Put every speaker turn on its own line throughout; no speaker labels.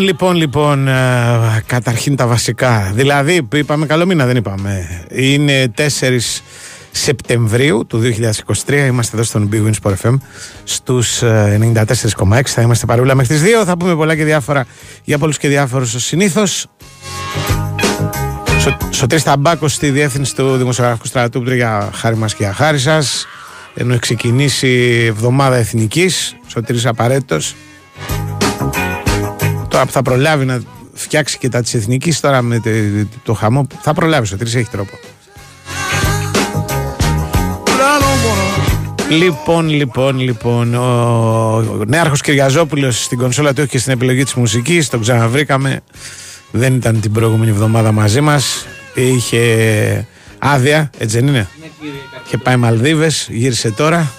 Λοιπόν, λοιπόν, λοιπόν, ε, καταρχήν τα βασικά. Δηλαδή, είπαμε καλό μήνα, δεν είπαμε. Είναι 4 Σεπτεμβρίου του 2023. Είμαστε εδώ στον Big Wins Sport FM στους 94,6. Ε, Θα είμαστε παρούλα μέχρι τις 2. Θα πούμε πολλά και διάφορα για πολλούς και διάφορους ως συνήθως. Σωτήρης Ταμπάκος στη διεύθυνση του Δημοσιογραφικού Στρατού για χάρη μας και για χάρη σας. Ενώ ξεκινήσει εβδομάδα εθνικής. Σωτήρης απαραίτητος. Τώρα που θα προλάβει να φτιάξει και τα της εθνικής, τώρα με το, το χαμό, θα προλάβει ο Τρεις έχει τρόπο. Λοιπόν, λοιπόν, λοιπόν, ο Νέαρχος Κυριαζόπουλος στην κονσόλα του έχει και στην επιλογή της μουσικής, τον ξαναβρήκαμε, δεν ήταν την προηγούμενη εβδομάδα μαζί μας, είχε άδεια, έτσι δεν είναι, ναι, είχε πάει Μαλδίβες, γύρισε τώρα,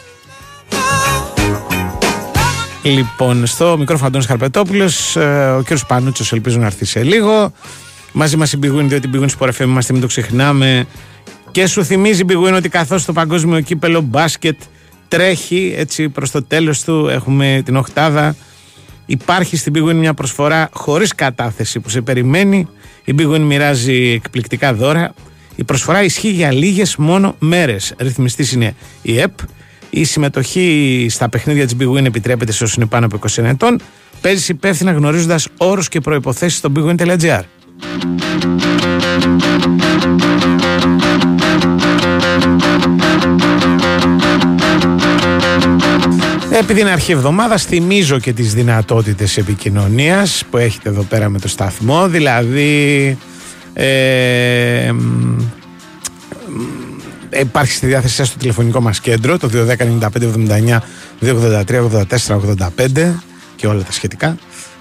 Λοιπόν, στο μικρόφωνο Αντώνης Χαρπετόπουλος, ε, ο κύριος Πανούτσος ελπίζω να έρθει σε λίγο. Μαζί μας η Big διότι η Big Win Sport είμαστε, μην το ξεχνάμε. Και σου θυμίζει η Big ότι καθώς το παγκόσμιο κύπελο μπάσκετ τρέχει έτσι προς το τέλος του, έχουμε την οχτάδα. Υπάρχει στην Big μια προσφορά χωρίς κατάθεση που σε περιμένει. Η Big μοιράζει εκπληκτικά δώρα. Η προσφορά ισχύει για λίγες μόνο μέρες. Ρυθμιστής είναι η ΕΠ. Η συμμετοχή στα παιχνίδια της Big Win επιτρέπεται σε όσους είναι πάνω από 20 ετών. Παίζεις υπεύθυνα γνωρίζοντας όρους και προποθέσει στο bigwin.gr. Επειδή είναι αρχή εβδομάδας, θυμίζω και τις δυνατότητες επικοινωνίας που έχετε εδώ πέρα με το σταθμό, δηλαδή ε, υπάρχει στη διάθεσή σας το τηλεφωνικό μας κέντρο το 210 283 84 και όλα τα σχετικά.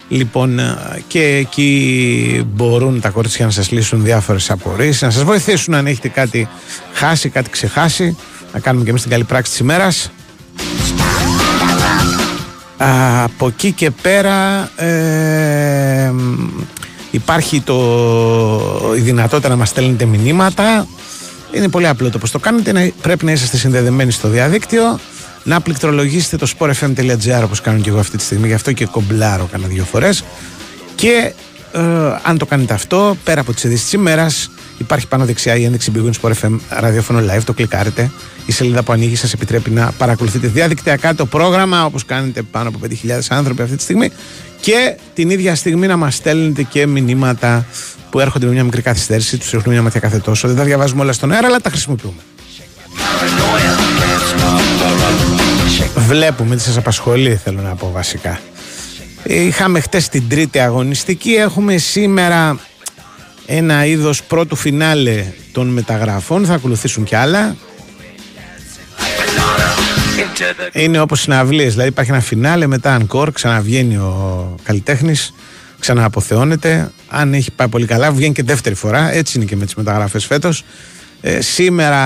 Λοιπόν ε, και εκεί μπορούν τα κορίτσια να σας λύσουν διάφορες απορίες να σας βοηθήσουν αν έχετε κάτι χάσει, κάτι ξεχάσει. Να κάνουμε και εμείς την καλή πράξη της ημέρας. Από εκεί και πέρα ε, υπάρχει το, η δυνατότητα να μας στέλνετε μηνύματα είναι πολύ απλό το πώς το κάνετε. Πρέπει να είσαστε συνδεδεμένοι στο διαδίκτυο, να πληκτρολογήσετε το sportfm.gr όπως κάνω και εγώ αυτή τη στιγμή. Γι' αυτό και κομπλάρω κάνα δύο φορές. Και ε, αν το κάνετε αυτό, πέρα από τις ειδήσεις της ημέρας, υπάρχει πάνω δεξιά η ένδειξη Big Sport FM ραδιόφωνο live. Το κλικάρετε. Η σελίδα που ανοίγει σας επιτρέπει να παρακολουθείτε διαδικτυακά το πρόγραμμα όπως κάνετε πάνω από 5.000 άνθρωποι αυτή τη στιγμή. Και την ίδια στιγμή να μας στέλνετε και μηνύματα που έρχονται με μια μικρή καθυστέρηση, τους ρίχνουμε μια ματιά κάθε τόσο. Δεν τα διαβάζουμε όλα στον αέρα, αλλά τα χρησιμοποιούμε. Βλέπουμε τι σας απασχολεί, θέλω να πω βασικά. Είχαμε χτες την τρίτη αγωνιστική. Έχουμε σήμερα ένα είδος πρώτου φινάλε των μεταγραφών. Θα ακολουθήσουν κι άλλα. Είναι όπως συναυλίες, δηλαδή υπάρχει ένα φινάλε, μετά ανκόρ, ξαναβγαίνει ο καλλιτέχνης ξανααποθεώνεται. Αν έχει πάει πολύ καλά, βγαίνει και δεύτερη φορά. Έτσι είναι και με τις μεταγραφές φέτος. Ε, σήμερα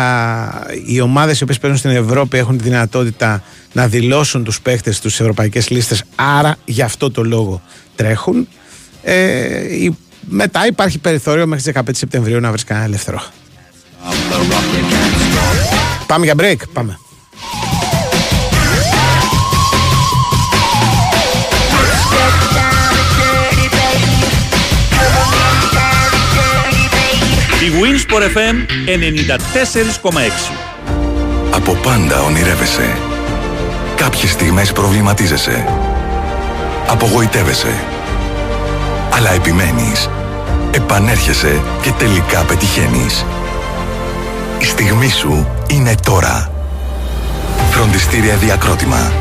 οι ομάδες οι οποίες παίζουν στην Ευρώπη έχουν τη δυνατότητα να δηλώσουν τους παίχτες στις ευρωπαϊκές λίστες. Άρα γι' αυτό το λόγο τρέχουν. Ε, μετά υπάρχει περιθώριο μέχρι τις 15 Σεπτεμβρίου να βρεις κανένα ελεύθερο. Πάμε για break. Πάμε.
Η Winsport FM 94,6
Από πάντα ονειρεύεσαι. Κάποιες στιγμές προβληματίζεσαι. Απογοητεύεσαι. Αλλά επιμένεις. Επανέρχεσαι και τελικά πετυχαίνεις. Η στιγμή σου είναι τώρα. Φροντιστήρια Διακρότημα.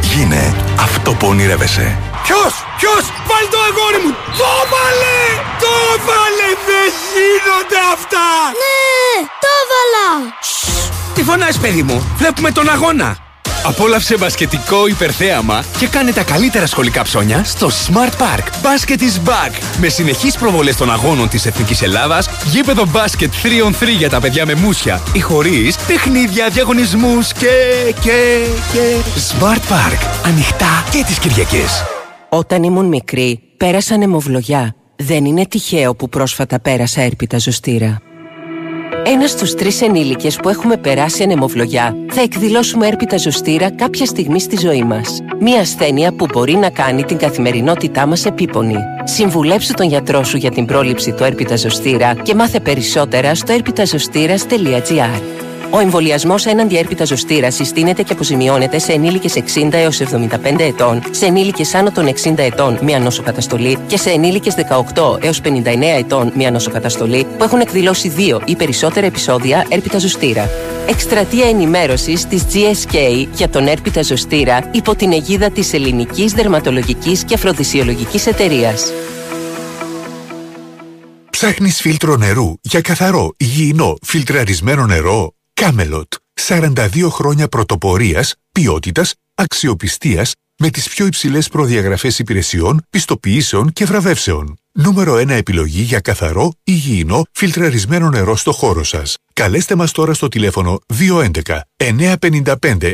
Γίνε αυτό που ονειρεύεσαι.
Ποιος! Ποιος! Βάλει το αγόρι μου! Το βάλε! Το βάλε! Δεν γίνονται αυτά!
Ναι! Το βάλα!
Τι φωνάζεις παιδί μου! Βλέπουμε τον αγώνα!
Απόλαυσε μπασκετικό υπερθέαμα και κάνε τα καλύτερα σχολικά ψώνια στο Smart Park. Basket is back! Με συνεχείς προβολές των αγώνων της Εθνικής Ελλάδας, γήπεδο μπάσκετ 3 on 3 για τα παιδιά με μουσια ή χωρίς, παιχνίδια, διαγωνισμούς και... και... και... Smart Park. Ανοιχτά και τις Κυριακές.
Όταν ήμουν μικρή, πέρασα νεμοβλογιά. Δεν είναι τυχαίο που πρόσφατα πέρασα έρπιτα ζωστήρα. Ένας στους τρεις ενήλικες που έχουμε περάσει ανεμοβλογιά θα εκδηλώσουμε έρπιτα ζωστήρα κάποια στιγμή στη ζωή μας. Μία ασθένεια που μπορεί να κάνει την καθημερινότητά μας επίπονη. Συμβουλέψου τον γιατρό σου για την πρόληψη του έρπιτα ζωστήρα και μάθε περισσότερα στο έρπιταζωστήρα.gr. Ο εμβολιασμός έναντι έρπιτα ζωστήρα συστήνεται και αποζημιώνεται σε ενήλικες 60 έως 75 ετών, σε ενήλικες άνω των 60 ετών μία νοσοκαταστολή και σε ενήλικες 18 έως 59 ετών μία νοσοκαταστολή που έχουν εκδηλώσει δύο ή περισσότερα επεισόδια έρπιτα ζωστήρα. Εκστρατεία ενημέρωσης της GSK για τον έρπιτα ζωστήρα υπό την αιγίδα της Ελληνικής Δερματολογικής και Αφροδισιολογικής Εταιρείας.
Ψάχνεις φίλτρο νερού για καθαρό, υγιεινό, φιλτραρισμένο νερό; Κάμελοτ. 42 χρόνια πρωτοπορίας, ποιότητας, αξιοπιστίας με τις πιο υψηλές προδιαγραφές υπηρεσιών, πιστοποιήσεων και βραβεύσεων. Νούμερο 1 επιλογή για καθαρό, υγιεινό, φιλτραρισμένο νερό στο χώρο σας. Καλέστε μας τώρα στο τηλέφωνο 211 955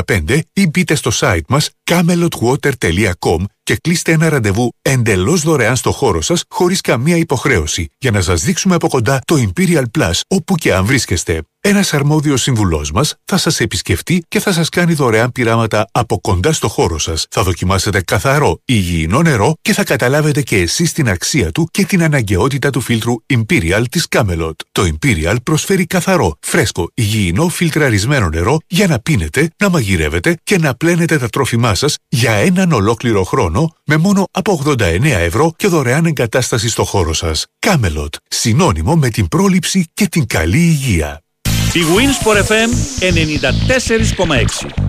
7575 ή μπείτε στο site μας camelotwater.com και κλείστε ένα ραντεβού εντελώς δωρεάν στο χώρο σας χωρίς καμία υποχρέωση για να σας δείξουμε από κοντά το Imperial Plus όπου και αν βρίσκεστε. Ένας αρμόδιος συμβουλός μας θα σας επισκεφτεί και θα σας κάνει δωρεάν πειράματα από κοντά στο χώρο σας. Θα δοκιμάσετε καθαρό, υγιεινό νερό και θα καταλάβετε και εσείς την αξία του και την αναγκαιότητα του φίλτρου Imperial της Camelot. Το Imperial προσφέρει καθαρό, φρέσκο, υγιεινό, φιλτραρισμένο νερό για να πίνετε, να μαγειρεύετε και να πλένετε τα τρόφιμά σας για έναν ολόκληρο χρόνο με μόνο από 89 ευρώ και δωρεάν εγκατάσταση στο χώρο σας. Camelot, συνώνυμο με την πρόληψη και την καλή υγεία.
Η Winsport FM 94,6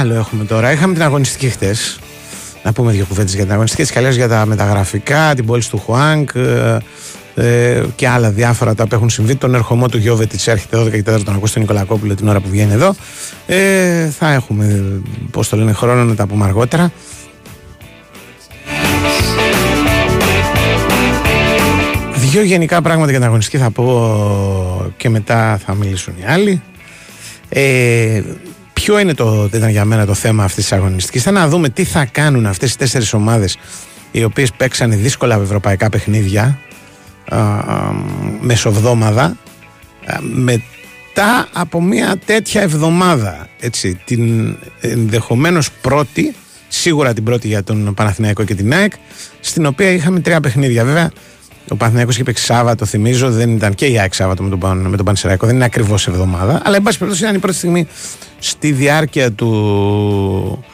άλλο έχουμε τώρα. Είχαμε την αγωνιστική χτες. Να πούμε δύο κουβέντες για την αγωνιστική. Καλώ για τα μεταγραφικά, την πόλη του Χουάνκ ε, ε, και άλλα διάφορα τα που έχουν συμβεί. Τον ερχομό του Γιώβετ έρχεται 12 και 4 τον ακούσει τον Νικολακόπουλο την ώρα που βγαίνει εδώ. Ε, θα έχουμε, πώς το λένε, χρόνο να τα πούμε αργότερα. Δύο γενικά πράγματα για την αγωνιστική θα πω και μετά θα μιλήσουν οι άλλοι. Ε, ποιο είναι το, ήταν για μένα το θέμα αυτής της αγωνιστικής. Θα να δούμε τι θα κάνουν αυτές οι τέσσερις ομάδες οι οποίες παίξανε δύσκολα ευρωπαϊκά παιχνίδια α, α, μεσοβδόμαδα μετά από μια τέτοια εβδομάδα έτσι, την ενδεχομένως πρώτη σίγουρα την πρώτη για τον Παναθηναϊκό και την ΑΕΚ στην οποία είχαμε τρία παιχνίδια βέβαια ο Παναθηναϊκός είχε παίξει Σάββατο, θυμίζω, δεν ήταν και η ΑΕΚ Σάββατο με τον, με τον Πανσεραϊκό, δεν είναι ακριβώς εβδομάδα. Αλλά, εν πάση περιπτώσει, ήταν η πρώτη στιγμή στη διάρκεια του,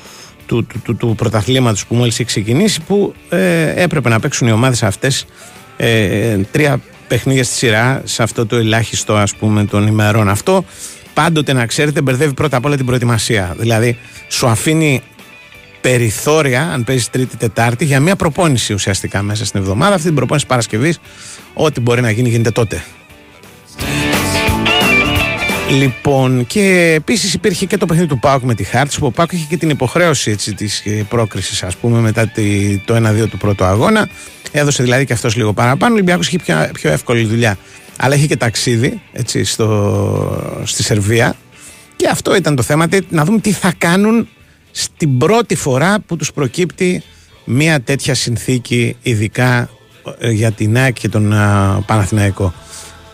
του, του, του, του πρωταθλήματος που μόλις είχε ξεκινήσει, που ε, έπρεπε να παίξουν οι ομάδες αυτές ε, τρία παιχνίδια στη σειρά σε αυτό το ελάχιστο ας πούμε των ημερών. Αυτό πάντοτε να ξέρετε μπερδεύει πρώτα απ' όλα την προετοιμασία. Δηλαδή σου αφήνει περιθώρια, αν παίζεις Τρίτη-Τετάρτη, για μια προπόνηση ουσιαστικά μέσα στην εβδομάδα. Αυτή την προπόνηση Παρασκευής, ό,τι μπορεί να γίνει, γίνεται τότε. Λοιπόν, και επίσης υπήρχε και το παιχνίδι του Πάουκ με τη Χάρτ, που ο Πάουκ είχε και την υποχρέωση της πρόκρισης, ας πούμε, μετά το 1-2 του πρώτου αγώνα. Έδωσε δηλαδή και αυτός λίγο παραπάνω. Ο Ολυμπιακός είχε πιο, πιο εύκολη δουλειά. Αλλά είχε και ταξίδι έτσι, στο, στη Σερβία. Και αυτό ήταν το θέμα. Να δούμε τι θα κάνουν στην πρώτη φορά που τους προκύπτει μια τέτοια συνθήκη ειδικά ε, για την ΑΕΚ και τον Παναθηναϊκό.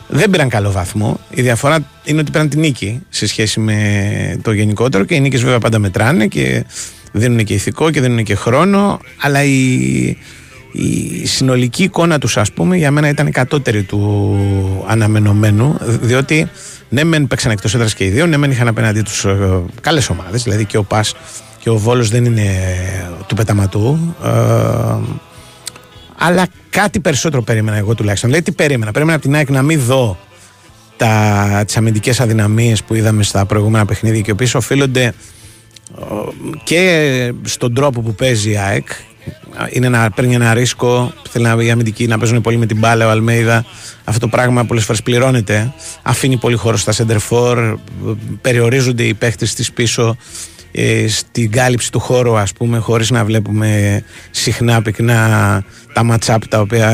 Δεν πήραν καλό βαθμό. Η διαφορά είναι ότι πήραν την νίκη σε σχέση με το γενικότερο και οι νίκες βέβαια πάντα μετράνε και δίνουν και ηθικό και δίνουν και χρόνο αλλά η, η συνολική εικόνα τους ας πούμε για μένα ήταν κατώτερη του αναμενωμένου διότι ναι μεν παίξαν εκτός έδρας και οι δύο ναι μεν είχαν απέναντί τους ε, καλές ομάδες δηλαδή και ο ΠΑΣ και ο Βόλος δεν είναι του πεταματού ε, αλλά κάτι περισσότερο περίμενα εγώ τουλάχιστον δηλαδή τι περίμενα, περίμενα από την ΑΕΚ να μην δω τα, τις αμυντικές αδυναμίες που είδαμε στα προηγούμενα παιχνίδια και οι οποίες οφείλονται ε, και στον τρόπο που παίζει η ΑΕΚ είναι να παίρνει ένα ρίσκο. Θέλει να οι αμυντικοί να παίζουν πολύ με την μπάλα. Ο Αλμέιδα αυτό το πράγμα πολλές φορές πληρώνεται. Αφήνει πολύ χώρο στα center for. Περιορίζονται οι παίχτες της πίσω ε, στην κάλυψη του χώρου ας πούμε χωρίς να βλέπουμε συχνά πυκνά τα ματσάπ τα οποία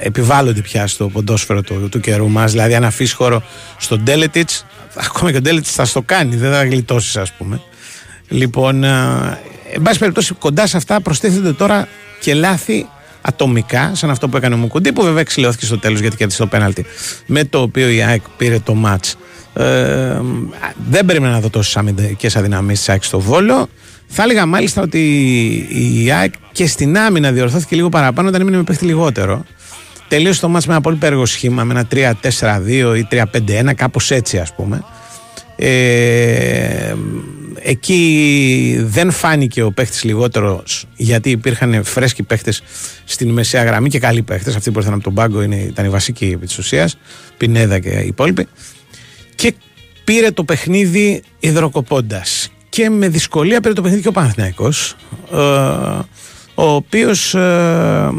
ε, επιβάλλονται πια στο ποντόσφαιρο του, του καιρού μας δηλαδή αν αφήσεις χώρο στον Τέλετιτς ακόμα και ο Τέλετιτς θα στο κάνει δεν θα γλιτώσεις ας πούμε λοιπόν ε, εν πάση περιπτώσει κοντά σε αυτά προστίθεται τώρα και λάθη ατομικά, σαν αυτό που έκανε ο Μουκουντή, που βέβαια εξηλαιώθηκε στο τέλος γιατί κέρδισε το πέναλτι, με το οποίο η ΑΕΚ πήρε το ματ. Ε, δεν περίμενα να δω τόσες αμυντικέ αδυναμίε της ΑΕΚ στο Βόλο. Θα έλεγα μάλιστα ότι η ΑΕΚ και στην άμυνα διορθώθηκε λίγο παραπάνω όταν έμεινε με παίχτη λιγότερο. Τελείωσε το μάτς με ένα πολύ περίεργο σχήμα, με ένα 3-4-2 ή 3-5-1, κάπως έτσι ας πούμε. Ε, εκεί δεν φάνηκε ο παίχτης λιγότερος γιατί υπήρχαν φρέσκοι παίχτες στην μεσαία γραμμή και καλοί παίχτες. Αυτοί που ήρθαν από τον πάγκο είναι, ήταν οι βασικοί επί της ουσίας, Πινέδα και οι υπόλοιποι. Και πήρε το παιχνίδι υδροκοπώντας. Και με δυσκολία πήρε το παιχνίδι και ο Παναθηναϊκός ε, ο οποίος ε,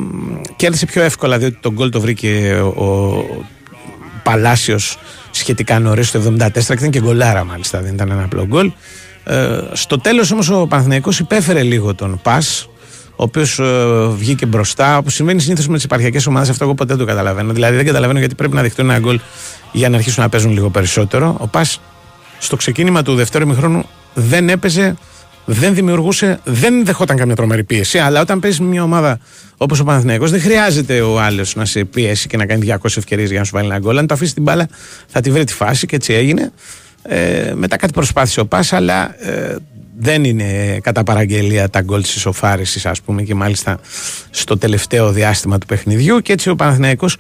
κέρδισε πιο εύκολα διότι τον γκολ το βρήκε ο, ο Παλάσιος σχετικά νωρίς το 74 και ήταν και γκολάρα μάλιστα, δεν ήταν ένα απλό γκολ. Ε, στο τέλος όμως ο Παναθηναϊκός υπέφερε λίγο τον Πας, ο οποίος ε, βγήκε μπροστά, όπω σημαίνει συνήθως με τις επαρχιακές ομάδες. Αυτό εγώ ποτέ δεν το καταλαβαίνω. Δηλαδή δεν καταλαβαίνω γιατί πρέπει να δεχτούν ένα γκολ για να αρχίσουν να παίζουν λίγο περισσότερο. Ο Πας στο ξεκίνημα του δεύτερου μηχρόνου δεν έπαιζε, δεν δημιουργούσε, δεν δεχόταν καμία τρομερή πίεση. Αλλά όταν παίζεις μια ομάδα όπως ο Παναθηναϊκός δεν χρειάζεται ο άλλος να σε πιέσει και να κάνει 200 ευκαιρίες για να σου βάλει ένα γκολ. Αν το αφήσεις την μπάλα, θα τη βρει τη φάση και έτσι έγινε. Ε, μετά κάτι προσπάθησε ο Πας αλλά ε, δεν είναι κατά παραγγελία τα γκολ της ισοφάρισης, ας πούμε, και μάλιστα στο τελευταίο διάστημα του παιχνιδιού. Και έτσι ο Παναθηναϊκός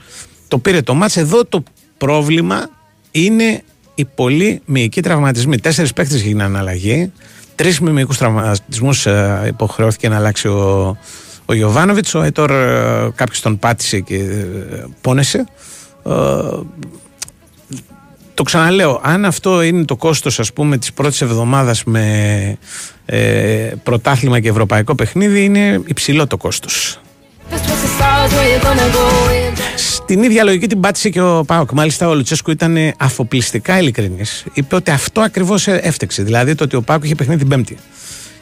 το πήρε το μάτς. Εδώ το πρόβλημα είναι οι πολλοί μυϊκοί τραυματισμοί. Τέσσερις παίχτε γίνανε αλλαγή. Τρεις μυϊκούς τραυματισμούς ε, υποχρεώθηκε να αλλάξει ο, ο Ιωβάνοβιτ. Ο Έτορ ε, κάποιος τον πάτησε και ε, πόνεσε. Το ξαναλέω, αν αυτό είναι το κόστος ας πούμε της πρώτης εβδομάδας με ε, πρωτάθλημα και ευρωπαϊκό παιχνίδι είναι υψηλό το κόστος. Στην ίδια λογική την πάτησε και ο Πάοκ. Μάλιστα, ο Λουτσέσκου ήταν αφοπλιστικά ειλικρινής. Είπε ότι αυτό ακριβώς έφτεξε. Δηλαδή το ότι ο Πάοκ είχε παιχνίδι την Πέμπτη.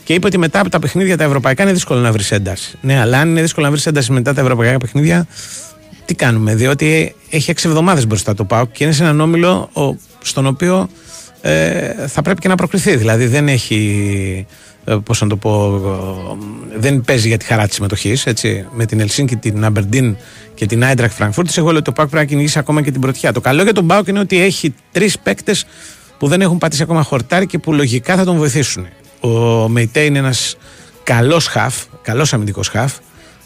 Και είπε ότι μετά από τα παιχνίδια τα ευρωπαϊκά είναι δύσκολο να βρεις ένταση. Ναι, αλλά αν είναι δύσκολο να βρεις ένταση μετά τα ευρωπαϊκά παιχνίδια, τι κάνουμε, διότι έχει έξι εβδομάδες μπροστά το ΠΑΟΚ και είναι σε έναν όμιλο ο, στον οποίο ε, θα πρέπει και να προκριθεί. Δηλαδή δεν έχει. Ε, πώς να το πω, ε, δεν παίζει για τη χαρά της συμμετοχής. Με την Ελσίνκη, την Αμπερντίν και την Άιντρακ Φραγκφούρτη, εγώ λέω ότι το ΠΑΟΚ πρέπει να κυνηγήσει ακόμα και την πρωτιά. Το καλό για τον ΠΑΟΚ είναι ότι έχει τρεις παίκτες που δεν έχουν πατήσει ακόμα χορτάρι και που λογικά θα τον βοηθήσουν. Ο Μεϊτέ είναι ένας καλός χαφ, καλός αμυντικός χαφ,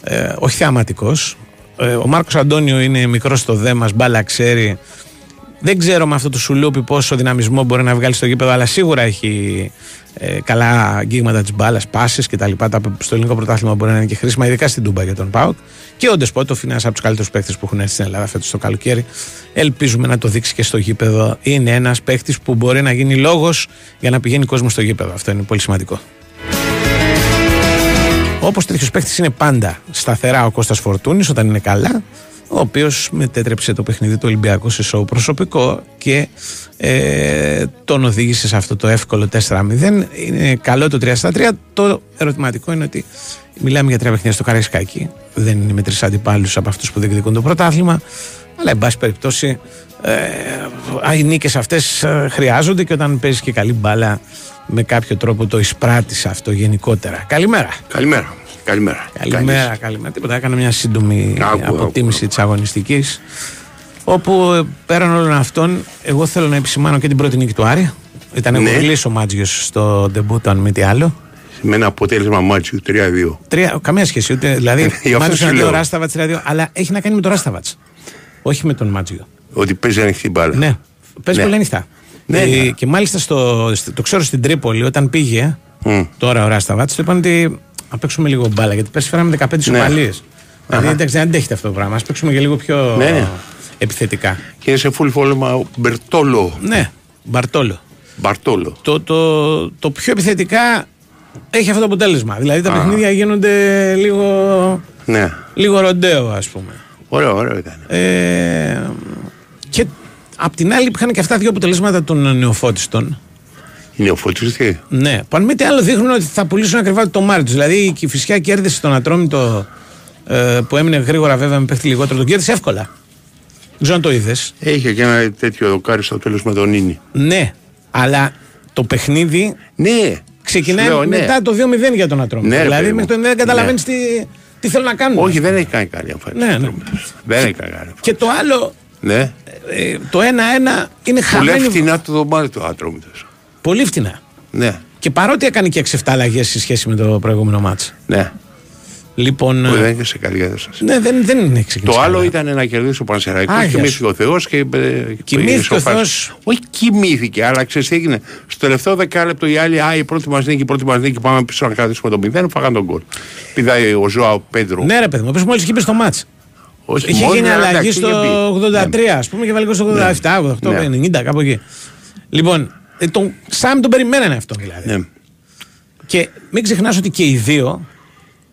ε, όχι θεαματικός. Ε, ο Μάρκος Αντώνιο είναι μικρός στο δέμα, μπάλα ξέρει. Δεν ξέρω με αυτό το σουλούπι πόσο δυναμισμό μπορεί να βγάλει στο γήπεδο, αλλά σίγουρα έχει ε, καλά αγγίγματα της μπάλας, πάσει κτλ. Τα, στο ελληνικό πρωτάθλημα μπορεί να είναι και χρήσιμα, ειδικά στην Τούμπα για τον Πάοκ. Και ο Ντεσπότοφ είναι ένας από τους καλύτερους παίχτε που έχουν έρθει στην Ελλάδα φέτος το καλοκαίρι. Ελπίζουμε να το δείξει και στο γήπεδο. Είναι ένας παίχτη που μπορεί να γίνει λόγος για να πηγαίνει κόσμος στο γήπεδο. Αυτό είναι πολύ σημαντικό. Όπως τέτοιος παίχτης είναι πάντα σταθερά ο Κώστας Φορτούνης όταν είναι καλά, ο οποίος μετέτρεψε το παιχνίδι του Ολυμπιακού σε σοου προσωπικό και ε, τον οδήγησε σε αυτό το εύκολο 4-0. Είναι καλό το 3-3. Το ερωτηματικό είναι ότι μιλάμε για τρία παιχνίδια στο Καραϊσκάκι. Δεν είναι με τρεις αντιπάλους από αυτούς που διεκδικούν το πρωτάθλημα. Αλλά, εν πάση περιπτώσει, ε, οι νίκες αυτές ε, χρειάζονται και όταν παίζεις και καλή μπάλα με κάποιο τρόπο το εισπράττεις αυτό γενικότερα. Καλημέρα.
Καλημέρα. Καλημέρα.
Καλημέρα, καλημέρα. Τίποτα, έκανα μια σύντομη αποτίμηση της αγωνιστικής. Όπου ε, πέραν όλων αυτών, εγώ θέλω να επισημάνω και την πρώτη νίκη του Άρη. Ήταν ναι. ο Μάτζιος στο ντεμπούτο, αν μη τι άλλο.
Με ένα αποτέλεσμα Μάτζιου 3-2.
Καμία σχέση. Ούτε, δηλαδή, Μάτζιος είναι ο Ράσταβατς 3-2, αλλά έχει να κάνει με τον Ράσταβατς. Όχι με τον Μάτζιο.
Ότι παίζει ανοιχτή μπάλα.
Ναι, παίζει ναι. πολύ ανοιχτά. Ναι, ε, ναι. Και μάλιστα στο, το ξέρω στην Τρίπολη, όταν πήγε mm. τώρα ο Ράσταβατς, του είπαν ότι να παίξουμε λίγο μπάλα. Γιατί πέρσι φέραμε 15 σοπαλίες. Δηλαδή εντάξει, δεν αντέχετε αυτό το πράγμα. Α παίξουμε και λίγο πιο ναι, ναι. Επιθετικά.
Και είναι σε full φόρμα ο Μπερτόλο.
Ναι, Μπαρτόλο.
Μπαρτόλο.
Το, το, το πιο επιθετικά έχει αυτό το αποτέλεσμα. Δηλαδή τα παιχνίδια γίνονται λίγο.
Ναι.
Λίγο ροντέο, ας πούμε.
Ωραίο, ωραίο ήταν.
Ε, και απ' την άλλη είχαν και αυτά δύο αποτελέσματα των νεοφώτιστων.
Νεοφώτιστοι;
Ναι. Που αν μη τι άλλο δείχνουν ότι θα πουλήσουν ακριβά το Μάρτιο. Δηλαδή η Κυφυσιά κέρδισε τον Ατρόμητο ε, που έμεινε γρήγορα βέβαια με παίχτη λιγότερο. Τον κέρδισε εύκολα. Δεν ξέρω αν το είδες.
Είχε και ένα τέτοιο δοκάρι στο τέλος με τον Νίνη.
Ναι. Αλλά το παιχνίδι.
Ναι.
Ξεκινάει Λέω, ναι. μετά το 2-0 για τον Ατρόμητο. Ναι, δηλαδή μέχρι το 9 δεν καταλαβαίνεις ναι. τι, τι θέλουν να κάνουν.
Όχι, δεν έχει κάνει καλή εμφάνιση.
Ναι, ναι.
Δεν έχει κάνει καλή
Και το άλλο.
Ναι.
Ε, το 1-1 είναι χαμένο.
Πολύ φτηνά το δωμάτιο του Ατρόμητος.
Πολύ φτηνά.
Ναι.
Και παρότι έκανε και 6-7 αλλαγές σε σχέση με το προηγούμενο μάτσο.
Ναι.
Λοιπόν,
που δεν είναι σε καλή κατάσταση.
Ναι, δεν, δεν είναι ξεκινήσει.
Το άλλο ήταν να κερδίσει ο Πανσεραϊκό. Κοιμήθηκε ο Θεός και.
Ε, κοιμήθηκε ο Θεός.
Όχι κοιμήθηκε, αλλά ξέρεις τι έγινε. Στο τελευταίο δεκάλεπτο οι άλλοι, Α, η πρώτη μας νίκη, η πρώτη μας νίκη, πάμε πίσω να κρατήσουμε το 0, φάγαν τον γκολ. Πηδάει ο Ζωάο Πέντρο.
Ναι, ρε παιδί μου, μόλις είχε στο μάτς. Όχι, είχε γίνει αλλαγή στο 83, ας πούμε, και βάλει στο 87, 88, 90, κάπου εκεί. Λοιπόν, ε, τον, Σάμ τον περιμένανε αυτό δηλαδή. Ναι. Και μην ξεχνάς ότι και οι δύο,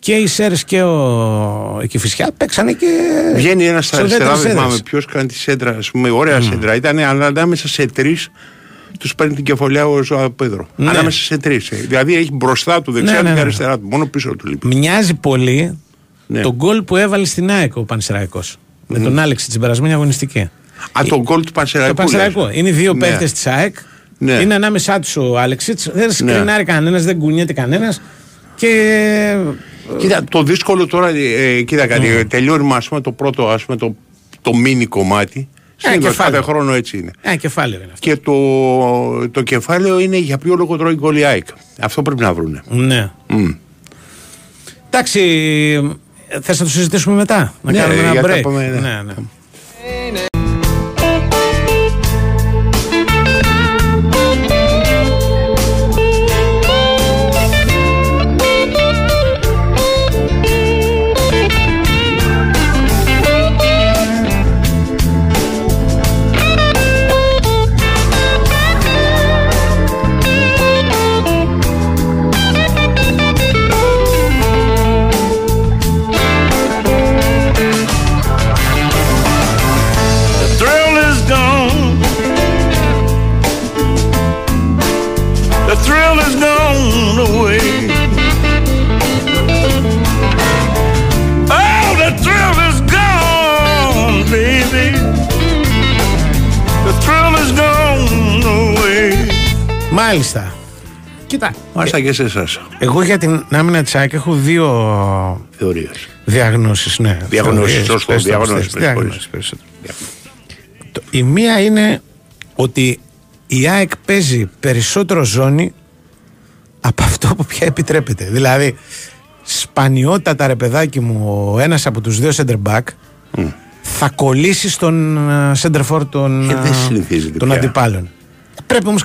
και οι Σέρε και ο Εκεφισιά παίξανε και.
Βγαίνει ένας στα αριστερά, δεν θυμάμαι ποιος κάνει τη σέντρα. Α πούμε, ωραία mm. σέντρα. Ήταν ανάμεσα σε τρεις τους παίρνει την κεφαλιά ο Ζωά Πέδρο. Ναι. Ανάμεσα σε τρεις. Ε. Δηλαδή έχει μπροστά του δεξιά ναι, ναι, και ναι. αριστερά του. Μόνο πίσω του λείπει.
Μοιάζει πολύ ναι. τον γκολ που έβαλε στην ΑΕΚ ο Πανσεραϊκός. Mm. Με τον Άλεξη την περασμένη αγωνιστική.
Α, τον γκολ του Πανσεραϊκού.
Το Πανσεραϊκό. Είναι δύο ναι. παίχτε της ΑΕΚ ναι. Είναι ανάμεσά τους ο Άλεξιτς. Δεν σκρινάρει ναι. κανένας, δεν κουνιέται κανένας. Και.
Κοίτα, το δύσκολο τώρα, ε, κοίτα κάτι, mm. τελειώνει ας πούμε, το πρώτο, ας πούμε, το, το μίνι κομμάτι. Συνήθως κάθε χρόνο έτσι είναι.
Ε, κεφάλαιο είναι αυτό.
Και το, το κεφάλαιο είναι για ποιο λόγο τρώει γκολ Αυτό πρέπει να βρούνε.
Ναι. Mm. Εντάξει, θες να το συζητήσουμε μετά, να
ναι,
κάνουμε ένα break.
Πάμε,
ναι. Ναι, ναι. Μάλιστα
και σε εσάς.
Εγώ για την άμυνα της ΑΕΚ έχω δύο
θεωρίες.
Διαγνώσεις, ναι.
Διαγνώσεις, σωστό.
Διαγνώσεις. Η μία είναι ότι η ΑΕΚ παίζει περισσότερο ζώνη από αυτό που πια επιτρέπεται. Δηλαδή, σπανιότατα ρε παιδάκι μου, ο ένας από τους δύο center back mm. θα κολλήσει στον ε, center for των ε, αντιπάλων. Πρέπει όμως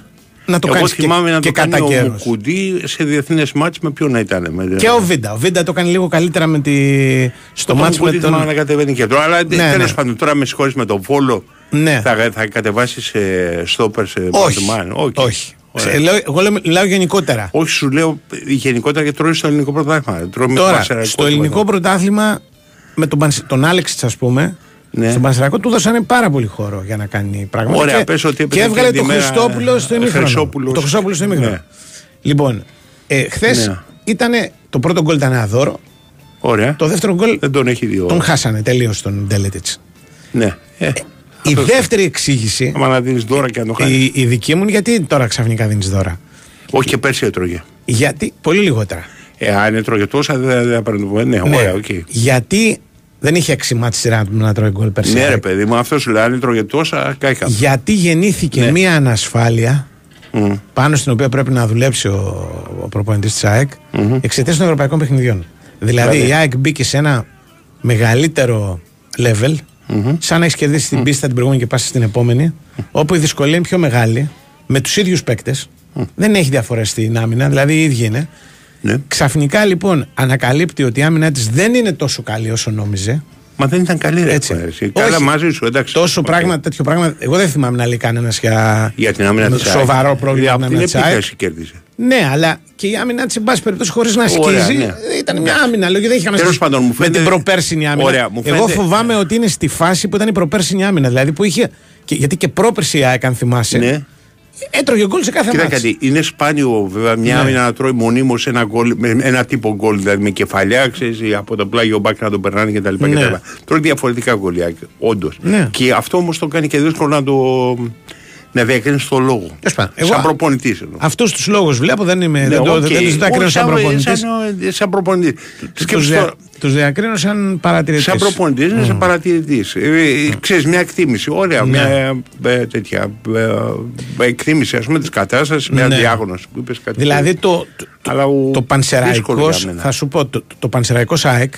να το Εγώ θυμάμαι και,
να
και
το κάνει ο σε διεθνές μάτς με ποιον να ήταν. Με...
Και ο Βίντα. Ο Βίντα το κάνει λίγο καλύτερα με τη... στο μάτς με τον...
να κατεβαίνει και τώρα. Αλλά ναι, τέλος ναι. πάντων τώρα με συγχωρείς με τον Βόλο ναι. θα, θα κατεβάσεις ε, στόπερ σε
Όχι. Okay. Όχι. Λέω, εγώ λέω, γενικότερα.
Όχι, σου λέω γενικότερα και τρώει στο ελληνικό πρωτάθλημα.
Τώρα, στο ελληνικό πρωτάθλημα με τον, τον Άλεξ, ας πούμε, ναι. Στον Πανσεραϊκό του δώσανε πάρα πολύ χώρο για να κάνει πράγματα.
Ωραία,
και,
πες ότι
και έβγαλε το Χριστόπουλο στο ημίχρονο. Το Χριστόπουλο στο ημίχρονο. Ναι. Λοιπόν, ε, χθες ναι. ήταν το πρώτο γκολ ήταν ένα δώρο.
Ωραία.
Το δεύτερο γκολ
δεν τον έχει δει.
Τον χάσανε τελείως τον Ντέλετιτ.
Ναι. Ε, ε
η δεύτερη εξήγηση.
Μα να δίνεις δώρα και να το χάνεις.
Η, η, δική μου είναι γιατί τώρα ξαφνικά δίνεις δώρα.
Όχι και πέρσι έτρωγε.
Γιατί πολύ λιγότερα.
Ε, αν έτρωγε τόσα δεν θα παίρνει. Ε, ναι, ναι, ωραία, okay.
Γιατί δεν είχε έξι μάτς σειρά του να τρώει γκολ πέρσι.
Ναι, ρε παιδί μου, αυτός σου λέει αν τρώγε τόσα, κάηκα.
Γιατί γεννήθηκε ναι. μία ανασφάλεια mm. πάνω στην οποία πρέπει να δουλέψει ο, ο προπονητής της ΑΕΚ mm-hmm. εξαιτίας των ευρωπαϊκών παιχνιδιών. Δηλαδή, δηλαδή, η ΑΕΚ μπήκε σε ένα μεγαλύτερο level, mm-hmm. σαν να έχεις κερδίσει mm-hmm. την πίστα την προηγούμενη και πας στην επόμενη, όπου η δυσκολία είναι πιο μεγάλη, με τους ίδιους παίκτες. Δεν έχει διαφορές στην άμυνα, δηλαδή οι ίδιοι είναι. Ναι. Ξαφνικά λοιπόν ανακαλύπτει ότι η άμυνά της δεν είναι τόσο καλή όσο νόμιζε.
Μα δεν ήταν καλή ρε, έτσι. Καλά μαζί σου, εντάξει.
Τόσο okay. πράγμα, τέτοιο πράγμα. Εγώ δεν θυμάμαι να λέει κανένας για,
για την άμυνα
της σοβαρό πρόβλημα
την άμυνα κέρδισε.
Ναι, αλλά και η άμυνα της, εν πάση περιπτώσει, χωρίς να ασκίζει, Ναι. Ήταν μια άμυνα. λόγια. δεν είχαμε
Τέλος πάντων, μου φαίνεται...
με την προπέρσινη άμυνα.
Ωραία, μου φαίνεται...
Εγώ φοβάμαι ναι. ότι είναι στη φάση που ήταν η προπέρσινη άμυνα. Δηλαδή που είχε. Και, γιατί και πρόπερση αν θυμάσαι. Ναι. Έτρωγε γκολ σε κάθε μέρα.
Κοιτάξτε, είναι σπάνιο βέβαια μια ναι. να τρώει μονίμως ένα, ένα τύπο γκολ, δηλαδή με κεφαλιά, ξέρεις, από το πλάγι ο μπακ να τον περνάνε κτλ. Ναι. Τρώει διαφορετικά γκολιά, όντως. Ναι. Και αυτό όμως το κάνει και δύσκολο να το, να διακρίνεις το λόγο. Εγώ, σαν προπονητής.
Αυτούς τους λόγους βλέπω, δεν είμαι. Ναι, δεν το, okay. δεν ζητά σαν προπονητής.
Σαν, ε, σαν προπονητή.
Τους διακρίνω σαν παρατηρητής.
Σαν προπονητής, mm. σαν παρατηρητής. Ε, ε ναι. μια εκτίμηση. Ωραία, ναι. μια ε, τέτοια ε, εκτίμηση ας πούμε της κατάστασης, μια ναι. διάγνωση που είπες κάτι.
Δηλαδή το, το, Αλλά ο, το πανσεραϊκό, θα σου πω, το, το πανσεραϊκός ΑΕΚ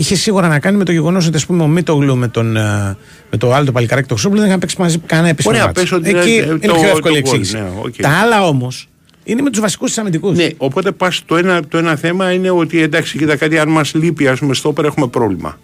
είχε σίγουρα να κάνει με το γεγονός ότι ας πούμε, ο Μίτογλου με τον, ε, με το άλλο το παλικάράκι το Χρυσόπουλο δεν είχαν παίξει μαζί κανένα επεισόδιο.
Ωραία, πέσω. ότι
Εκεί είναι, πιο εύκολη εξήγηση. Ναι, okay. Τα άλλα όμως είναι με τους βασικούς αμυντικούς.
Ναι, οπότε πας το ένα, το ένα θέμα είναι ότι εντάξει, κοίτα κάτι, αν μας λείπει, ας πούμε, στόπερ έχουμε πρόβλημα.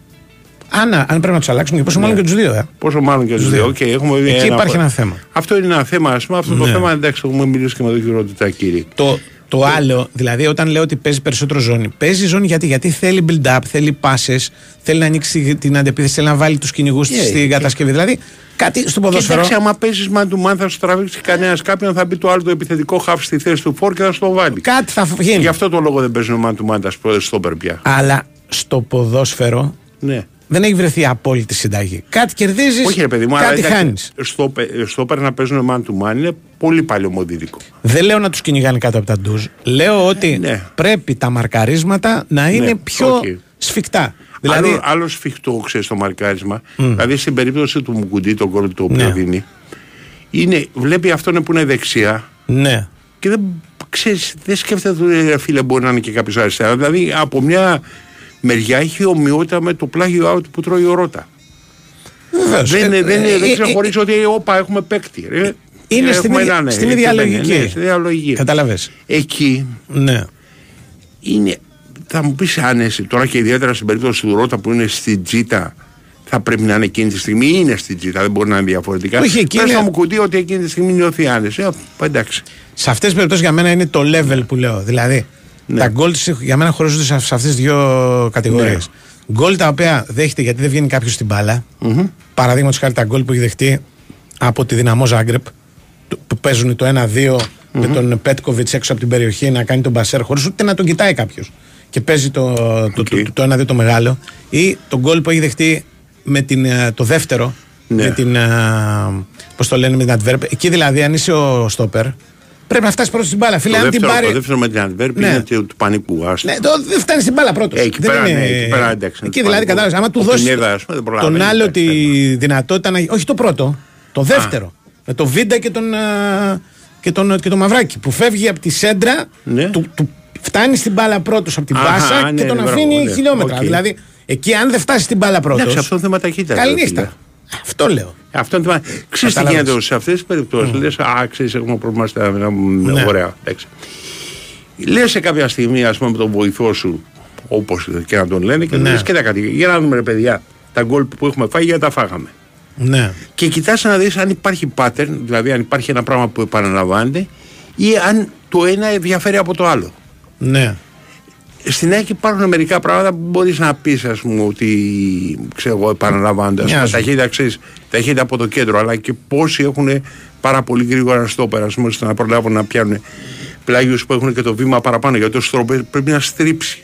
Αν, αν πρέπει να τους αλλάξουμε, και πόσο ναι. μάλλον και τους δύο. Ε.
Πόσο μάλλον και τους δύο. Okay, έχουμε
Εκεί ένα υπάρχει ένα θέμα.
Αυτό είναι ένα θέμα, ας πούμε. Αυτό ναι. το θέμα εντάξει, έχουμε μιλήσει και με τον κύριο κύριε.
Το, το άλλο, δηλαδή όταν λέω ότι παίζει περισσότερο ζώνη, παίζει ζώνη γιατί, γιατί θέλει build-up, θέλει πάσε, θέλει να ανοίξει την αντεπίθεση, θέλει να βάλει τους κυνηγούς ε, yeah, στην yeah. κατασκευή. Δηλαδή κάτι στο ποδόσφαιρο.
Εντάξει, άμα παίζεις man to man, θα σου τραβήξει κανένας κάποιον, θα μπει το άλλο το επιθετικό χάφ στη θέση του φόρ και θα στο το βάλει.
Κάτι θα γίνει.
Γι' αυτό το λόγο δεν παίζουν man to man τα.
Αλλά στο ποδόσφαιρο ναι δεν έχει βρεθεί απόλυτη συνταγή. Κάτι κερδίζεις, κάτι χάνεις.
Στο, στο να παίζουν man to man είναι πολύ παλαιομοδίδικο.
Δεν λέω να τους κυνηγάνε κάτω από τα ντουζ. Λέω ότι ναι. πρέπει τα μαρκαρίσματα να ναι, είναι ναι, πιο okay. σφιχτά.
Δηλαδή... Άλλο, άλλο σφιχτό, ξέρεις το μαρκάρισμα. Mm. Δηλαδή στην περίπτωση του Μουκουντή, τον κόρτο το οποίο ναι. δίνει, είναι, βλέπει αυτόν που είναι δεξιά.
Ναι.
Και δεν, ξέρεις, δεν σκέφτεται ότι «Ε, φίλε μπορεί να είναι και κάποιος αριστερά. Δηλαδή από μια μεριά έχει ομοιότητα με το πλάγιο out που τρώει ο Ρότα.
Ε,
δεν, ε, δεν, δεν ξεχωρίζει ότι όπα έχουμε παίκτη. Ρε.
Ε, είναι στην, ίδια, ε, στην ίδια λογική.
Ναι,
Καταλαβες.
Εκεί
ναι.
είναι, θα μου πεις άνεση, τώρα και ιδιαίτερα στην περίπτωση του Ρότα που είναι στην Τζίτα θα πρέπει να είναι εκείνη τη στιγμή, είναι στην Τζίτα, δεν μπορεί να είναι διαφορετικά.
Όχι, εκείνη...
Πες θα μου κουτί ότι εκείνη τη στιγμή νιώθει άνεση. Ε, εντάξει.
Σε αυτές τις περιπτώσεις για μένα είναι το level που λέω. Δηλαδή, ναι. Τα γκολ για μένα χωρίζονται σε αυτές τις δύο κατηγορίες. Γκολ τα οποία δέχεται γιατί δεν βγαίνει κάποιος στην μπάλα. Mm-hmm. Παραδείγματος χάρη τα γκολ που έχει δεχτεί από τη δυναμό Ζάγκρεπ που παίζουν το 1-2 mm-hmm. με τον Πέτκοβιτς έξω από την περιοχή να κάνει τον μπασέρ χωρίς ούτε να τον κοιτάει κάποιος. Και παίζει το, okay. το, το, το, 1-2 το μεγάλο. Ή τον γκολ που έχει δεχτεί με την, ε, το δεύτερο. Ναι. Με την. Ε, πώς το λένε, με την Adverb. Εκεί δηλαδή, αν είσαι ο Στόπερ, Πρέπει να φτάσει πρώτος στην μπάλα. Φίλε,
το,
αν
δεύτερο,
την πάρει...
το δεύτερο με την Αντβέρπ ναι. είναι του πανικού.
Ναι, το, δεν φτάνει στην μπάλα πρώτος.
Ε, εκεί, πέρα, είναι... ναι, εκεί πέρα εντάξει.
Εκεί δηλαδή κατάλαβες. Άμα του δώσεις τον άλλο τη δυνατότητα να. Όχι το πρώτο, το δεύτερο. Με το Βίντα και τον, και τον, και τον Μαυράκη που φεύγει από τη σέντρα, ναι. του, του φτάνει στην μπάλα πρώτος από την πάσα και τον αφήνει χιλιόμετρα. Δηλαδή εκεί αν δεν φτάσει στην μπάλα πρώτο.
Εντάξει, αυτό είναι θέμα ταχύτητας.
Καληνύχτα. Αυτό λέω.
Αυτό είναι Ξέρεις τι γίνεται σε αυτές τις περιπτώσεις. Mm. Λες, α, ξέρεις, έχουμε πρόβλημα στα ναι. ωραία. Λες σε κάποια στιγμή, ας πούμε, με τον βοηθό σου, όπως και να τον λένε, και ναι. λες και τα κάτι. Για να δούμε, ρε παιδιά, τα γκολ που έχουμε φάει, γιατί τα φάγαμε.
Ναι.
Και κοιτάς να δεις αν υπάρχει pattern, δηλαδή αν υπάρχει ένα πράγμα που επαναλαμβάνεται, ή αν το ένα διαφέρει από το άλλο.
Ναι
στην ΑΕΚ υπάρχουν μερικά πράγματα που μπορείς να πεις, ας πούμε, ότι ξέρω εγώ, επαναλαμβάνοντας. Ταχύτητα, ξέρεις, ταχύτητα από το κέντρο, αλλά και πόσοι έχουν πάρα πολύ γρήγορα στο πέρασμα ώστε να προλάβουν να πιάνουν πλάγιους που έχουν και το βήμα παραπάνω. Γιατί ο στρόπερ πρέπει να στρίψει.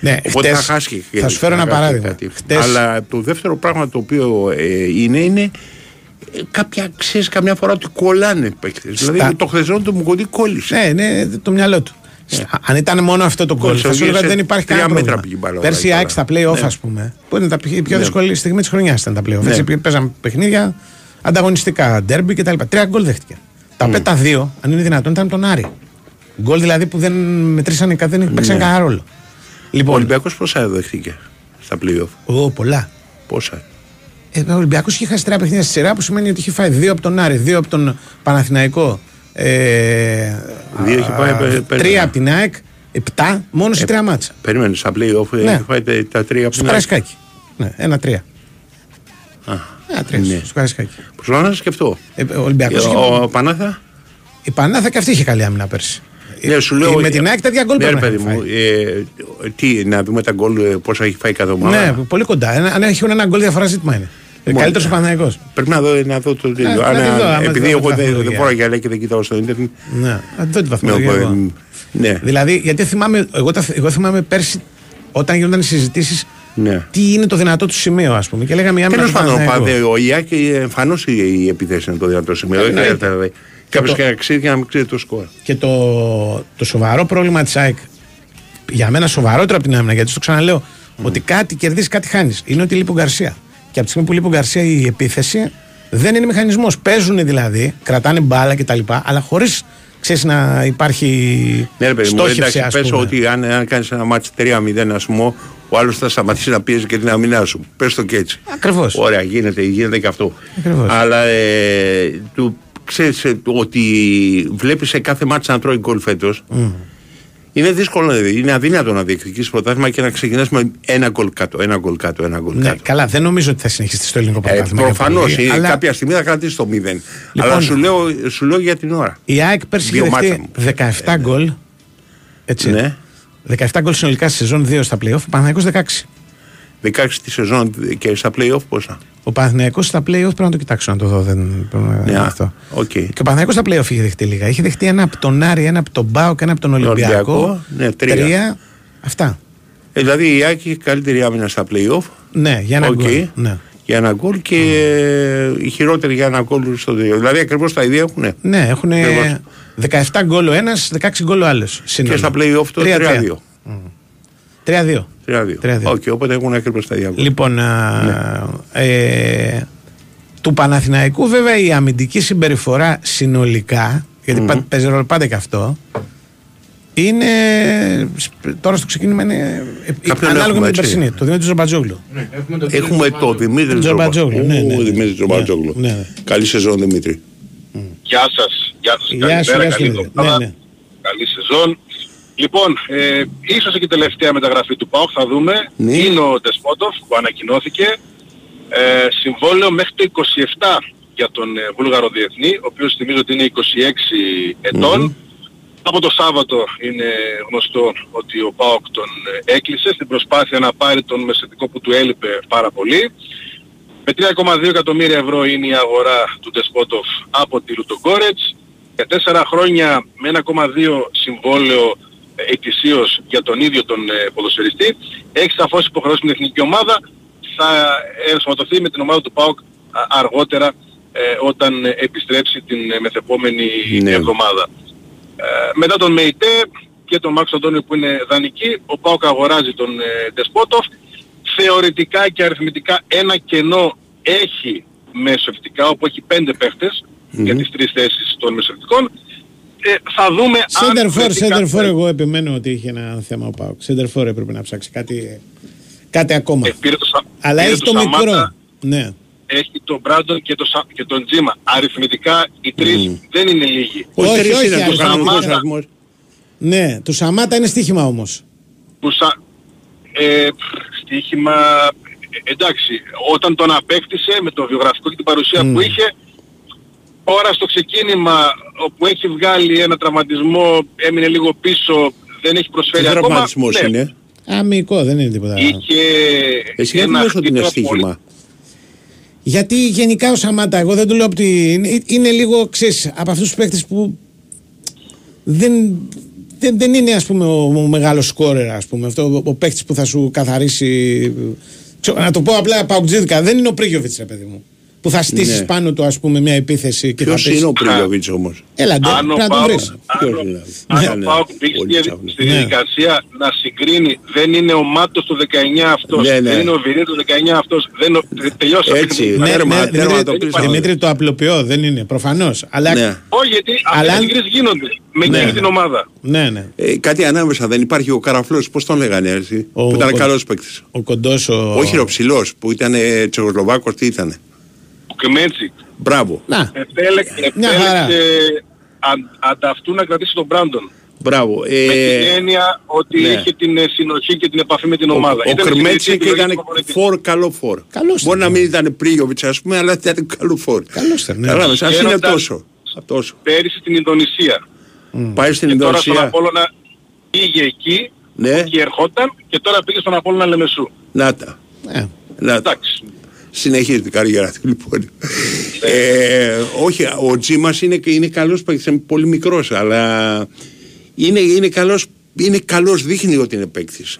Ναι,
Οπότε
χτες,
θα χάσει.
Θα σου φέρω ένα παράδειγμα.
Χτες... Αλλά το δεύτερο πράγμα το οποίο ε, είναι, είναι ε, κάποια, ξέρεις, καμιά φορά ότι κολλάνε παίκτες. Δηλαδή, Στα... Δηλαδή το χθεσινό του Μουκοντή κόλλησε.
Ναι, ναι, το μυαλό του. Yeah. Ε. Αν ήταν μόνο αυτό το κόλ, θα σου έλεγα ότι δεν υπάρχει κανένα πρόβλημα. Πέρσι η ΑΕΚ στα playoff, ναι. ας πούμε, που είναι τα πιο ναι. δύσκολη στιγμή της χρονιάς ήταν τα playoff. Ναι. Έτσι, παίζαμε παιχνίδια ανταγωνιστικά, ντέρμπι κτλ. Τρία γκολ δέχτηκε. Τα mm. πέτα δύο, αν είναι δυνατόν, ήταν τον Άρη. Γκολ δηλαδή που δεν μετρήσαν, δεν παίξαν ναι. κανένα ρόλο.
Λοιπόν, ο Ολυμπιακός πόσα δέχτηκε στα playoff;
Ω, πολλά.
Πόσα;
Ε, ο Ολυμπιακός είχε χάσει τρία παιχνίδια στη σειρά που σημαίνει ότι είχε φάει δύο από τον Άρη, δύο από τον Παναθηναϊκό, ε,
Δύο έχει πάει.
Τρία από την ΑΕΚ, επτά, μόνος σε ε, τρία μάτσα.
Περίμενες, στα play-off ναι. έχει πάει τα, τα τρία από
την ΑΕΚ. Στο Καρασκάκι. Ναι, ένα-τρία.
Α,
ένα τρία. Ναι. Στο Καρασκάκι.
Προσπαθώ να σκεφτώ.
Ε, ο Ολυμπιακός
ε, ο, ο Πανάθα;
Η Πανάθα και αυτή είχε καλή άμυνα πέρσι.
Ναι, σου λέω,
με την ΑΕΚ τα γκολ
ναι, παιδί μου, ε, τι, να δούμε τα γκολ πόσα έχει φάει κάθε ομάδα.
Ναι, πολύ κοντά. Αν έχουν ένα γκολ διαφορά ζήτημα είναι. Καλύτερος ο Παναγικός.
Πρέπει να δω, να δω το τέλειο. Επειδή εγώ δεν φοράω γυαλιά και δεν κοιτάω στο Ιντερνετ.
Ναι, δεν τη βαθμολογία.
Ναι.
Δηλαδή, γιατί θυμάμαι, εγώ, εγώ θυμάμαι πέρσι όταν γίνονταν οι συζητήσεις ναι. τι είναι το δυνατό του σημείο, ας πούμε. Και λέγαμε για
Τέλος πάντων, ο Ιάκη εμφανώς η επιθέση είναι το δυνατό σημείο. Δεν δηλαδή. Κάποιος και να ξέρει και να μην ξέρει το σκορ.
Και το, το σοβαρό πρόβλημα της ΑΕΚ, για μένα σοβαρότερο από την άμυνα, γιατί στο ξαναλέω, ότι κάτι κερδίζει, κάτι χάνεις. Είναι ότι λείπει ο Γκαρσία. Και από τη στιγμή που λείπει ο Γκαρσία η επίθεση δεν είναι μηχανισμός. Παίζουν δηλαδή, κρατάνε μπάλα κτλ. Αλλά χωρίς ξέρεις να υπάρχει
ναι, ρε παιδί μου, εντάξει, πες ότι αν, αν κάνεις ένα μάτι 3-0, ας πούμε, ο άλλος θα σταματήσει να πιέζει και την αμυνά σου. Πες το και έτσι.
Ακριβώς.
Ωραία, γίνεται, γίνεται και αυτό.
Ακριβώς.
Αλλά ε, του ξέρεις ε, ότι βλέπεις σε κάθε μάτι να τρώει γκολ φέτος. Mm. Είναι δύσκολο, είναι αδύνατο να διεκδικήσει πρωτάθλημα και να ξεκινάς με ένα γκολ κάτω, ένα γκολ κάτω, ένα γκολ ναι, κάτω.
Καλά, δεν νομίζω ότι θα συνεχίσει στο ελληνικό ε, πρωτάθλημα.
Ε, Προφανώς, αλλά... κάποια στιγμή θα κρατήσει το 0. Λοιπόν, αλλά σου λέω, σου λέω για την ώρα.
Η ΑΕΚ πέρσι είχε δεχτεί 17 ε, γκολ. Έτσι.
Ναι.
17 γκολ συνολικά στη σεζόν 2 στα playoff, ο 16.
16 τη σεζόν και στα playoff πόσα;
Ο Παναθηναϊκός στα playoff πρέπει να το κοιτάξω να το δω. Δεν,
ναι, αυτό. Okay.
Και ο Παναθηναϊκός στα playoff είχε δεχτεί λίγα. Είχε δεχτεί ένα από τον Άρη, ένα από τον Μπάο και ένα από τον Ολυμπιακό. Ολυμπιακό
ναι, τρία.
τρία. Αυτά.
Ε, δηλαδή η Άκη έχει καλύτερη άμυνα στα playoff.
Ναι, για ένα okay. γκολ. Ναι.
Για ένα γκολ και mm. η χειρότερη για ένα γκολ στο δύο. Δηλαδή ακριβώς τα ίδια έχουν.
Ναι, έχουν 17 γκολ ο ένας, 16 γκολ ο άλλος.
Και στα playoff το 3-2.
3-2.
3-2. Okay, οπότε έχουν ακριβώ τα ίδια.
Λοιπόν, ναι. ε, του Παναθηναϊκού βέβαια η αμυντική συμπεριφορά συνολικά, γιατί mm-hmm. παίζει ρόλο πάντα και αυτό, είναι. Τώρα στο ξεκίνημα είναι. Κάποιον ανάλογα με την περσινή. Το Δημήτρη Ζομπατζόγλου.
Ναι, έχουμε το Δημήτρη Ζομπατζόγλου. Ναι, ναι, Δημήτρη Ζομπατζόγλου. Ναι, ναι. Καλή σεζόν Δημήτρη.
Γεια σας. Γεια σας. Καλημέρα. Καλή εβδομάδα. Καλή σεζόν. Λοιπόν, ε, ίσως και η τελευταία μεταγραφή του ΠΑΟΚ θα δούμε. Ναι. Είναι ο Τεσπότοφ που ανακοινώθηκε. Ε, συμβόλαιο μέχρι το 27 για τον ε, Βούλγαρο Διεθνή, ο οποίος θυμίζω ότι είναι 26 ετών. Από το Σάββατο είναι γνωστό ότι ο ΠΑΟΚ τον ε, έκλεισε στην προσπάθεια να πάρει τον μεσαιτικό που του έλειπε πάρα πολύ. Με 3,2 εκατομμύρια ευρώ είναι η αγορά του Τεσπότοφ από τη Λουτογκόρετς. Για 4 χρόνια με 1,2 συμβόλαιο ετησίως για τον ίδιο τον ε, ποδοσφαιριστή. Έχει σαφώς υποχρεώσει την εθνική ομάδα. Θα ενσωματωθεί με την ομάδα του ΠΑΟΚ αργότερα ε, όταν επιστρέψει την μεθεπόμενη ναι. εβδομάδα. μετά τον ΜΕΙΤΕ και τον Μάξ Αντώνιο που είναι δανεική, ο Πάοκ αγοράζει τον ε, Ντεσπότοφ. Θεωρητικά και αριθμητικά ένα κενό έχει μεσοευτικά, όπου έχει πέντε παίχτες για τις τρεις θέσεις των μεσοευτικών. Ε, θα δούμε
Σέντερφορ, Σέντερφορ, εγώ επιμένω ότι είχε ένα θέμα ο Πάοκ. Σέντερφορ έπρεπε να ψάξει κάτι, κάτι ακόμα.
Ε, πήρε το,
Αλλά έχει το, μικρό. Ναι.
Έχει τον Μπράντον και, το, και τον Τζίμα. Αριθμητικά οι τρεις mm. δεν είναι λίγοι.
Όχι, όχι, όχι, είναι το Σαμάτα. Ναι, το Σαμάτα είναι στοίχημα όμως.
Που σα... ε, στοίχημα... Ε, εντάξει, όταν τον απέκτησε με το βιογραφικό και την παρουσία mm. που είχε, Τώρα στο ξεκίνημα όπου έχει βγάλει ένα τραυματισμό, έμεινε λίγο πίσω, δεν έχει προσφέρει
Τι ακόμα. τραυματισμός ναι. είναι;
Αμικό, δεν είναι τίποτα.
Είχε
Εσύ δεν λες ότι είναι στοίχημα.
Γιατί γενικά ο Σαμάτα, εγώ δεν του λέω ότι είναι, είναι λίγο, ξέρεις, από αυτούς τους παίκτες που δεν, δεν, δεν είναι ας πούμε ο, ο μεγάλος σκόρερ ας πούμε, αυτό, ο, ο παίκτης που θα σου καθαρίσει, να το πω απλά παουτζίδικα, δεν είναι ο Πρίγιοβιτς ρε παιδί μου που θα στήσεις ναι. πάνω του ας πούμε μια επίθεση και
Ποιος θα είναι ο Πρίγιοβιτς όμως;
Έλα, πρέπει να το βρεις.
Αν ο Πάουκ πήγε στη διαδικασία να συγκρίνει, δεν είναι ο Μάτος του 19 αυτός, ναι, ναι. δεν είναι ο Βιρί του 19 αυτός, δεν τελειώσα.
Έτσι,
τέρμα, τέρμα το Δημήτρη το απλοποιώ, δεν είναι, προφανώς.
Όχι, γιατί αυτές οι συγκρίσεις γίνονται με εκείνη την ομάδα.
Ναι, ναι.
Ε, κάτι ανάμεσα δεν υπάρχει ο Καραφλός, πώς τον λέγανε έτσι, που ήταν καλός παίκτης.
Ο κοντός ο...
Όχι ο ψηλός, που ήταν Τσεχοσλοβάκος, τι ήτανε.
Κμέτσι.
Μπράβο.
Να.
Επέλεξε, ανταυτού να κρατήσει τον Μπράντον.
Μπράβο.
Ε, με την έννοια ότι ναι. είχε την ε, συνοχή και την επαφή με την ομάδα.
Ο, ο Κρμέτσι και ήταν φορ, καλό φορ.
Καλώς
Μπορεί να μην ήταν Πρίγιοβιτς ας πούμε, αλλά ήταν καλό φορ.
Καλώς ήταν. Ναι.
Καλά, σας είναι τόσο. τόσο.
Πέρυσι στην Ινδονησία.
Mm. Πάει στην Ινδονησία.
Και τώρα στον Απόλλωνα πήγε εκεί
ναι.
και ερχόταν και τώρα πήγε στον Απόλλωνα Λεμεσού.
Να τα.
Ναι.
Να τα. Εντάξει συνεχίζει την καριέρα του λοιπόν. ε, όχι, ο Τζίμας είναι, είναι καλός παίκτης, είναι πολύ μικρός, αλλά είναι, είναι, καλός, είναι καλός, δείχνει ότι είναι παίκτης.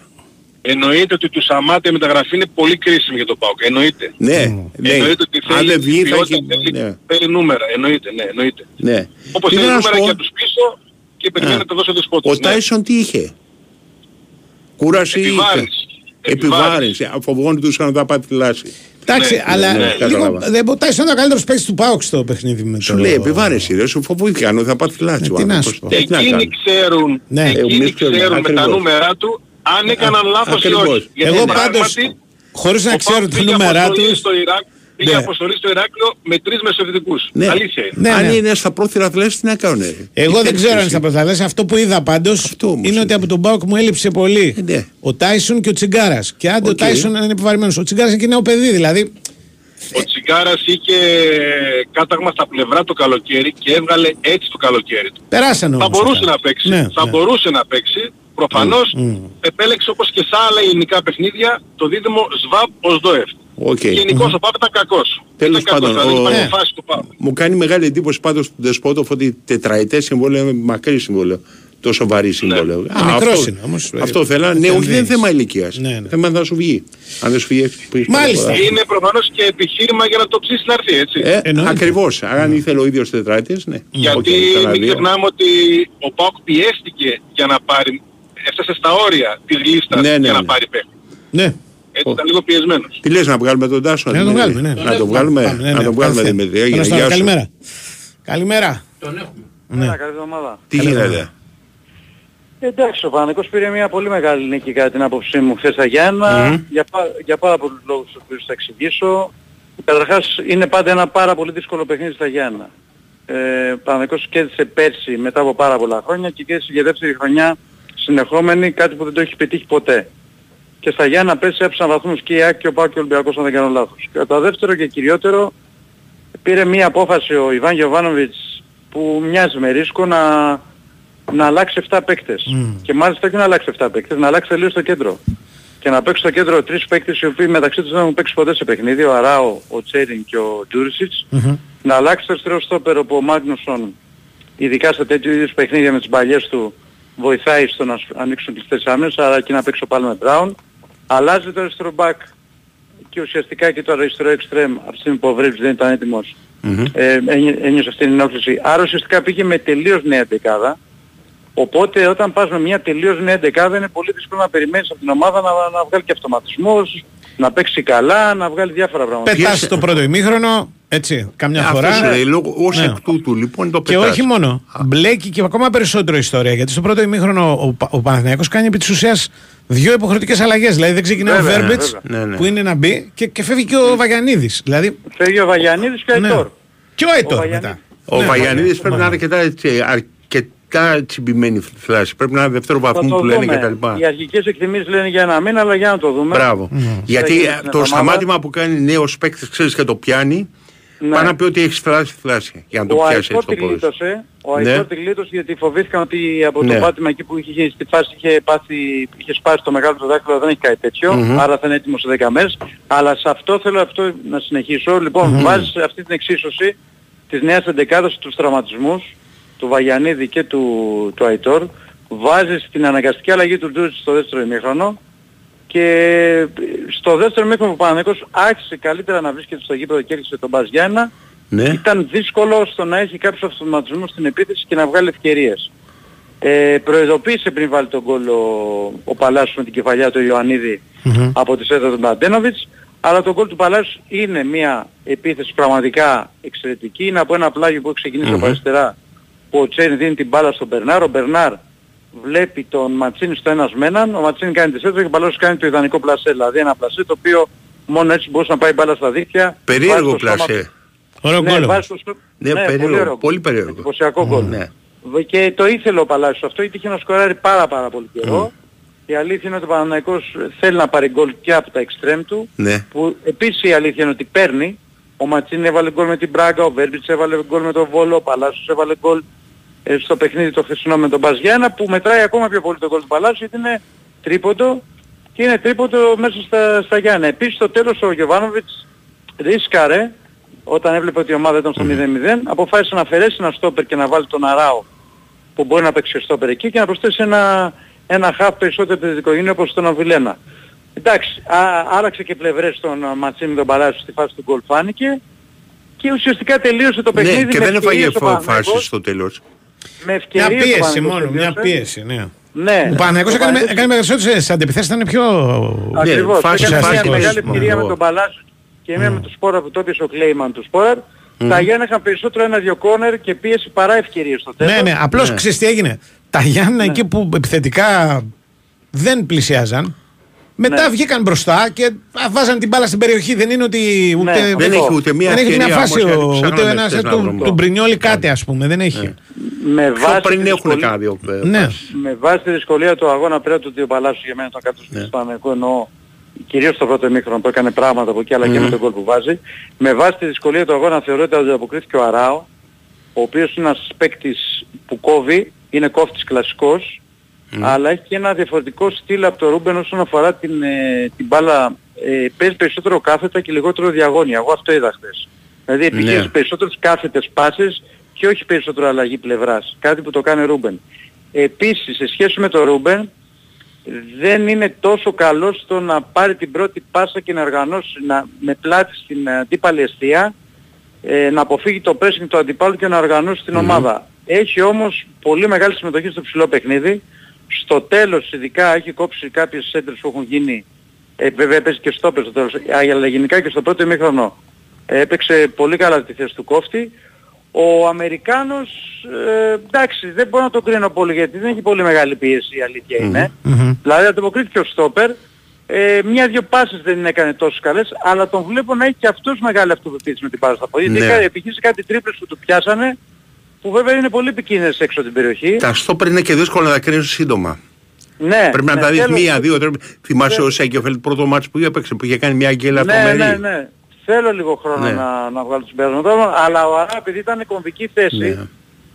Εννοείται ότι του Σαμάτε η μεταγραφή είναι πολύ κρίσιμη για το ΠΑΟΚ. Εννοείται.
Ναι,
ναι. Εννοείται ότι θέλει,
Αν δεν βγει, θα
έχει, ναι. θέλει νούμερα. Εννοείται, ναι, εννοείται.
Ναι.
Όπως θέλει νούμερα και από τους πίσω και περιμένει να το δώσει
Ο ναι. Τάισον τι είχε; Κούραση
Επιβάρυνση.
Επιβάρυνση. Αφοβγόνει να τα πάτη λάση.
Εντάξει, ναι, αλλά ναι, λίγο, δεν ποτέ σαν ο καλύτερος παίκτης του Πάουξ στο παιχνίδι με
Σου λέει επιβάρεση, ρε, σου φοβήθηκαν ότι θα πάθει λάθος.
Τι να σου πω. Εκείνοι ξέρουν, ναι. εκείνοι ξέρουν με τα νούμερα του αν έκαναν λάθος ή όχι.
Εγώ πάντως, χωρίς να ξέρω τα νούμερα του...
Πήγε ναι. αποστολή στο Ηράκλειο με τρεις μεσοειδικούς.
Ναι.
Αλήθεια
είναι. Ναι, αν ναι. είναι στα πρόθυρα λες τι να κάνουν.
Εγώ δεν ξέρω αν είναι στα πρόθυρα Αυτό που είδα πάντως είναι ότι από τον Μπάουκ μου έλειψε πολύ ε, ναι. ο Τάισον και ο Τσιγκάρας. Και αν okay. ο Τάισον είναι επιβαρημένος. Ο Τσιγκάρας είναι και νέο παιδί δηλαδή.
Ο Τσιγκάρας είχε κάταγμα στα πλευρά το καλοκαίρι και έβγαλε έτσι το καλοκαίρι του.
Περάσανε
όμως. Θα μπορούσε να παίξει. Ναι, θα ναι. μπορούσε να παίξει. Προφανώς mm, επέλεξε όπως και σε άλλα ελληνικά παιχνίδια το δίδυμο ΣΒΑΠ ως ΔΟΕΦ.
Okay.
Γενικώς mm-hmm. ο Πάπ ήταν κακός.
Τέλος πάντων,
δηλαδή
ο... ναι. μου κάνει μεγάλη εντύπωση πάντως του Δεσπότοφ ότι τετραετές συμβόλαιο είναι μακρύ συμβόλαιο. Τόσο βαρύ ναι. συμβόλαιο.
Ναι. Α, αυτό, είναι, όμως,
αυτό θέλω. Ναι, όχι δεν είναι θέμα ηλικίας.
Ναι, ναι.
Θέμα να σου βγει. Αν δεν σου βγει,
Μάλιστα.
Είναι προφανώς και επιχείρημα για να το ψήσεις να έρθει, έτσι.
Ε, ακριβώς. Αν ήθελε ο ίδιος τετραετές, ναι.
Γιατί okay, μην ξεχνάμε ότι ο Πάκ πιέστηκε για να πάρει, έφτασε στα όρια της λίστας
ναι, ναι,
για να
ναι.
πάρει παίχτη.
Ναι.
Έτσι ήταν λίγο πιεσμένος.
Τι λες να βγάλουμε τον Τάσο.
Ναι, να τον βγάλουμε, ναι.
Να τον βγάλουμε, να τον βγάλουμε Δημητρία.
Καλημέρα. Καλημέρα.
Τον έχουμε. Ναι. Καλή εβδομάδα.
Τι γίνεται;
Εντάξει, ο Παναγικός πήρε μια πολύ μεγάλη νίκη κατά την άποψή μου χθες στα Γιάννα, mm-hmm. για, για πάρα πολλούς λόγους τους οποίους θα εξηγήσω. Καταρχάς είναι πάντα ένα πάρα πολύ δύσκολο παιχνίδι στα Γιάννα. Ε, ο Παναγικός κέρδισε πέρσι μετά από πάρα πολλά χρόνια και κέρδισε για δεύτερη χρονιά συνεχόμενη, κάτι που δεν το έχει πετύχει ποτέ και στα Γιάννα πέσει έψαν βαθμούς και η ΑΕΚ και ο Πάκη Ολυμπιακός αν δεν κάνω λάθος. Και το δεύτερο και κυριότερο πήρε μία απόφαση ο Ιβάν Γεωβάνοβιτς που μοιάζει με ρίσκο να, να αλλάξει 7 παίκτες. Mm. Και μάλιστα όχι να αλλάξει 7 παίκτες, να αλλάξει τελείως το κέντρο. Και να παίξει στο κέντρο τρεις παίκτες οι οποίοι μεταξύ τους δεν έχουν παίξει ποτέ σε παιχνίδι, ο Αράο, ο Τσέριν και ο Τζούρισιτς. Mm-hmm. Να αλλάξει το αριστερό στόπερο που ο Μάγνουσον, ειδικά σε τέτοιου είδους παιχνίδια με τις παλιές του, βοηθάει στο να ανοίξουν τις άμυνες, αλλά και να παίξει ο Πάλμε Μπράουν αλλάζει το αριστερό back και ουσιαστικά και το αριστερό extreme από τη στιγμή που ο Βρέμπς δεν ήταν ε, ένιωσε αυτή την ενόχληση. Άρα ουσιαστικά πήγε με τελείως νέα δεκάδα Οπότε όταν πας με μια τελείως νέα δεκάδα είναι πολύ δύσκολο να περιμένεις από την ομάδα να, να βγάλει και αυτοματισμούς, να παίξει καλά, να βγάλει διάφορα πράγματα.
Πετάς το πρώτο ημίχρονο, έτσι, καμιά
Αυτό
φορά.
είναι, λόγω, ως ναι. εκ τούτου λοιπόν το
Και
πετάς.
όχι μόνο. Μπλέκει και ακόμα περισσότερο η ιστορία. Γιατί στο πρώτο ημίχρονο ο, Πα- ο Παναθηναϊκός κάνει επί της ουσίας δύο υποχρεωτικές αλλαγές. Δηλαδή δεν ξεκινάει ο
Βέβαια,
Βέρμπετς
βέβαια.
Ναι, ναι.
που είναι να μπει και, και φεύγει και ο Βαγιανίδης. Δηλαδή
Φεύγει ο Βαγιανίδης και ο
Ναι.
Αϊτόρ.
και ο Αϊτόρ
Βαγιανίδης.
μετά.
Ο
Ναι,
Βαγιανίδης πρέπει
ναι.
να είναι αρκετά, έτσι, αρκετά τσιμπημένη φλάση. Πρέπει να είναι δεύτερο
Θα
βαθμό
το
που λένε
δούμε.
κτλ.
Οι αρχικές εκτιμήσεις λένε για ένα μήνα, αλλά για να το δούμε.
Μπράβο. Γιατί
Θα γίνει
ε,
την
το
εβδομάδα.
σταμάτημα που κάνει νέος παίκτης ξέρεις και το πιάνει,
Ναι.
πάει να πει ότι έχεις φλάσει φλάση για να το
Ο
πιάσει
Αϊτόρ
έτσι το
τη
πόδι.
γλίτωσε. Ο
Ναι.
Αϊτόρ τη γλίτωσε γιατί φοβήθηκαν ότι από
Ναι.
το πάτημα εκεί που είχε στη φάση είχε, πάθει, είχε σπάσει το μεγάλο του δάχτυλο δεν έχει κάτι τέτοιο,
Μμμ.
άρα θα είναι έτοιμος σε 10 μέρες. Αλλά σε αυτό θέλω αυτό να συνεχίσω. Λοιπόν, βάζεις αυτή την εξίσωση της νέας εντεκάδας τους τραυματισμούς του Βαγιανίδη και του, του Αϊτόρ. Βάζεις την αναγκαστική αλλαγή του Τζούτς στο δεύτερο ημίχρονο και στο δεύτερο ημίχρονο που ο Παναγικός άρχισε καλύτερα να βρίσκεται στο γήπεδο και έρχισε τον Μπας Γιάννα,
Ναι.
ήταν δύσκολο στο να έχει κάποιους αυτοματισμούς στην επίθεση και να βγάλει ευκαιρίες. Ε, προειδοποίησε πριν βάλει τον γκολ ο, ο Παλάσιος με την κεφαλιά του ιωαννιδη από τη σέτα του Μπαντένοβιτς αλλά το γκολ του Παλάσιου είναι μια επίθεση πραγματικά εξαιρετική. Είναι από ένα πλάγιο που έχει ξεκινήσει από αριστερά που ο Τσέρι δίνει την μπάλα στον Μπερνάρ. Ο Μπερνάρ βλέπει τον Ματσίνη στο ένας με έναν. Ο Ματσίνη κάνει τη σέντρα και ο Παλάσιος κάνει το ιδανικό πλασέ. Δηλαδή ένα πλασέ το οποίο μόνο έτσι μπορούσε να πάει μπάλα στα δίχτυα.
Περίεργο
Βάζει το σώμα
πλασέ.
Ωραίο
ναι,
γκολ. όμως.
βάζει το σκο-
Ναι,
ναι,
περίεργο,
πολύ, ωραίο.
πολύ περίεργο.
Εντυπωσιακό γκολ.
Ναι.
Β- Και το ήθελε ο Παλάσιος αυτό γιατί είχε να σκοράρει πάρα πάρα πολύ καιρό. Η αλήθεια είναι ότι ο Παναναϊκός θέλει να πάρει γκολ και από τα εξτρέμ του.
Ναι.
Που επίσης η αλήθεια είναι ότι παίρνει. Ο Ματσίνη έβαλε γκολ με την Μπράγκα, ο Βέρμπιτς έβαλε γκολ με τον Βόλο, ο Παλάσιος έβαλε γκολ ε, στο παιχνίδι το χθεσινό με τον Μπαζιάννα που μετράει ακόμα πιο πολύ τον γκολ του Παλάσιου γιατί είναι τρίποντο και είναι τρίποντο μέσα στα, στα Γιάννα. Επίσης στο τέλος ο Γιωβάνοβιτς ρίσκαρε όταν έβλεπε ότι η ομάδα ήταν στο 0-0 αποφάσισε να αφαιρέσει ένα στόπερ και να βάλει τον Αράο που μπορεί να παίξει στόπερ εκεί και να προσθέσει ένα, ένα χαφ περισσότερο παιδικογενή όπως τον Αβιλένα. Εντάξει, α, άραξε και πλευρές στον α, Ματσίνη τον Παλάσιο στη φάση του γκολ φάνηκε και ουσιαστικά τελείωσε το παιχνίδι
Ναι, και
με
δεν έφαγε
ευκαιρίες ο
φα-
Παναθηναϊκός.
φάση στο τέλος.
Με
Μια
ευκαιρίες ο
πίεση
Παναθηναϊκός
μόνο, μια
τελείωσε.
πίεση, ναι.
Ναι.
Ο Παναγιώτος
Ο
έκανε,
Παναθηναϊκός-
έκανε περισσότερες αντιπιθέσεις, ήταν πιο...
Ακριβώς.
φάση,
Έκανε
φάση,
μια
φάση,
μεγάλη
φάση.
ευκαιρία με τον Παλάσιο και μία με τον Σπόρα που το έπιασε ο Κλέιμαν του Σπόραρ. Τα Γιάννα είχαν περισσότερο ένα-δυο κόρνερ και πίεση παρά ευκαιρίες στο τέλος.
Ναι, ναι, απλώς
Ναι.
ξέρεις τι έγινε. Τα Γιάννα εκεί που επιθετικά δεν πλησιάζαν, μετά
Ναι.
βγήκαν μπροστά και α, βάζαν την μπάλα στην περιοχή. Δεν είναι ότι ούτε,
Ναι,
Δεν έχει ούτε μία
δεν έχει μια
ευκαιρία
φάση,
όμως,
ο-
γιατί
ούτε
ψάχνανε
ένας
χθες να
του,
βρουν.
του Μπρινιόλι κάτι ας πούμε, δεν έχει.
Με
Πιο
βάση,
πριν
τη
έχουν
δυσκολία-
κάνει δύο ε,
Ναι.
φάσεις.
με βάση τη δυσκολία του αγώνα πέρα του ότι ο Παλάσιος για μένα ήταν κάτω
Ναι.
στο Παναγικό εννοώ κυρίως στο πρώτο ημίχρονο που έκανε πράγματα από εκεί αλλά και με τον γκολ που βάζει. Με βάση τη δυσκολία του αγώνα θεωρώ ότι ανταποκρίθηκε ο Αράο ο οποίος είναι ένας παίκτης που κόβει, είναι κόφτης κλασικός αλλά έχει και ένα διαφορετικό στυλ από το Ρούμπεν όσον αφορά την, ε, την μπάλα ε, παίζει περισσότερο κάθετα και λιγότερο διαγώνια. Εγώ αυτό είδα χθες. Δηλαδή επιχείρησε
Ναι.
περισσότερες κάθετες πάσες και όχι περισσότερο αλλαγή πλευράς. Κάτι που το κάνει ο Ρούμπεν. Επίσης, σε σχέση με τον Ρούμπεν, δεν είναι τόσο καλό στο να πάρει την πρώτη πάσα και να οργανώσει να, με πλάτη στην αντίπαλη εστία, ε, να αποφύγει το pressing του αντιπάλου και να οργανώσει την ομάδα. Έχει όμως πολύ μεγάλη συμμετοχή στο ψηλό παιχνίδι. Στο τέλος ειδικά έχει κόψει κάποιες σέντρες που έχουν γίνει, ε, βέβαια έπαιζε και στο στο τέλος, αλλά γενικά και στο πρώτο ημίχρονο ε, έπαιξε πολύ καλά τη θέση του κόφτη. Ο Αμερικάνος, ε, εντάξει, δεν μπορώ να το κρίνω πολύ γιατί δεν έχει πολύ μεγάλη πίεση η αλήθεια είναι. Δηλαδή ανταποκρίθηκε ο Στόπερ. Ε, Μια-δυο πάσες δεν έκανε τόσο καλές, αλλά τον βλέπω να έχει και αυτός μεγάλη αυτοπεποίθηση με την πάσα στα πόδια.
Ναι.
Γιατί επιχείρησε κάτι τρίπλες που του πιάσανε, που βέβαια είναι πολύ επικίνδυνες έξω από την περιοχή.
Τα στόπερ είναι και δύσκολο να τα κρίνεις σύντομα.
Ναι,
Πρέπει να
ναι,
τα δεις
θέλω-
μία, δύο, τρία. Θυμάσαι
Ναι.
ο Σέγκεφελτ πρώτο μάτς που έπαιξε που είχε κάνει μια γκέλα
Ναι,
τρομερή;
ναι, ναι. Θέλω λίγο χρόνο
Ναι.
να, να βγάλω το συμπέρασμα τώρα, αλλά ο Αρά επειδή ήταν κομβική θέση,
Ναι.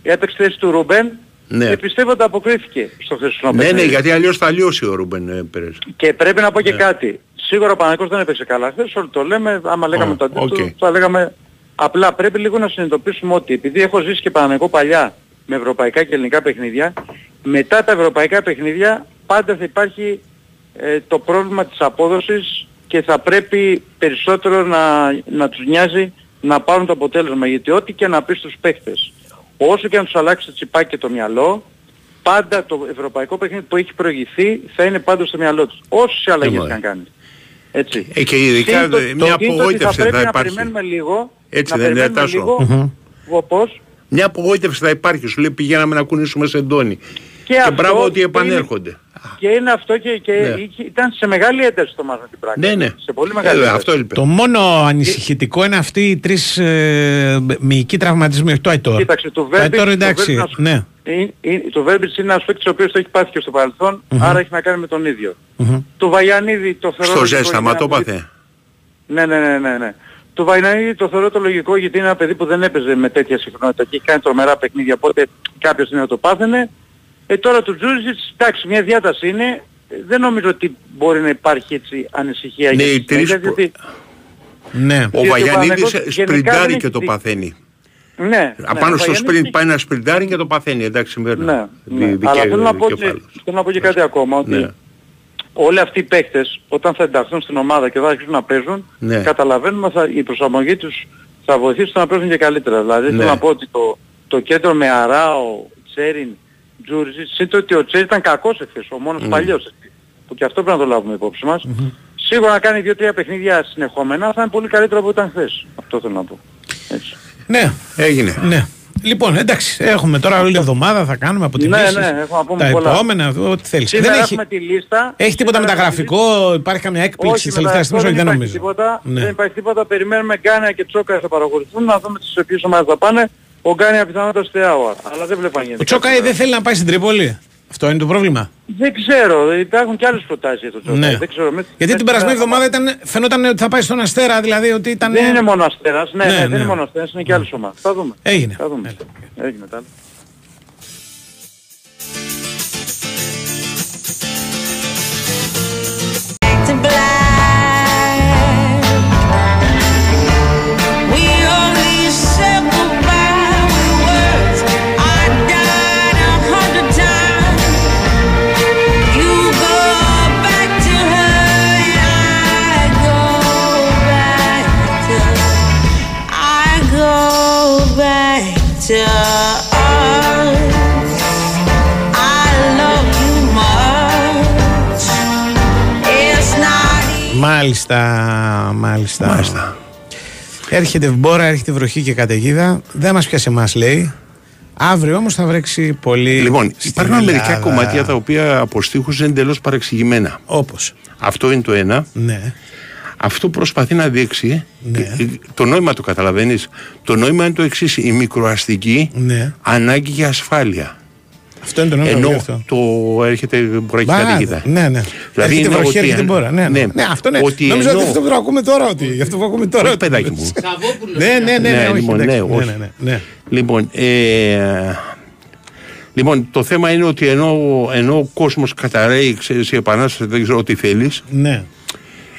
έπαιξε θέση του Ρούμπεν
Ναι.
και πιστεύω ότι αποκρίθηκε στο χθεσινό
Ναι, ναι,
παιχνίδι.
γιατί αλλιώς θα λιώσει ο Ρούμπεν ε, Πέρες.
Και πρέπει να πω
Ναι.
και κάτι. Σίγουρα ο Παναγικός δεν έπαιξε καλά χθες, όλοι το λέμε, άμα λέγαμε
Α,
το αντίθετο,
οκ.
θα λέγαμε απλά πρέπει λίγο να συνειδητοποιήσουμε ότι επειδή έχω ζήσει και Παναγικό παλιά με ευρωπαϊκά και ελληνικά παιχνίδια, μετά τα ευρωπαϊκά παιχνίδια πάντα θα υπάρχει ε, το πρόβλημα της απόδοσης και θα πρέπει περισσότερο να, να τους νοιάζει να πάρουν το αποτέλεσμα. Γιατί ό,τι και να πεις στους παίχτες, όσο και αν τους αλλάξει το τσιπάκι και το μυαλό, πάντα το ευρωπαϊκό παιχνίδι που έχει προηγηθεί θα είναι πάντα στο μυαλό τους. Όσες αλλαγές καν κάνεις. Έτσι.
Ε, και ειδικά
το,
μια απογοήτευση
θα,
θα,
να
υπάρχει.
περιμένουμε λίγο.
Έτσι
να
δεν είναι
περιμένουμε
τάσο.
λίγο. Πώς;
Μια απογοήτευση θα υπάρχει. Σου λέει πηγαίναμε να κουνήσουμε σε ντόνι.
Και,
Και,
αυτό
μπράβο ότι
είναι-
επανέρχονται.
Και είναι αυτό και, και
Ναι.
είχε- ήταν σε μεγάλη ένταση το μάθημα την πράξη.
Ναι, ναι.
Σε πολύ μεγάλη
Ε,
ένταση.
αυτό είπε.
Το μόνο ανησυχητικό είναι αυτοί οι τρεις ε, μυϊκοί τραυματισμοί, όχι το Αϊτόρ.
Κοίταξε, το
Το
Βέρμπιτς,
Αϊτόρ
το
εντάξει,
Βέρμπιτς,
ναι.
Ε, ε, το Βέρμπιτς είναι ένας παίκτης ο οποίος το έχει πάθει και στο παρελθον άρα έχει να κάνει με τον ίδιο.
Μμμ.
Το Βαϊανίδη το θεωρώ...
Στο
λογικό
ζέσταμα
γιατί
το
είναι ένας
πάθε.
παιδί- Ναι, ναι, ναι, ναι, ναι. Το Βαϊανίδη το θεωρώ το λογικό γιατί είναι ένα παιδί που δεν έπαιζε με τέτοια συχνότητα και έχει κάνει τρομερά παιχνίδια, οπότε κάποιος είναι να το πάθαινε. Ε, τώρα του Τζούριζιτς, εντάξει, μια διάταση είναι, ε, δεν νομίζω ότι μπορεί να υπάρχει έτσι ανησυχία
Ναι,
για
οι
τις
τρεις
συνέχειες,
που-
γιατί...
Ναι.
Ο
Γιατί ο
Βαγιανίδης
Παναθηναϊκός γενικά
σπριντάρει
δεν
και
έχει
το
δει-
παθαίνει.
Ναι, ναι,
Απάνω
ο
στο
Βαγιανίδης
σπριντ
έχει-
πάει να σπριντάρει και το παθαίνει. Εντάξει, συμβαίνουν.
Ναι,
Δι-
ναι.
δικαι-
Αλλά θέλω να, πω και,
δικεφάλους.
θέλω να πω και κάτι ακόμα, ότι
Ναι.
όλοι αυτοί οι παίκτες όταν θα ενταχθούν στην ομάδα και θα αρχίσουν να παίζουν,
Ναι.
καταλαβαίνουμε ότι η προσαρμογή τους θα βοηθήσει στο να παίζουν και καλύτερα. Δηλαδή
Ναι.
θέλω να πω ότι το, το κέντρο με Αράο, Τσέριν, Τζούριζιτς, είναι το ότι ο Τσέριν ήταν κακός εχθές, ο μόνος
Ναι.
παλιός. Που και αυτό πρέπει να το λάβουμε υπόψη μας. Σίγουρα να κάνει δύο-τρία παιχνίδια συνεχόμενα θα είναι πολύ καλύτερο από ό,τι ήταν χθες. Αυτό θέλω να πω. Έτσι.
Ναι,
Έγινε.
ναι. Λοιπόν, εντάξει, έχουμε τώρα όλη εβδομάδα, θα κάνουμε αποτιμήσεις.
Ναι, ναι, έχουμε να πούμε
τα
πολλά.
επόμενα, ό,τι θέλεις.
Σήμερα
Δεν έχει,
έχουμε τη λίστα.
έχει τίποτα
Σήμερα
μεταγραφικό, υπάρχει καμιά έκπληξη
Όχι,
της τελευταίας
μεταγραφικό
στιγμής, όχι, δεν
υπάρχει
νομίζω.
Τίποτα,
Ναι.
Δεν υπάρχει τίποτα. Περιμένουμε Γκάνια και Τσόκα θα παρακολουθούν να δούμε τις οποίες ομάδες θα πάνε. Ο Γκάνια πιθανότατα στη ώρα. Αλλά δεν βλέπω αν γίνεται.
Ο Τσόκαη
κάτι.
δεν θέλει να πάει στην Τρίπολη. Αυτό είναι το πρόβλημα.
Δεν ξέρω. Υπάρχουν και άλλες προτάσεις για τον Τσόκα.
Ναι.
Δεν ξέρω. Με-
Γιατί
με-
την περασμένη
με-
εβδομάδα ήταν, φαινόταν ότι θα πάει στον Αστέρα, δηλαδή ότι ήταν.
Δεν είναι μόνο Αστέρας. Ναι,
Ναι,
ναι, δεν
ναι.
είναι μόνο Αστέρας. Είναι και άλλες ομάδες. Θα δούμε.
Έγινε.
Θα δούμε. Έγινε τα
Μάλιστα, μάλιστα.
Μάλιστα.
Έρχεται μπόρα, έρχεται βροχή και καταιγίδα. Δεν μας πιάσε εμάς, λέει. Αύριο όμως θα βρέξει πολύ.
Λοιπόν,
στην
υπάρχουν μερικά
Ελλάδα.
κομμάτια τα οποία από στίχους είναι εντελώς παρεξηγημένα.
Όπως.
Αυτό είναι το ένα.
Ναι.
Αυτό προσπαθεί να δείξει.
Ναι.
ε, Το νόημα το καταλαβαίνεις. Το νόημα είναι το εξής. Η μικροαστική
Ναι.
ανάγκη για ασφάλεια.
Αυτό είναι το νόημα
Ενώ
αυτό.
το έρχεται μπορεί και
Μπα,
καταιγίδα.
Ναι, ναι.
Δηλαδή
έρχεται
είναι
βροχή,
ότι
έρχεται
αν-
μπόρα. Ναι, ναι.
ναι.
ναι, αυτό ναι.
Ότι
Νομίζω
ενώ-
ότι αυτό που ακούμε τώρα. Ότι, γι' αυτό που ακούμε τώρα.
Όχι,
ότι-
παιδάκι μου.
ναι, ναι, ναι, ναι,
Ναι,
όχι,
λοιπόν,
εντάξει.
ναι,
ναι,
όχι.
ναι, ναι, ναι.
Λοιπόν, ε, λοιπόν, το θέμα είναι ότι ενώ, ενώ ο κόσμος καταραίει, ξέρεις, η επανάσταση δεν ξέρω τι θέλεις,
ναι.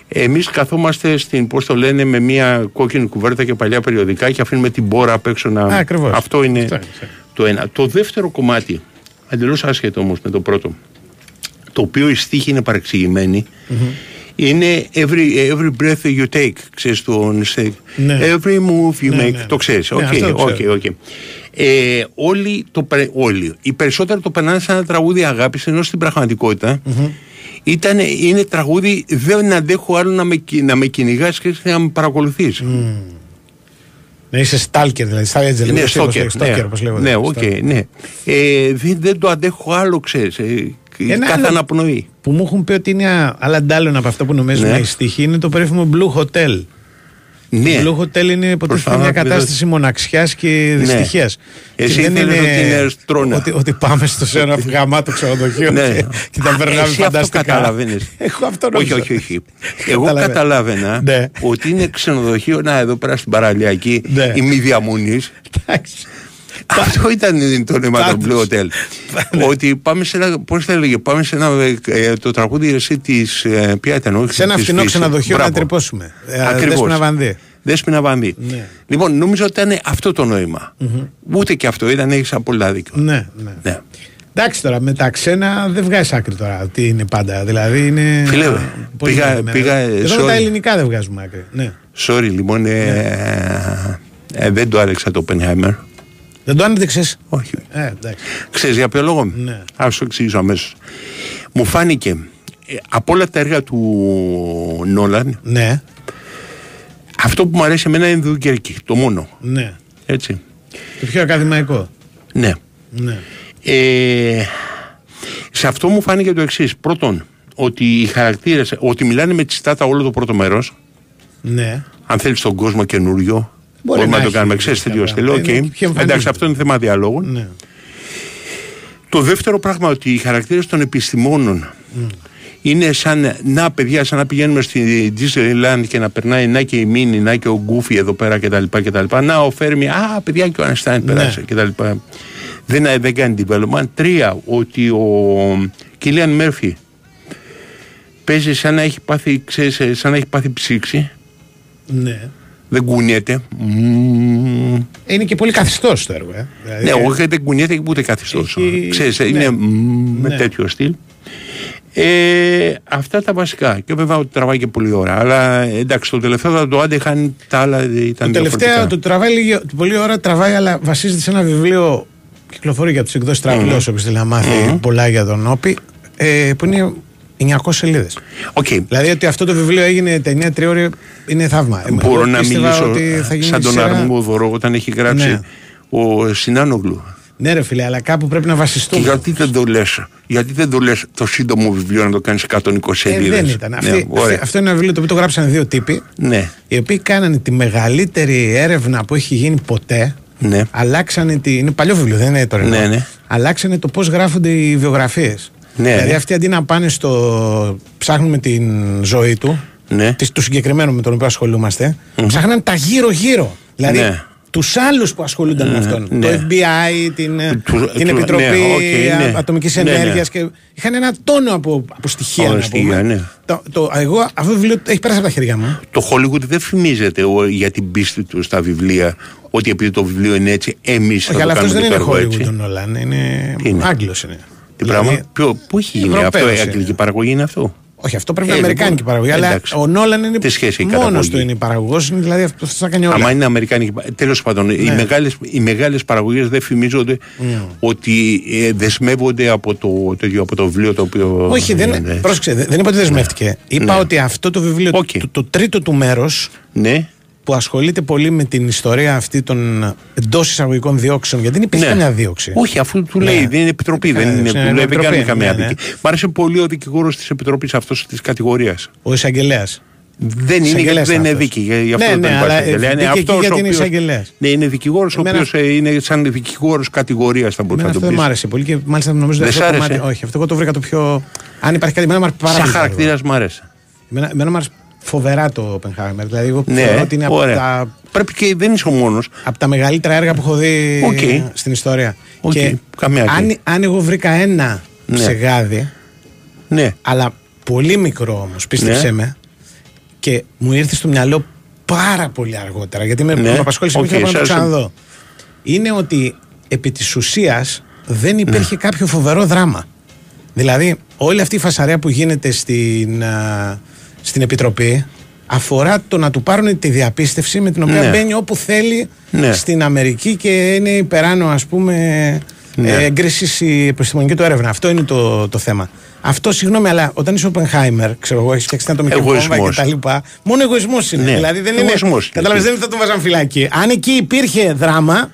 εμείς καθόμαστε στην, πώς το λένε, με μια κόκκινη κουβέρτα και παλιά περιοδικά και αφήνουμε την μπόρα απ' έξω να...
Α, ακριβώς.
Αυτό είναι
Αυτό είναι.
το ένα. Το δεύτερο κομμάτι, εντελώς άσχετο όμως με το πρώτο, το οποίο οι στίχοι είναι παρεξηγημένη, είναι every, every breath you take, ξέρεις το
Ναι.
every move you
Ναι,
make,
ναι.
το ξέρεις,
Ναι,
οκ,
αυτό το
οκ,
ξέρω.
οκ. Ε, όλοι, το, περ- όλοι, οι περισσότεροι το περνάνε σαν ένα τραγούδι αγάπης, ενώ στην πραγματικότητα ήταν, είναι τραγούδι δεν αντέχω άλλο να με, κι- να με κυνηγάς και να με παρακολουθείς.
Ναι, είσαι στάλκερ, δηλαδή. Στα έτσι
Ναι,
λέγεται.
στόκερ.
Στόκερ,
ναι.
όπως λέγονται.
Ναι, οκ,
Στόκερ.
ναι. Ε, δεν, δεν το αντέχω άλλο, ξέρεις. Ε,
Ένα
κάθε
άλλο-
αναπνοή.
Που μου έχουν πει ότι είναι άλλα αντάλλων από αυτά που νομίζουν
Ναι.
οι στοιχοί είναι το περίφημο Blue Hotel.
Ναι.
Το Blue Hotel είναι υποτίθεται
Προσπαθώ
μια
να πει,
κατάσταση μοναξιάς και δυστυχίας.
Εσύ ήθελες ότι είναι στρώνα.
Ότι, ότι πάμε στο σε ένα γαμάτο ξενοδοχείο
Ναι.
και, και τα
Α,
περνάμε
εσύ αυτό
φανταστικά.
καταλαβαίνεις.
Εγώ αυτό
Όχι,
νόμιζα.
όχι, όχι. Εγώ
Καταλαβαίνω.
καταλάβαινα
Ναι.
ότι είναι ξενοδοχείο, να εδώ πέρα στην παραλιακή,
Ναι.
η μη διαμονής.
Εντάξει.
Αυτό ήταν το νόημα του
Πάντως.
Blue Hotel. ότι πάμε σε ένα, πώς θα έλεγε, πάμε σε ένα, ε, το τραγούδι εσύ της, ε, ποια ήταν, όχι
Σε ένα
της
φθηνό
Φύσης.
ξενοδοχείο να
Μπράβο.
τρυπώσουμε. Ε,
Ακριβώς.
Δέσποινα Βανδύ.
Δέσποινα Βανδύ.
Ναι.
Λοιπόν, νομίζω ότι ήταν αυτό το νοημα Ούτε και αυτό ήταν, έχεις απόλυτα δίκιο.
Ναι, ναι.
Ναι.
Εντάξει τώρα, με τα ξένα δεν βγάζει άκρη τώρα. Τι είναι πάντα. Δηλαδή είναι.
Φίλε,
πώς
πήγα-
λέμε,
πήγα, ε,
Εδώ
sorry.
τα ελληνικά δεν βγάζουμε άκρη. Ναι.
Sorry, λοιπόν, ε, ε, δεν το άλεξα το Oppenheimer.
Δεν το άνοιξες.
Όχι.
Ε, εντάξει.
Ξέρεις για ποιο λόγο;
Ναι.
Ας το εξηγήσω αμέσως. Μου φάνηκε ε, από όλα τα έργα του Νόλαν
Ναι,
αυτό που μου αρέσει εμένα είναι η Δουκερκή. Το μόνο.
ναι.
Έτσι.
Το πιο ακαδημαϊκό.
Ναι.
Ναι.
Ε, σε αυτό μου φάνηκε το εξής. Πρώτον, ότι οι χαρακτήρες, ότι μιλάνε με τη στάτα όλο το πρώτο μέρος.
Ναι.
Αν θέλεις τον κόσμο καινούριο,
Μπορεί
μπορούμε
να
να, το
έχει
κάνουμε.
κάποια
Ξέρεις τέτοιο
πράγματα.
στυλ.
Είναι
οκ.
πιο εμφανίζεται.
Εντάξει, αυτό είναι θέμα διαλόγου.
ναι.
Το δεύτερο πράγμα, ότι οι χαρακτήρες των επιστημόνων είναι σαν να παιδιά, σαν να πηγαίνουμε στη Disneyland και να περνάει να και η Μίνι, να και ο Γκούφι εδώ πέρα κτλ. κτλ. Να ο Φέρμι, α παιδιά και ο Ανστάιν περάσε κτλ. Δεν, δεν κάνει development. Τρία, ότι ο Κίλιαν Μέρφυ παίζει σαν να έχει πάθει, ξέρεις, σαν να έχει πάθει ψήξη.
ναι.
Δεν κουνιέται. Μμμ.
Είναι και πολύ καθιστός το έργο. Ε. Δηλαδή,
Ναι, όχι δεν κουνιέται ούτε καθιστός.
Έχει-
Ξέρεις,
ναι.
είναι μ, με
Ναι.
τέτοιο στυλ. Ε, αυτά τα βασικά. Και βέβαια ότι τραβάει και πολλή ώρα. Αλλά εντάξει, το τελευταίο θα το άντεχαν τα άλλα ήταν
Το τελευταίο
διαφορετικά.
το τραβάει λίγη, πολλή ώρα τραβάει, αλλά βασίζεται σε ένα βιβλίο. Κυκλοφορεί για τους εκδόσεις Τραπηλό, όποιο θέλει να μάθει πολλά για τον Όπι. Ε, που είναι 900 σελίδες.
Οκ.
Δηλαδή ότι αυτό το βιβλίο έγινε ταινία τριώρη είναι θαύμα. Ε,
Μπορώ
εγώ
να
πίστευα
μιλήσω
ότι θα γίνει
σαν τον
σειρά-
Αρμούδωρο όταν έχει γράψει
Ναι.
ο Συνάνογλου.
Ναι, ρε φίλε, αλλά κάπου πρέπει να
Και
βασιστούμε.
γιατί δεν το λες, γιατί δεν το λες το σύντομο βιβλίο να το κάνεις 120
Ε,
σελίδες;
δεν ήταν.
Ναι,
Αυτή,
ωραία.
αυτή- αυτό είναι ένα βιβλίο το οποίο το γράψαν δύο τύποι.
Ναι,
Οι οποίοι κάνανε τη μεγαλύτερη έρευνα που έχει γίνει ποτέ.
ναι.
Αλλάξανε τη. Είναι παλιό βιβλίο, δεν είναι τωρινό.
Ναι, ναι.
Αλλάξανε το πώς γράφονται οι βιογραφίες.
Ναι,
δηλαδή
ναι.
αυτοί αντί να πάνε στο. ψάχνουμε την ζωή του,
Ναι.
της, του συγκεκριμένου με τον οποίο ασχολούμαστε, ψάχναν τα γύρω-γύρω. Δηλαδή
Ναι.
τους άλλους που ασχολούνταν με αυτόν.
ναι.
Το FBI, την, ε,
Του-
την
του-
Επιτροπή
ναι, οκ, ναι.
Ατομικής
Ναι, ναι.
Ενέργειας. Και είχαν ένα τόνο από, από στοιχεία.
Ωραία
να πούμε.
στοιχεία, ναι.
το, το, εγώ αυτό το βιβλίο έχει πέρασει από τα χέρια μου.
Το Hollywood δεν φημίζεται ο- για την πίστη του στα βιβλία ότι επειδή το βιβλίο είναι έτσι, εμείς θα
Όχι,
το
αλλά αυτός
κάνουμε
δεν
και
είναι
το έργο
Hollywood
έτσι.
τον Όλαν. Είναι,
Τι είναι;
Άγγλος είναι.
Τι
Δηλαδή,
πράγμα, ποιο, πού έχει γίνει αυτό,
Ευρωπαίος
η
είναι.
αγγλική παραγωγή είναι αυτό;
Όχι, αυτό πρέπει να
Ε,
είναι
λοιπόν,
αμερικάνικη παραγωγή. Αλλά
εντάξει.
ο Νόλαν είναι
Τι σχέση έχει
μόνος
καταγωγή;
του είναι παραγωγός. Δηλαδή αυτό θα κάνει όλα.
Άμα είναι αμερικάνικη. Τέλος πάντων, οι
Ναι.
μεγάλες, οι μεγάλες παραγωγές δεν φημίζονται ότι ε, δεσμεύονται από το, τέτοιο, από το βιβλίο το οποίο.
Όχι, δεν,
ναι, ναι.
πρόσεξε, δεν δεν είπα ότι δεσμεύτηκε. Είπα
Ναι.
ότι αυτό το βιβλίο,
Οκ.
το, το τρίτο του μέρος
Ναι,
που ασχολείται πολύ με την ιστορία αυτή των εντός εισαγωγικών διώξεων, γιατί δεν υπήρχε
ναι.
καμιά δίωξη.
Όχι, αφού του
Ναι.
λέει, δεν είναι επιτροπή. Δεν
Ε,
είναι,
είναι
του λέει, δεν
επιτροπή,
κάνει καμία
ναι, ναι.
δίκη. Μ' άρεσε πολύ ο δικηγόρος της επιτροπής αυτός της κατηγορίας.
Ο εισαγγελέας.
Δεν είναι γιατί
Εισαγγελέας
δεν είναι
αυτός.
δίκη. για- Γι' αυτό
Ναι,
δεν
ναι,
υπάρχει
αλλά, ε,
εισαγγελέα.
δίκη εκεί
αυτός ο
γιατί είναι
οποίος-
εισαγγελέας.
Ναι, είναι δικηγόρος ο
Εμένα-
οποίος είναι σαν δικηγόρος κατηγορίας, θα μπορούσα
Εμένα
να το
αυτό δεν
πεις.
μου άρεσε πολύ και μάλιστα νομίζω
Δεν
ότι
σ'
αυτό το
άρεσε;
κομμάτι- Όχι, αυτό εγώ το βρήκα το πιο. Αν υπάρχει κάτι, εμένα μου άρεσε πάρα
Σαν
πολύ. το έργο.
χαρακτήρα μου άρεσε.
Εμένα, εμένα μου άρεσε φοβερά το Oppenheimer. Δηλαδή, εγώ
Ναι,
θεωρώ ότι είναι από
ωραία.
τα,
Πρέπει και δεν είσαι ο μόνος.
από τα μεγαλύτερα έργα που έχω δει
Οκ.
στην ιστορία.
Οκ,
Και
καμία
αν,
εκεί.
αν εγώ βρήκα ένα
Ναι.
ψεγάδι,
Ναι.
αλλά πολύ μικρό όμως, πίστεψέ
Ναι.
με, και μου ήρθε στο μυαλό πάρα πολύ αργότερα, γιατί με,
Ναι.
με απασχόλησε
Οκ,
okay, να το
σε άρεσε.
ξαναδώ. Είναι ότι επί της ουσίας δεν υπήρχε κάποιο φοβερό δράμα. Δηλαδή, όλη αυτή η φασαρία που γίνεται στην, α, στην Επιτροπή αφορά το να του πάρουν τη διαπίστευση με την οποία
Ναι.
μπαίνει όπου θέλει
Ναι.
στην Αμερική και είναι υπεράνω ας πούμε
Ναι.
ε, έγκρισης η επιστημονική του έρευνα. Αυτό είναι το, το θέμα. Αυτό συγγνώμη, αλλά όταν είσαι Oppenheimer, ξέρω εγώ, έχεις φτιάξει την ατομική βόμβα
Εγωισμός.
και τα λοιπά, μόνο εγωισμός είναι.
Ναι.
Δηλαδή δεν είναι.
Εγωισμός είναι.
Κατάλαβες, δεν θα τον βάζαν φυλάκι. Αν εκεί υπήρχε δράμα,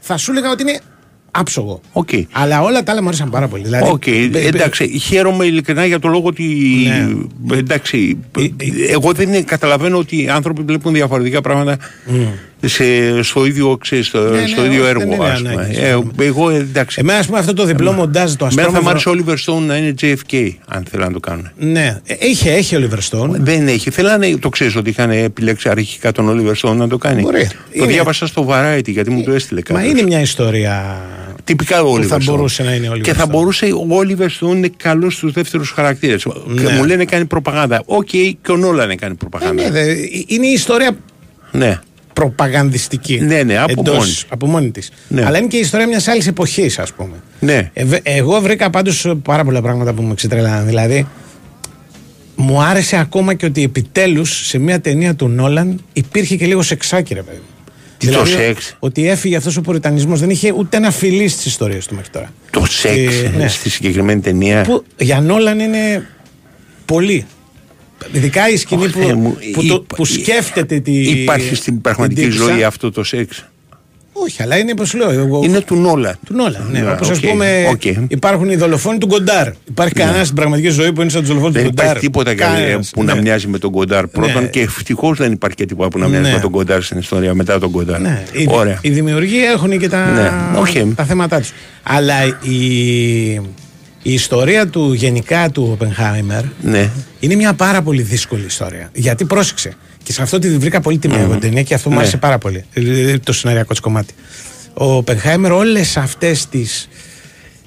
θα σου έλεγα ότι είναι άψογο.
Οκ.
Αλλά όλα τα άλλα μου άρεσαν πάρα πολύ. Δηλαδή,
Οκ,
μπε- μπε-
εντάξει, χαίρομαι ειλικρινά για το λόγο ότι.
Ναι.
Εντάξει,
Ε, ε,
εγώ δεν είναι- καταλαβαίνω ότι οι άνθρωποι βλέπουν διαφορετικά πράγματα σε, στο ίδιο, ξέρεις, στο,
Ναι, ναι,
στο ίδιο
όχι, δεν
έργο.
είναι
ας πούμε.
ανάγκη,
Ε,
συμφωνώ.
εγώ εντάξει.
Εμένα, ας πούμε, αυτό το διπλό μοντάζ το
Εμένα θα μου άρεσε
αστρόμετρο.
ο Oliver Stone να είναι JFK, αν θέλουν να το κάνουν.
Ναι, Ε, είχε, έχει ο Oliver Stone.
Δεν έχει. Θέλανε, το ξέρεις ότι είχαν επιλέξει αρχικά τον Oliver Stone να το κάνει.
Μπορεί.
Το
Είναι-
διάβασα στο Variety γιατί μου το έστειλε
Μα
κάποιος.
είναι μια ιστορία.
Τυπικά ο Oliver
θα
Stone.
μπορούσε να είναι ο Oliver
Και θα
Stone.
μπορούσε ο Oliver Stone είναι καλός στους δεύτερους χαρακτήρες.
Ναι.
Μου λένε κάνει προπαγάνδα. Οκ, και ο Νόλαν κάνει
Ε,
προπαγάνδα.
ναι, δε- είναι η ιστορία
Ναι.
Προπαγανδιστική.
Ναι, ναι, από
εντός-
μόνη της.
από μόνη της.
Ναι.
Αλλά είναι και η ιστορία μιας άλλης εποχής, ας πούμε.
Ναι.
Ε, βε- εγώ βρήκα πάντως πάρα πολλά πράγματα που μου ξετρέλαναν. Δηλαδή, μου άρεσε ακόμα και ότι επιτέλους σε μια ταινία του Νόλαν υπήρχε και λίγο σεξάκι, ρε παιδί. μου.
Τι το σεξ;
Ότι έφυγε αυτός ο πουριτανισμός. Δεν είχε ούτε ένα φιλί στις ιστορίες του μέχρι τώρα.
Το σεξ
Ε, ναι.
στη συγκεκριμένη ταινία;
Που για Νόλαν είναι πολύ. Ειδικά η σκηνή
Ω,
που,
Θεέ μου,
που,
η-
το- που
η-
σκέφτεται τη.
Υπάρχει στην πραγματική
την τύπισσα.
ζωή αυτό το σεξ;
Όχι, αλλά είναι όπως λέω. Εγώ,
Είναι του Νόλα.
του Νόλαν. Ναι,
Ναι,
Όπως
οκ,
ας πούμε
οκ.
υπάρχουν οι δολοφόνοι του Γκοντάρ. Υπάρχει κανένας στην πραγματική ζωή που είναι σαν τους δολοφόνους του
Δεν
Γκοντάρ.
υπάρχει τίποτα
Κανένας,
που να
ναι.
μοιάζει με τον Γκοντάρ πρώτον
Ναι.
και ευτυχώς δεν υπάρχει και τίποτα που να μοιάζει
Ναι.
με τον Γκοντάρ στην ιστορία μετά τον Γκοντάρ.
Ναι, οι,
Ωραία.
οι δημιουργοί έχουν και τα,
Ναι, όχι.
τα θέματα τους. Αλλά η, η ιστορία του γενικά του Οπενχάιμερ
Ναι.
είναι μια πάρα πολύ δύσκολη ιστορία. Γιατί πρόσεξε. Και σε αυτό τη βρήκα πολύ τιμή εγώ την ταινία και αυτό μου
Ναι.
άρεσε πάρα πολύ. ε, Το σεναριακό της κομμάτι. Ο Οπενχάιμερ όλες αυτές τις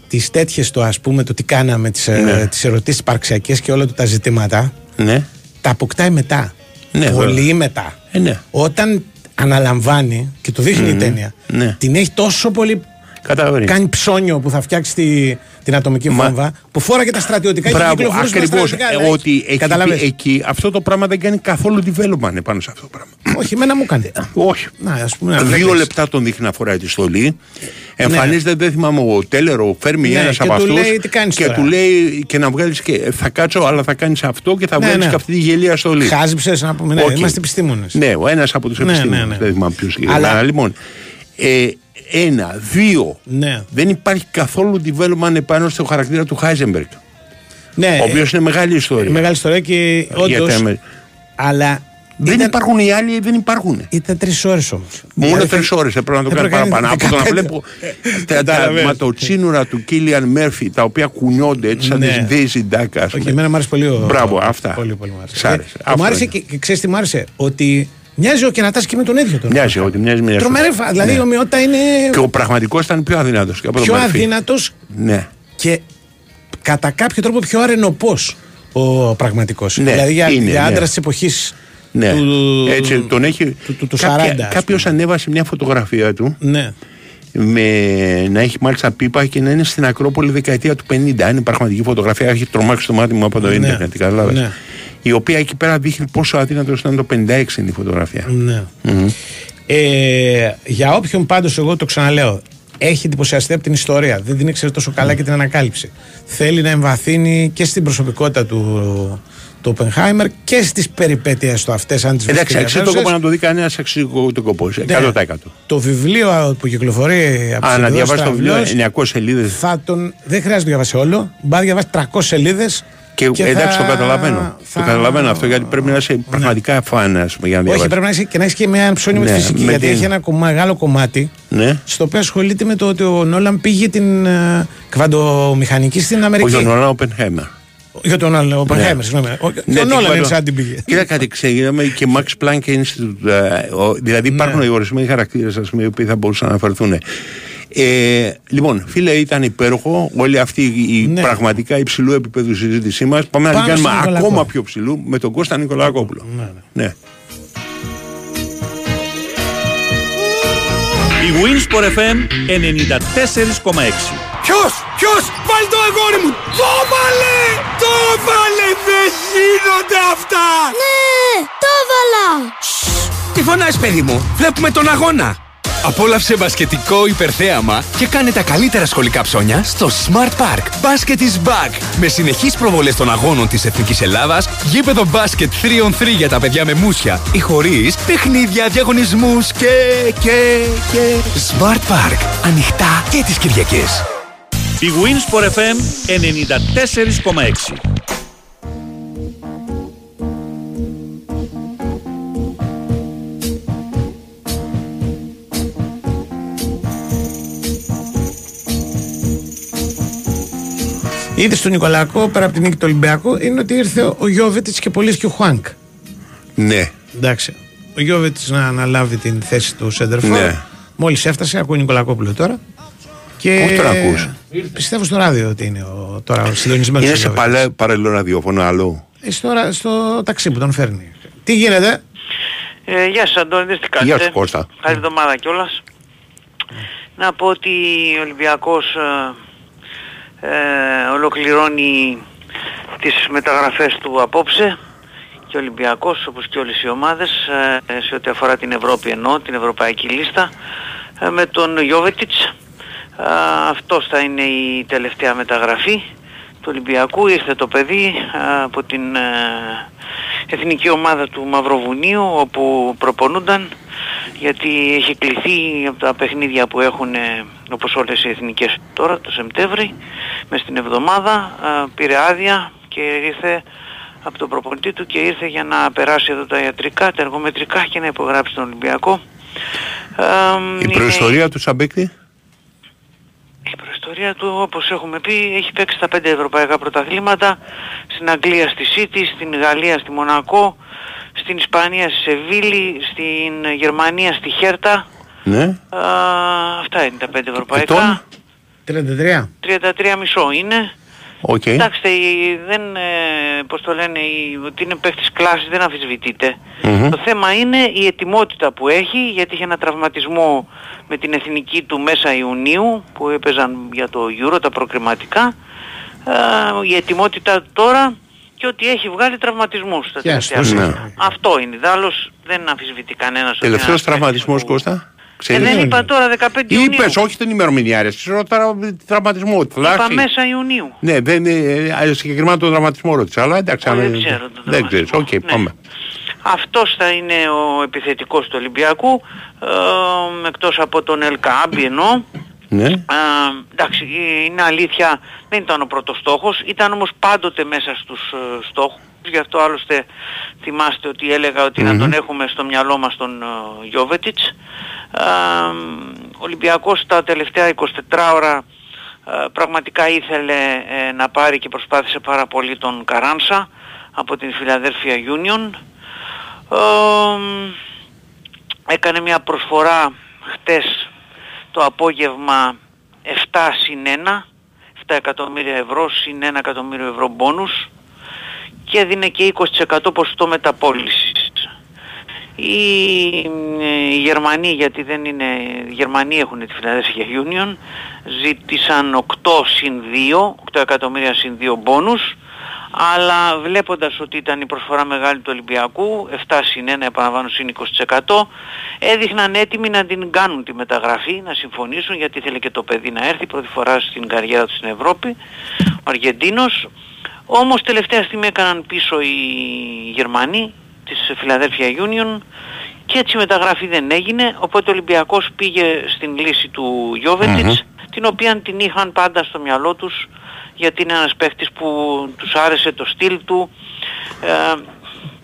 τις τέτοιες το ας πούμε το τι κάναμε τις, ε,
Ναι.
τις ερωτήσεις υπαρξιακές και όλα του τα ζητήματα
Ναι.
τα αποκτάει μετά
Ναι,
πολύ
βέβαια.
μετά
Ε, ναι.
όταν αναλαμβάνει και το δείχνει η ταινία
Ναι.
την έχει τόσο πολύ
Καταλαβαίνεις.
κάνει ψώνιο που θα φτιάξει τη, την ατομική
Μα-
βόμβα που φόραγε τα στρατιωτικά και
Μπράβο,
κυκλοφορούσε με τα
ακριβώ.
στρατιωτικά, δηλαδή.
Ότι εκεί,
Καταλαβες.
εκεί αυτό το πράγμα δεν κάνει καθόλου development πάνω σε αυτό το πράγμα.
όχι εμένα μου έκανε
Όχι.
να, ας πούμε, να
Δύο
βλέπεις.
λεπτά τον δείχνει να φοράει τη στολή. Εμφανίζεται, δεν θυμάμαι, ο Τέλερο φέρνει
Ναι,
ένας
και
από
του
αυτούς.
λέει, «Τι κάνεις
Και
τώρα;»
του λέει και να βγάλεις και θα κάτσω, αλλά θα κάνεις αυτό και θα
Ναι,
βγάλεις
ναι.
και αυτή τη γελία στολή.
χάζεψες να πούμε ναι,
Οκ.
είμαστε επιστήμονες
Ναι, ο ένας από τους
Ναι,
επιστήμονες.
ναι, ναι.
Δεν θυμάμαι ποιος
Αλλά-
Λοιπόν, ε, ένα, δύο.
ναι,
Δεν υπάρχει καθόλου development επάνω στο χαρακτήρα του Χάιζεμπεργκ.
ναι
Ο οποίος είναι μεγάλη ιστορία.
μεγάλη ιστορία και
Για
όντως
τα-
αλλά
Δεν
ήταν,
υπάρχουν οι άλλοι, δεν υπάρχουν.
ήταν τρεις ώρες όμως
Μόνο
Δηλαδή,
τρεις ώρες έπρεπε να το κάνει
έπρεπε να
παραπάνω.
κάνει
Από το να
15.
βλέπω τα- τα
Καταλαβαίνεις.
ματοτσίνουρα του Κίλιαν Μέρφυ τα οποία κουνιόνται έτσι σαν
Ναι.
τις Daisy Duck, ας
όχι
πούμε.
εμένα μου άρεσε πολύ ο,
Μπράβο, αυτά.
πολύ, πολύ μου άρεσε,
Σ' άρεσε.
Και-
Αυτό
μου άρεσε
είναι.
και, και ξέρεις τι μου άρεσε; Ότι μοιάζει ο Κερατάς και με τον ίδιο τον
Μοιάζει ότι μοιάζει με
Τρομερή φα- δηλαδή η ομοιότητα είναι
Και ο πραγματικός ήταν πιο αδυνάτο.
πιο αδύνατος
Ναι.
και κατά κάποιο τρόπο πιο αρενοπός ο πραγματικός.
Ναι,
δηλαδή για,
είναι,
για
ναι.
άντρας της εποχής
Ναι.
του,
Έτσι τον έχει.
του, του, του 40.
Κάποια-
ας
Κάποιος
πούμε.
ανέβασε μια φωτογραφία του
Ναι.
με να έχει μάλιστα πίπα και να είναι στην Ακρόπολη δεκαετία του 50. Είναι πραγματική φωτογραφία, έχει τρομάξει το μάτι μου από το
Ναι.
ίντερνετ, κατάλαβες.
Ναι.
Η οποία εκεί πέρα δείχνει πόσο αδύνατος ήταν το 56 είναι η φωτογραφία.
Ναι.
Μμμ.
Ε, για όποιον πάντως εγώ το ξαναλέω έχει εντυπωσιαστεί από την ιστορία, δεν την ήξερε τόσο καλά και την ανακάλυψε. Θέλει να εμβαθύνει και στην προσωπικότητα του, του Oppenheimer και στις περιπέτειες του αυτές αν τις
Εντάξει,
βρίσκει
αξίζει τον
ενδιαφέρουσες.
κόπο να το δει κανένας, αξίζει τον κόπο.
Ναι.
100%.
Το βιβλίο που κυκλοφορεί από
Α,
τις
να
εκδόσεις
διαβάσει το βιβλίο
Σταυλός,
900 σελίδες.
θα τον, δεν χρειάζεται να διαβάσει όλο. Μπα διαβάσει 300 σελίδες.
Και, εντάξει, το καταλαβαίνω. Το καταλαβαίνω αυτό γιατί πρέπει να είσαι πραγματικά φαν, ας πούμε, για να
Ναι. Όχι,
διαβάσεις.
πρέπει να έχει και να έχεις και μια ψώνιμη
Ναι,
φυσική.
με
Γιατί
την-
έχει ένα κομμά- μεγάλο κομμάτι
Ναι.
στο οποίο ασχολείται με το ότι ο Νόλαν πήγε την ε, κβαντομηχανική στην Αμερική.
Ο Γιονόρα Οπενχέμερ.
Για τον Νόλαν, ο Πενχάιμερ, συγγνώμη. Ο-
Ναι,
Ο
τι
Νόλαν είναι
κουβέντα.
σαν την πήγε.
Κοίτα κάτι, ξέραμε και Max Planck Institute. ε, ο- Δηλαδή υπάρχουν
Ναι.
οι ορισμένοι χαρακτήρες οι οποίοι θα μπορούσαν να αναφερθούν. Ε, λοιπόν, φίλε, ήταν υπέροχο. Όλη αυτή η
Ναι.
πραγματικά υψηλού επίπεδου συζήτησή μας. Πάμε, να την
Πάμε
κάνουμε
στον Νικολακό.
ακόμα πιο ψηλού με τον Κώστα Νικολακόπουλο. Ναι.
Η Winsport FM 94,6.
Ποιος, ποιος, πάλι το αγόρι μου, το βάλε, το βάλε, δεν γίνονται αυτά.
Ναι, το έβαλα!
Τι φωνάς παιδί μου, βλέπουμε τον αγώνα. Απόλαυσε μπασκετικό υπερθέαμα και κάνε τα καλύτερα σχολικά ψώνια στο Smart Park. Basket is back! Με συνεχείς προβολές των αγώνων της Εθνικής Ελλάδας, γήπεδο μπάσκετ 3on3 για τα παιδιά με μουσια ή χωρίς, παιχνίδια, διαγωνισμούς και... και... και... Smart Park. Ανοιχτά και τις Κυριακές.
Η Winsport FM 94,6.
Είδες στον Νικολακό πέρα από την νίκη του Ολυμπιακού είναι ότι ήρθε ο Γιώβετ και πολύ και ο Χουάνκ.
Ναι.
Εντάξει. Ο Γιώβετ να αναλάβει την θέση του Σέντερφορ.
Ναι.
Μόλις έφτασε, ακούει Νικολακόπουλο τώρα. Και
Πού τον ακούς;
Πιστεύω στο ράδιο ότι είναι ο, τώρα ο συντονισμένος.
Είναι σε παλέ, παρελό ραδιόφωνο άλλο;
Ε, στο, ρα- στο ταξί που τον φέρνει. Τι γίνεται,
Ε, γεια σας Αντώνη, τι κάνετε.
Γεια σου, Κώστα.
Καλή εβδομάδα κιόλας. Να πω ότι ο Ολυμπιακός ε, ε, ολοκληρώνει τις μεταγραφές του απόψε και ο Ολυμπιακός όπως και όλες οι ομάδες ε, σε ό,τι αφορά την Ευρώπη ενώ την Ευρωπαϊκή λίστα ε, με τον Γιώβετιτς. Αυτός θα είναι η τελευταία μεταγραφή του Ολυμπιακού. Ήρθε το παιδί από την εθνική ομάδα του Μαυροβουνίου όπου προπονούνταν γιατί έχει κληθεί από τα παιχνίδια που έχουν όπως όλες οι εθνικές τώρα το Σεπτέμβρη μες στην εβδομάδα πήρε άδεια και ήρθε από τον προπονητή του και ήρθε για να περάσει εδώ τα ιατρικά, τα εργομετρικά και να υπογράψει τον Ολυμπιακό.
Η προϊστορία του σαν
Η προϊστορία του όπως έχουμε πει έχει παίξει τα πέντε ευρωπαϊκά πρωταθλήματα στην Αγγλία στη Σίτη, στην Γαλλία στη Μονακό, στην Ισπανία στη Σεβίλη, στην Γερμανία στη Χέρτα.
Ναι.
αυτά είναι τα πέντε ευρωπαϊκά.
33.
33 μισό είναι.
Okay.
Κοιτάξτε, δεν, ε, πώς το λένε, ότι είναι παίχτης κλάσης δεν αμφισβητειται Το θέμα είναι η ετοιμότητα που έχει, γιατί είχε ένα τραυματισμό με την εθνική του μέσα Ιουνίου, που έπαιζαν για το Euro τα προκριματικά. Ε, η ετοιμότητα τώρα και ότι έχει βγάλει τραυματισμούς στα τελευταία
ναι.
Αυτό είναι. Δάλλως δεν αμφισβητεί κανένας.
Τελευταίος τραυματισμός, Κώστα;
Ε, δεν είπα τώρα 15 Ιουνίου.
Είπες, όχι την ημερομηνία, ρε. Ξέρω τώρα τραυματισμό.
Είπα μέσα Ιουνίου.
Ναι, δεν είναι ε, συγκεκριμένα τον τραυματισμό ρώτησα, αλλά εντάξει.
δεν ξέρω τον
Δεν ξέρεις, οκ, okay,
ναι.
πάμε.
Αυτός θα είναι ο επιθετικός του Ολυμπιακού, ε, εκτός από τον Ελκάμπη εννοώ.
Ναι.
Ε, εντάξει, είναι αλήθεια, δεν ήταν ο πρώτος στόχος, ήταν όμως πάντοτε μέσα στους ε, στόχους. Γι' αυτό άλλωστε θυμάστε ότι έλεγα ότι να τον έχουμε στο μυαλό μας τον uh, Γιώβετιτς. ο Ολυμπιακός τα τελευταία 24 ώρα ε, πραγματικά ήθελε ε, να πάρει και προσπάθησε πάρα πολύ τον Καράνσα από την Philadelphia Union. έκανε μια προσφορά χτες το απόγευμα 7 συν 1, 7 εκατομμύρια ευρώ συν 1 εκατομμύριο ευρώ μπόνους και έδινε και 20% ποσοστό μεταπόλησης. Οι, οι Γερμανοί, γιατί δεν είναι, οι Γερμανοί έχουν τη Philadelphia Union, ζήτησαν 8 συν 2, 8 εκατομμύρια συν 2 μπόνους, αλλά βλέποντας ότι ήταν η προσφορά μεγάλη του Ολυμπιακού, 7 συν 1 επαναλαμβάνω συν 20%, έδειχναν έτοιμοι να την κάνουν τη μεταγραφή, να συμφωνήσουν γιατί ήθελε και το παιδί να έρθει πρώτη φορά στην καριέρα του στην Ευρώπη, ο Αργεντίνος, όμως τελευταία στιγμή έκαναν πίσω οι Γερμανοί της Philadelphia Union και έτσι η μεταγραφή δεν έγινε, οπότε ο Ολυμπιακός πήγε στην λύση του γιωβετιτς την οποία την είχαν πάντα στο μυαλό τους γιατί είναι ένας παίχτης που τους άρεσε το στυλ του. Ε,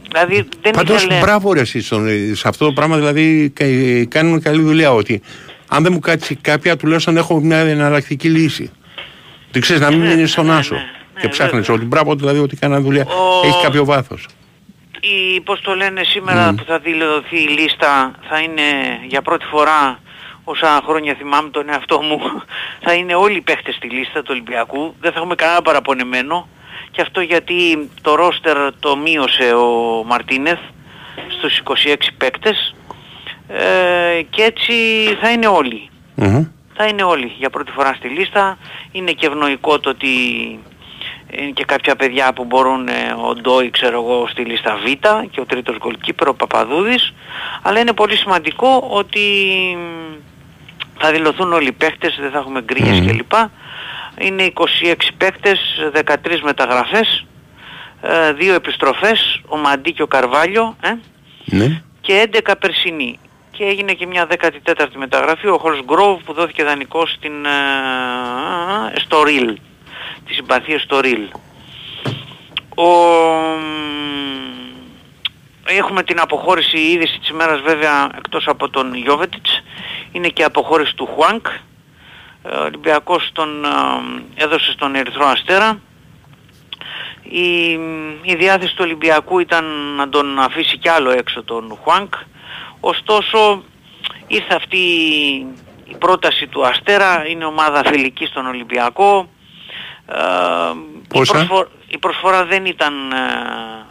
δηλαδή δεν
Πάντως
ήθελε...
μπράβο ρε εσείς σε αυτό το πράγμα δηλαδή κάνουν καλή δουλειά ότι αν δεν μου κάτσει κάποια τουλάχιστον έχω μια εναλλακτική λύση. Τι ξέρεις να μην
Ναι,
είναι στον
ναι,
άσο
ναι,
και
ναι,
ψάχνεις
βέβαια.
ότι μπράβο δηλαδή ότι κάνα δουλειά
Ο-
έχει κάποιο βάθος.
Η, πώς το λένε σήμερα
Μμ.
που θα δηλωθεί η λίστα θα είναι για πρώτη φορά όσα χρόνια θυμάμαι τον εαυτό μου θα είναι όλοι οι παίχτες στη λίστα του Ολυμπιακού δεν θα έχουμε κανένα παραπονεμένο και αυτό γιατί το ρόστερ το μείωσε ο Μαρτίνεθ στους 26 παίκτες ε, και έτσι θα είναι όλοι
Μμμ.
θα είναι όλοι για πρώτη φορά στη λίστα. Είναι και ευνοϊκό το ότι είναι και κάποια παιδιά που μπορούν, ε, ο Ντόι ξέρω εγώ στη λίστα Β και ο τρίτος γκολκίπερ ο Παπαδούδης. Αλλά είναι πολύ σημαντικό ότι μ, θα δηλωθούν όλοι οι παίχτες, δεν θα έχουμε γκρίνιες
Μμμ.
κλπ. Είναι 26 παίχτες, 13 μεταγραφές, ε, δύο επιστροφές, ο Μαντί και ο Καρβάλιο, ε,
Ναι.
και 11 περσινή. Και έγινε και μια 14η μεταγραφή, ο Χολς Γκρόβ που δόθηκε δανεικό στην, ε, στο Ριλ. Τη συμπαθία στο Ριλ. Ο, μ, έχουμε την αποχώρηση η είδηση της ημέρας βέβαια εκτός από τον Γιώβετιτς. Είναι και η αποχώρηση του Χουάνκ. Ε, Ο Ολυμπιακός τον ε, έδωσε στον Ερυθρό Αστέρα. Η, η διάθεση του Ολυμπιακού ήταν να τον αφήσει κι άλλο έξω τον Χουάνκ. Ωστόσο ήρθε αυτή η πρόταση του Αστέρα, είναι ομάδα φιλική στον Ολυμπιακό. Ε, η,
Πόσα;
προσφο- η προσφορά δεν ήταν ε,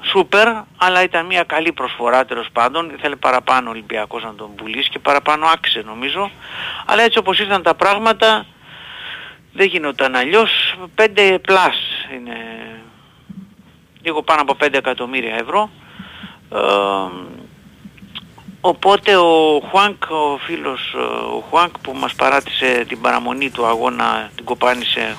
σούπερ, αλλά ήταν μια καλή προσφορά τέλος πάντων. Ήθελε παραπάνω ο Ολυμπιακός να τον πουλήσει και παραπάνω άξιζε νομίζω. Αλλά έτσι όπως ήρθαν τα πράγματα δεν γινόταν αλλιώς. 5 plus είναι λίγο πάνω από 5 εκατομμύρια ευρώ Ε, οπότε ο Χουάνγκ, ο φίλος ε, ο Χουάνγκ που μας παράτησε την παραμονή του αγώνα, την κοπάνησε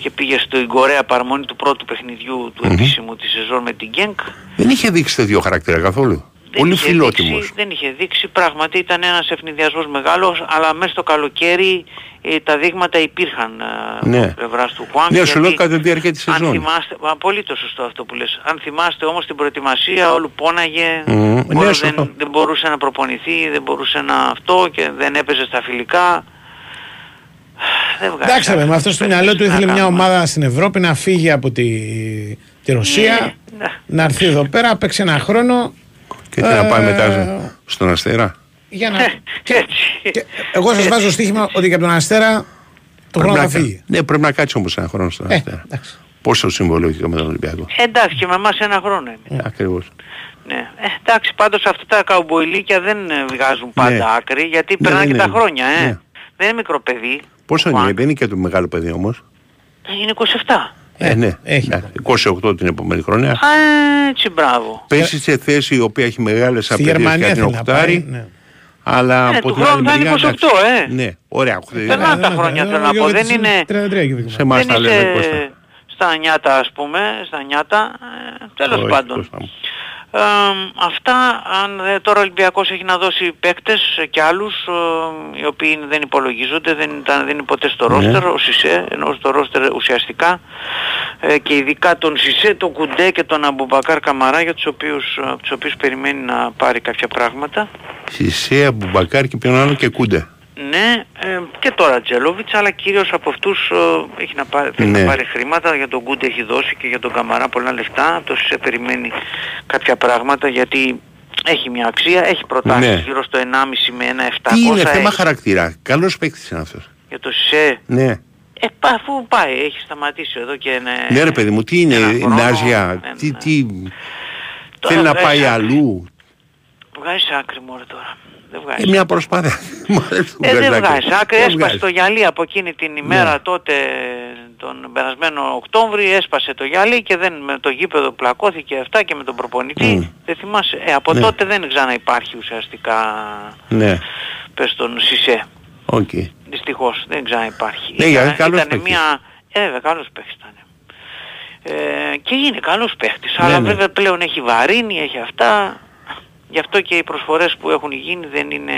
και πήγε στην Κορέα παραμονή του πρώτου παιχνιδιού του επίσημου της σεζόν με την Γκενκ.
Δεν είχε δείξει τέτοιο χαρακτήρα καθόλου.
Δεν
Πολύ
είχε
φιλότιμος.
δείξει- δεν είχε δείξει, πράγματι ήταν ένας ευνηδιασμός μεγάλος, αλλά μέσα στο καλοκαίρι ε, τα δείγματα υπήρχαν ε,
Ναι.
από πλευράς του Χουάνκ.
Ναι, σου λέω
γιατί
κατά τη διάρκεια της
αν
σεζόν.
θυμάστε, απολύτως σωστό αυτό που λες. Αν θυμάστε όμως την προετοιμασία όλου πόναγε,
Μμμ. Ναι,
όλο
σωστό.
δεν, δεν μπορούσε να προπονηθεί, δεν μπορούσε να αυτό και δεν έπαιζε στα φιλικά. Δεν βγάζει.
Εντάξει, ρε, με αυτό στο μυαλό του ήθελε
Να
μια
κάνουμε.
ομάδα στην Ευρώπη να φύγει από τη, τη Ρωσία,
Ναι.
να έρθει εδώ πέρα, παίξει ένα χρόνο.
Και τι να πάει
Ε,
μετά στον Αστέρα;
Για να...
Έτσι.
και εγώ σας βάζω στοίχημα ότι και από τον Αστέρα το
Πρέπει
χρόνο
να
θα
κα-
φύγει.
Ναι, πρέπει να κάτσει όμως ένα χρόνο στον
Ε,
Αστέρα.
εντάξει.
Πόσο συμβολόγιο με τον Ολυμπιακό.
Εντάξει και με εμάς ένα χρόνο είναι.
Ε, ακριβώς.
Ναι. Ε, εντάξει, πάντως αυτά τα καουμποϊλίκια δεν ε, βγάζουν πάντα
Ναι.
άκρη γιατί
Ναι,
περνάνε
δεν
και τα
είναι.
χρόνια, ε.
Ναι.
Δεν είναι μικρό παιδί.
Πόσο
Χουάνκ.
είναι, δεν είναι και το μεγάλο παιδί όμως.
Ε, Είναι 27.
Ε, ναι.
έχει.
Εντάξει, 28 την επόμενη χρονιά.
Α, έτσι, μπράβο.
Πέσει σε θέση η οποία έχει μεγάλες
Στη
απαιτήσεις
Γερμανία
για την
θέλει να πάει.
οχτάρι.
ναι.
Αλλά
Ναι,
από
του
την άλλη
χρόνου θα είναι
μεριά,
28,
εντάξει.
ε.
Ναι, ωραία.
Περνάνε τα χρόνια, θέλω να πω. Δεν είναι...
33 και δικό
Σε εμάς
δεν
τα λένε
είσαι
Κώστα.
στα νιάτα ας πούμε, στα νιάτα, ε, τέλος
Όχι,
πάντων.
Κώστα μου.
Ε, αυτά, αν ε, τώρα ο Ολυμπιακός έχει να δώσει παίκτες ε, και άλλους, ε, οι οποίοι δεν υπολογίζονται, δεν, ήταν, δεν είναι ποτέ στο
Ναι.
ρόστερ, ο Σισε, ενώ στο ρόστερ ουσιαστικά, ε, και ειδικά τον Σισε, τον Κουντέ και τον Αμπουμπακάρ Καμαρά, για τους οποίους, ε, από τους οποίους περιμένει να πάρει κάποια πράγματα.
Σισέα, Μπουμπακάρ και ποιον άλλο και Κούντε.
Ναι, ε, και τώρα Τζέλοβιτς, αλλά κυρίως από αυτούς ε, έχει να πάρει, θέλει
Ναι.
να πάρει χρήματα, για τον Γκούντε έχει δώσει και για τον Καμαρά πολλά λεφτά, από το σε περιμένει κάποια πράγματα γιατί έχει μια αξία, έχει προτάσεις
Ναι.
γύρω στο 1,5 με 1,700
Τι είναι, θέμα
έχει.
χαρακτήρα. Καλός παίκτης είναι αυτός.
για το ΣΕ.
Ναι.
Ε, πα- αφού πάει, έχει σταματήσει εδώ και είναι...
Ναι ρε παιδί μου, τι είναι,
ένα χρόνο,
Νάζια,
ε,
τι,
ναι.
τι,
Τώρα
θέλει να
βγάζει
πάει
άκρη.
αλλού.
Βγάζεις άκρη μωρέ τώρα. Δεν βγάζει.
Ε, μια προσπάθεια. Μου αρέσει που
Ε, δεν
βγάζει
βγάζει. Άκρη
Δεν
έσπασε
βγάζει;
το γυαλί από εκείνη την ημέρα
Ναι.
τότε τον περασμένο Οκτώβρη έσπασε το γυαλί και δεν με το γήπεδο πλακώθηκε αυτά και με τον προπονητή.
Μμ.
Δεν θυμάσαι; Ε, από
Ναι.
τότε δεν ξαναυπάρχει ουσιαστικά
Ναι,
πες τον Σισέ.
οκ.
Δυστυχώς δεν ξαναυπάρχει.
Ναι, γιατί καλός παίκτης.
μια... Ε, βέβαια καλός παίκτης ήταν. Ε, και είναι καλός παίκτης,
Ναι,
αλλά
ναι.
βέβαια πλέον έχει βαρύνει, έχει αυτά. Γι' αυτό και οι προσφορές που έχουν γίνει δεν είναι...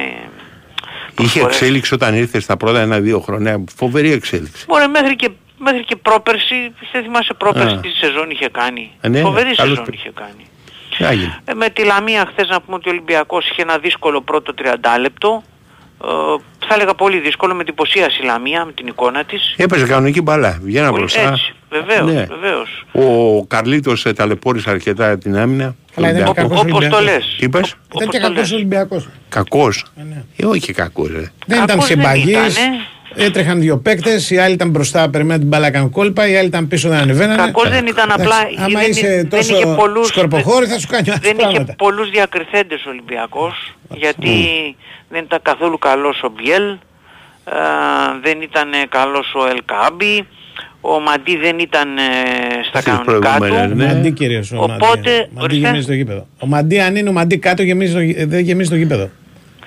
Είχε
προσφορές.
εξέλιξη όταν ήρθε στα πρώτα ένα-δύο χρόνια. Φοβερή εξέλιξη.
Μπορεί μέχρι και, μέχρι και πρόπερση, δεν θυμάσαι πρόπερση
Α.
τι σεζόν είχε κάνει.
Ε, ναι,
Φοβερή
καλός
σεζόν
παίκτης.
είχε κάνει.
Τι έγινε.
Ε, με τη Λαμία χθες να πούμε ότι ο Ολυμπιακός είχε ένα δύσκολο πρώτο 30 λεπτό. Ε, θα έλεγα πολύ δύσκολο, με εντυπωσίασε η Λαμία, με την εικόνα της.
Έπαιζε κανονική μπαλά. Βγαίνα
Πολύ-
μπροστά.
Έτσι, βεβαίως,
Ναι.
βεβαίως.
Ο Καρλίτος ε, ταλαιπώρησε αρκετά την άμυνα.
Αλλά ήταν
Ολυμπιακός.
και κακός
Όπως το
Ολυμπιακός.
λες.
Τι είπες;
Ήταν
Όπως
και
το
κακός
λες.
Ολυμπιακός.
Κακός.
ναι.
Ε, όχι κακός. Ρε.
Δεν ήταν
Κακός δεν
συμπαγής.
Ήτανε.
Έτρεχαν δύο παίκτες, οι άλλοι ήταν μπροστά, περιμέναν την μπάλα κάνουν κόλπα, οι άλλοι ήταν πίσω, δεν ανεβαίνανε.
Κακός δεν ήταν απλά,
Εντάξει, Άμα
δεν,
είσαι
δεν
τόσο
είχε πολλούς,
σκορποχώρη θα σου κάνει άλλα
δεν είχε
πράγματα.
πολλούς διακριθέντες ο Ολυμπιακός, γιατί δεν ήταν καθόλου καλός ο Μπιέλ, ε, δεν ήταν καλός ο Ελκάμπη, ο Μαντί δεν ήταν ε, στα
Στις
κανονικά
προηγούμενες,
του.
ναι.
Μαντί κυρίως ο
Οπότε,
Μαντί. Ο Μαντί
ορίστε.
γεμίζει το γήπεδο. Ο Μαντί αν είναι ο Μαντί κάτω γεμίζει το, γη- δεν γεμίζει το γήπεδο.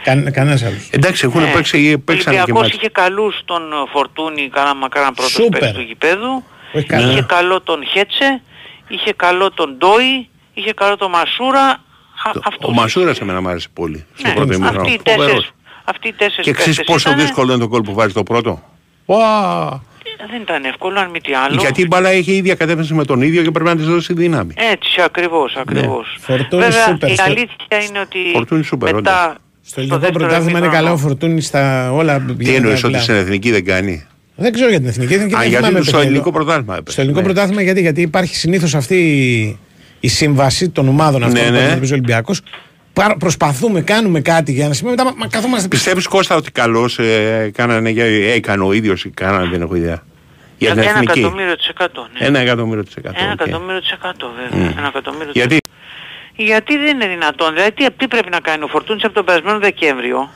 Κα, κανένας άλλος.
Εντάξει, έχουν
Ναι.
παίξει,
Ο
παίξανε και
Ολυμπιακός
μάτς.
είχε καλούς τον ε, Φορτούνη, καλά μακάραν πρώτος
Σούπερ.
παίκτης του γηπέδου,
Όχι καλά.
είχε καλό τον Χέτσε, είχε καλό τον Ντόι, είχε καλό τον Μασούρα, Α,
Το-
αυτός
Ο Μασούρας εμένα μου άρεσε πολύ. Στο
Ναι,
πρώτο ημίχρονο.
αυτοί οι
Φοβερός.
τέσσερις, αυτοί οι τέσσερις
Και ξέρεις
παίκτες
πόσο
ήτανε.
δύσκολο είναι το κόλ που βάζει το πρώτο; Ουα!
Ε, Δεν ήταν εύκολο, αν μη τι άλλο.
Γιατί η μπάλα έχει ίδια κατεύθυνση με τον ίδιο και πρέπει να της δώσει δύναμη.
Έτσι, ακριβώς, ακριβώς.
Ναι. Φορτούνη
Βέβαια,
σούπερ.
η
Στο-
αλήθεια είναι ότι
Φορτούνη σούπερ,
μετά...
Στο ελληνικό
δεύτερο
πρωτάθλημα είναι
ημίχρονο-
καλά ο Φορτούνη στα όλα.
Τι
πηγαίνει
εννοείς
καλά.
ότι στην εθνική δεν κάνει;
Δεν ξέρω για την εθνική. Η εθνική
Α,
δεν
γιατί
θυμάμαι
στο
παιχνίδι.
ελληνικό πρωτάθλημα έπαιζε.
Στο ελληνικό
Ναι.
πρωτάθλημα γιατί, γιατί υπάρχει συνήθως αυτή η, η σύμβαση των ομάδων αυτών
Ναι,
που
ναι.
αντιμετωπίζει ο Ολυμπιακό. Προσπαθούμε, κάνουμε κάτι για να σημαίνει μετά μα, καθόμαστε πίσω.
Πιστεύεις Κώστα ότι καλώς ε, κάνανε, για- έκανε ο ίδιος ή κάνανε, δεν έχω ιδέα. Για την
Ένα
εθνική.
εκατομμύριο τοις εκατό, ναι.
Ένα εκατομμύριο τοις εκατό.
Ένα
οκ.
εκατομμύριο τοις εκατό, βέβαια.
Μμ.
Ένα εκατομμύριο της
Γιατί
Γιατί δεν είναι δυνατόν. Δηλαδή τι, τι πρέπει να κάνει ο Φορτούνης από τον περασμένο Δεκέμβριο;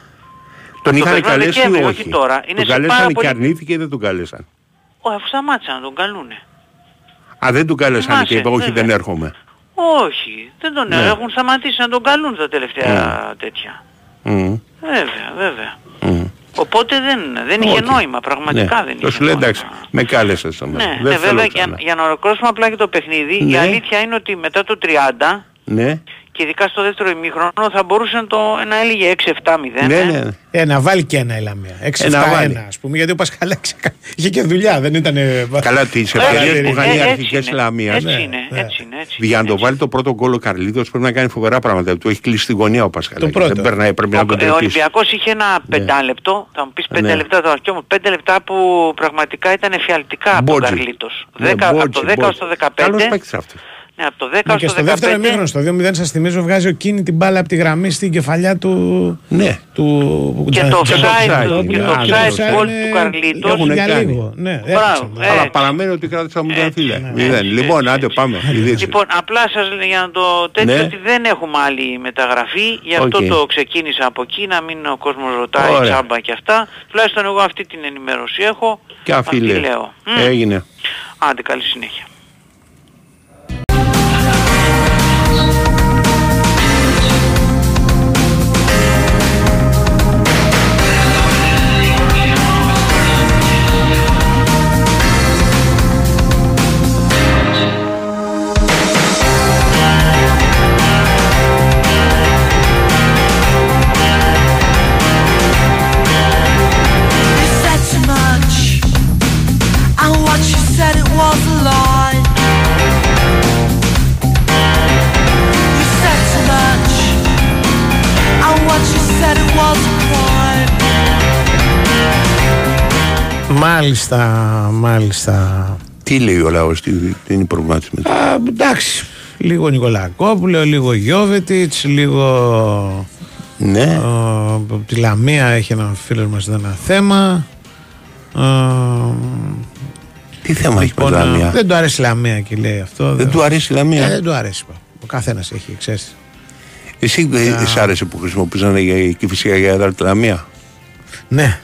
τον
το
είχαν
περασμένο
καλέσει ή
Δεκέμβριο,
όχι.
όχι τώρα. Είναι
Τον
σε
καλέσαν
πάρα
και
πολύ-
αρνήθηκε ή δεν τον καλέσαν.
Ω, αφού σταμάτησαν να τον καλούνε.
Α, δεν τον καλέσαν
Θυμάσαι,
και είπε όχι
βέβαια.
δεν έρχομαι.
Όχι, δεν τον
Ναι.
έχουν σταματήσει να τον καλούν τα τελευταία τέτοια.
Μμ.
Βέβαια, βέβαια.
Μμ.
Οπότε δεν, δεν είχε
Όχι.
νόημα, πραγματικά
Ναι.
δεν
Το
είχε
σου λέει
νόημα.
εντάξει, με κάλεσες στο
Ναι,
μέλλον.
ναι,
Δεν θέλω
βέβαια
ξανά.
για, για να ολοκληρώσουμε απλά και το παιχνίδι, η
Ναι.
αλήθεια είναι ότι μετά το 30
Ναι,
και ειδικά στο δεύτερο ημίχρονο θα μπορούσε να, το, να έλεγε 6-7-0.
ναι,
ε.
ναι.
Ε, να βάλει και ένα η Λαμία. 6-7-1
Ε, να βάλει.
ας πούμε. Γιατί ο Πασχαλάκης είχε και δουλειά, δεν ήταν.
Καλά, τις
Ε,
ευκαιρίες
ε,
που είχαν
ε,
οι
έτσι
αρχικές
είναι.
Λαμίας.
Έτσι
Ναι,
είναι,
ναι.
έτσι είναι. Έτσι.
Για να το βάλει το πρώτο γκολ ο Καρλίδος πρέπει να κάνει φοβερά πράγματα. Του έχει κλείσει τη γωνία ο Πασχαλάκης.
Το πρώτο.
Δεν περνάει, πρέπει να
Ο,
τον
ε, ο
τερτήσει.
Ολυμπιακός είχε ένα πεντάλεπτο, θα μου πεις πέντε
Ναι.
λεπτά τώρα και όμως πέντε λεπτά που πραγματικά ήταν εφιαλτικά από τον
Μπότζι.
Καρλίτος.
Ναι,
Δέκα- από
μπότζι,
το 10
μπότζι.
στο 15.
Καλός παίκτης αυτός.
Ναι, από το 10
Ναι, και
στο
στο δεύτερο
15.
ημίχρονο, στο 2-0, σας θυμίζω, βγάζει ο Κίνη την μπάλα από τη γραμμή στην κεφαλιά του.
Ναι.
του
Και
Τζα-
το
Τζα-
offside
του-
του- και
Ναι,
το
και
offside
offside
goal
είναι-
του Καρλίτος.
Έχουνε
για
κάνει.
λίγο. Ναι,
Μπράβο,
έπαιξαν.
Αλλά
έτσι.
παραμένει ότι κράτησα μου τον φίλε.
ναι.
Μηδέν. Λοιπόν, άντε πάμε. Ειδήσεις.
Λοιπόν, απλά σας λέω για να το τέτοιο
Ναι.
ότι δεν έχουμε άλλη μεταγραφή, γι' αυτό
Οκ.
το ξεκίνησα από εκεί, να μην ο κόσμος ρωτάει
Ωραία.
τσάμπα και αυτά. Τουλάχιστον εγώ αυτή την ενημέρωση έχω.
Και
αυτή
αφιλέ.
λέω. Μμ.
Έγινε.
Άντε, καλή συνέχεια.
Μάλιστα, μάλιστα.
Τι λέει ο λαός, τι, τι είναι η προβληματισμή του.
Α, εντάξει. Λίγο Νικολακόπουλο, λίγο Γιώβετιτς, λίγο.
Ναι.
ε, από τη Λαμία έχει ένα φίλο μας εδώ ένα θέμα. Ε,
Τι θέμα έχει με
λοιπόν,
τη Λαμία.
ε, δεν του αρέσει η Λαμία και λέει αυτό.
Δεν του αρέσει η Λαμία;
Ε, δεν του αρέσει. Ο καθένας έχει, ξέρεις.
Εσύ ε, σ' άρεσε που χρησιμοποιούσαν για- και φυσικά για έδρα τη Λαμία;
Ναι.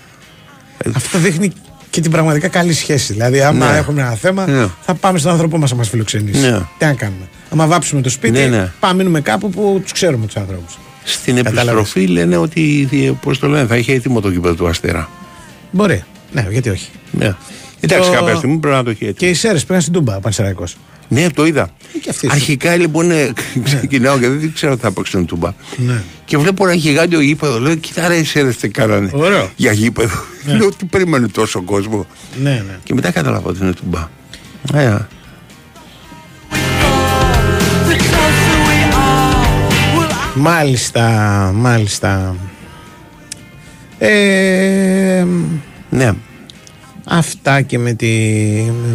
Αυτό δείχνει και την πραγματικά καλή σχέση. Δηλαδή, άμα
Ναι.
έχουμε ένα θέμα,
Ναι.
θα πάμε στον άνθρωπό μας να μας φιλοξενήσει.
Ναι.
Τι να κάνουμε. Άμα βάψουμε το σπίτι,
Ναι, ναι.
πάμε μείνουμε κάπου που τους ξέρουμε τους άνθρωπου.
Στην
Κατάλαβες;
επιστροφή λένε ότι, πώς το λένε, θα είχε έτοιμο το κήπεδο του Αστέρα.
Μπορεί. Ναι, γιατί όχι.
Ναι. Εντάξει,
Το-
κάποια στιγμή πρέπει να το έχει έτοιμο.
Και οι Σέρες πήγαν στην Τούμπα, ο Πανσεραϊκός.
Ναι, το είδα.
Και αυτοί.
Αρχικά λοιπόν ε, ξεκινάω και δεν ξέρω ότι θα παίξουν τούμπα.
Ναι.
Και βλέπω ένα γιγάντιο γήπεδο. Λέω, κοιτά ρε, εσείς τι κάνανε
Ωραίο.
για γήπεδο. Λέω, τι περίμενε τόσο κόσμο.
Ναι, ναι.
Και μετά κατάλαβα ότι είναι τούμπα. Ε,
The closer we are, well,
Μάλιστα, μάλιστα. Ε,
ναι.
Αυτά και με, τη,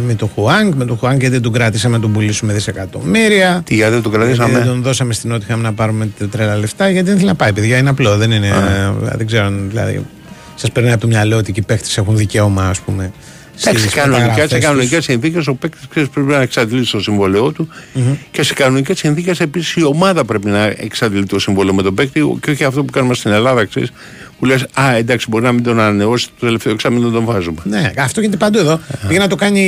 με το Χουάνκ. Με το Χουάνκ γιατί δεν τον κράτησαμε να τον πουλήσουμε δισεκατομμύρια.
Τι γιατί δεν το
Γιατί δεν
κρατήσαμε.
τον δώσαμε στην Νότιχαμ να πάρουμε τα τρέλα λεφτά γιατί δεν θέλει να πάει, παιδιά. Είναι απλό. Δεν είναι. ε, δεν ξέρω αν δηλαδή, σας περνάει από το μυαλό ότι και οι παίχτε έχουν δικαίωμα, ας πούμε.
Εντάξει,
στις
κανονικά, σε
μεταγραφές τους.
κανονικέ συνθήκες ο παίκτης πρέπει να εξαντλήσει το συμβόλαιό του και σε κανονικές συνθήκες επίσης η ομάδα πρέπει να εξαντλεί το συμβόλαιο με τον παίκτη και όχι αυτό που κάνουμε στην Ελλάδα, ξέρεις, που λες: Α, εντάξει, μπορεί να μην τον ανανεώσει το τελευταίο εξάμεινο τον βάζουμε.
Ναι, αυτό γίνεται παντού εδώ. Πήγε να το κάνει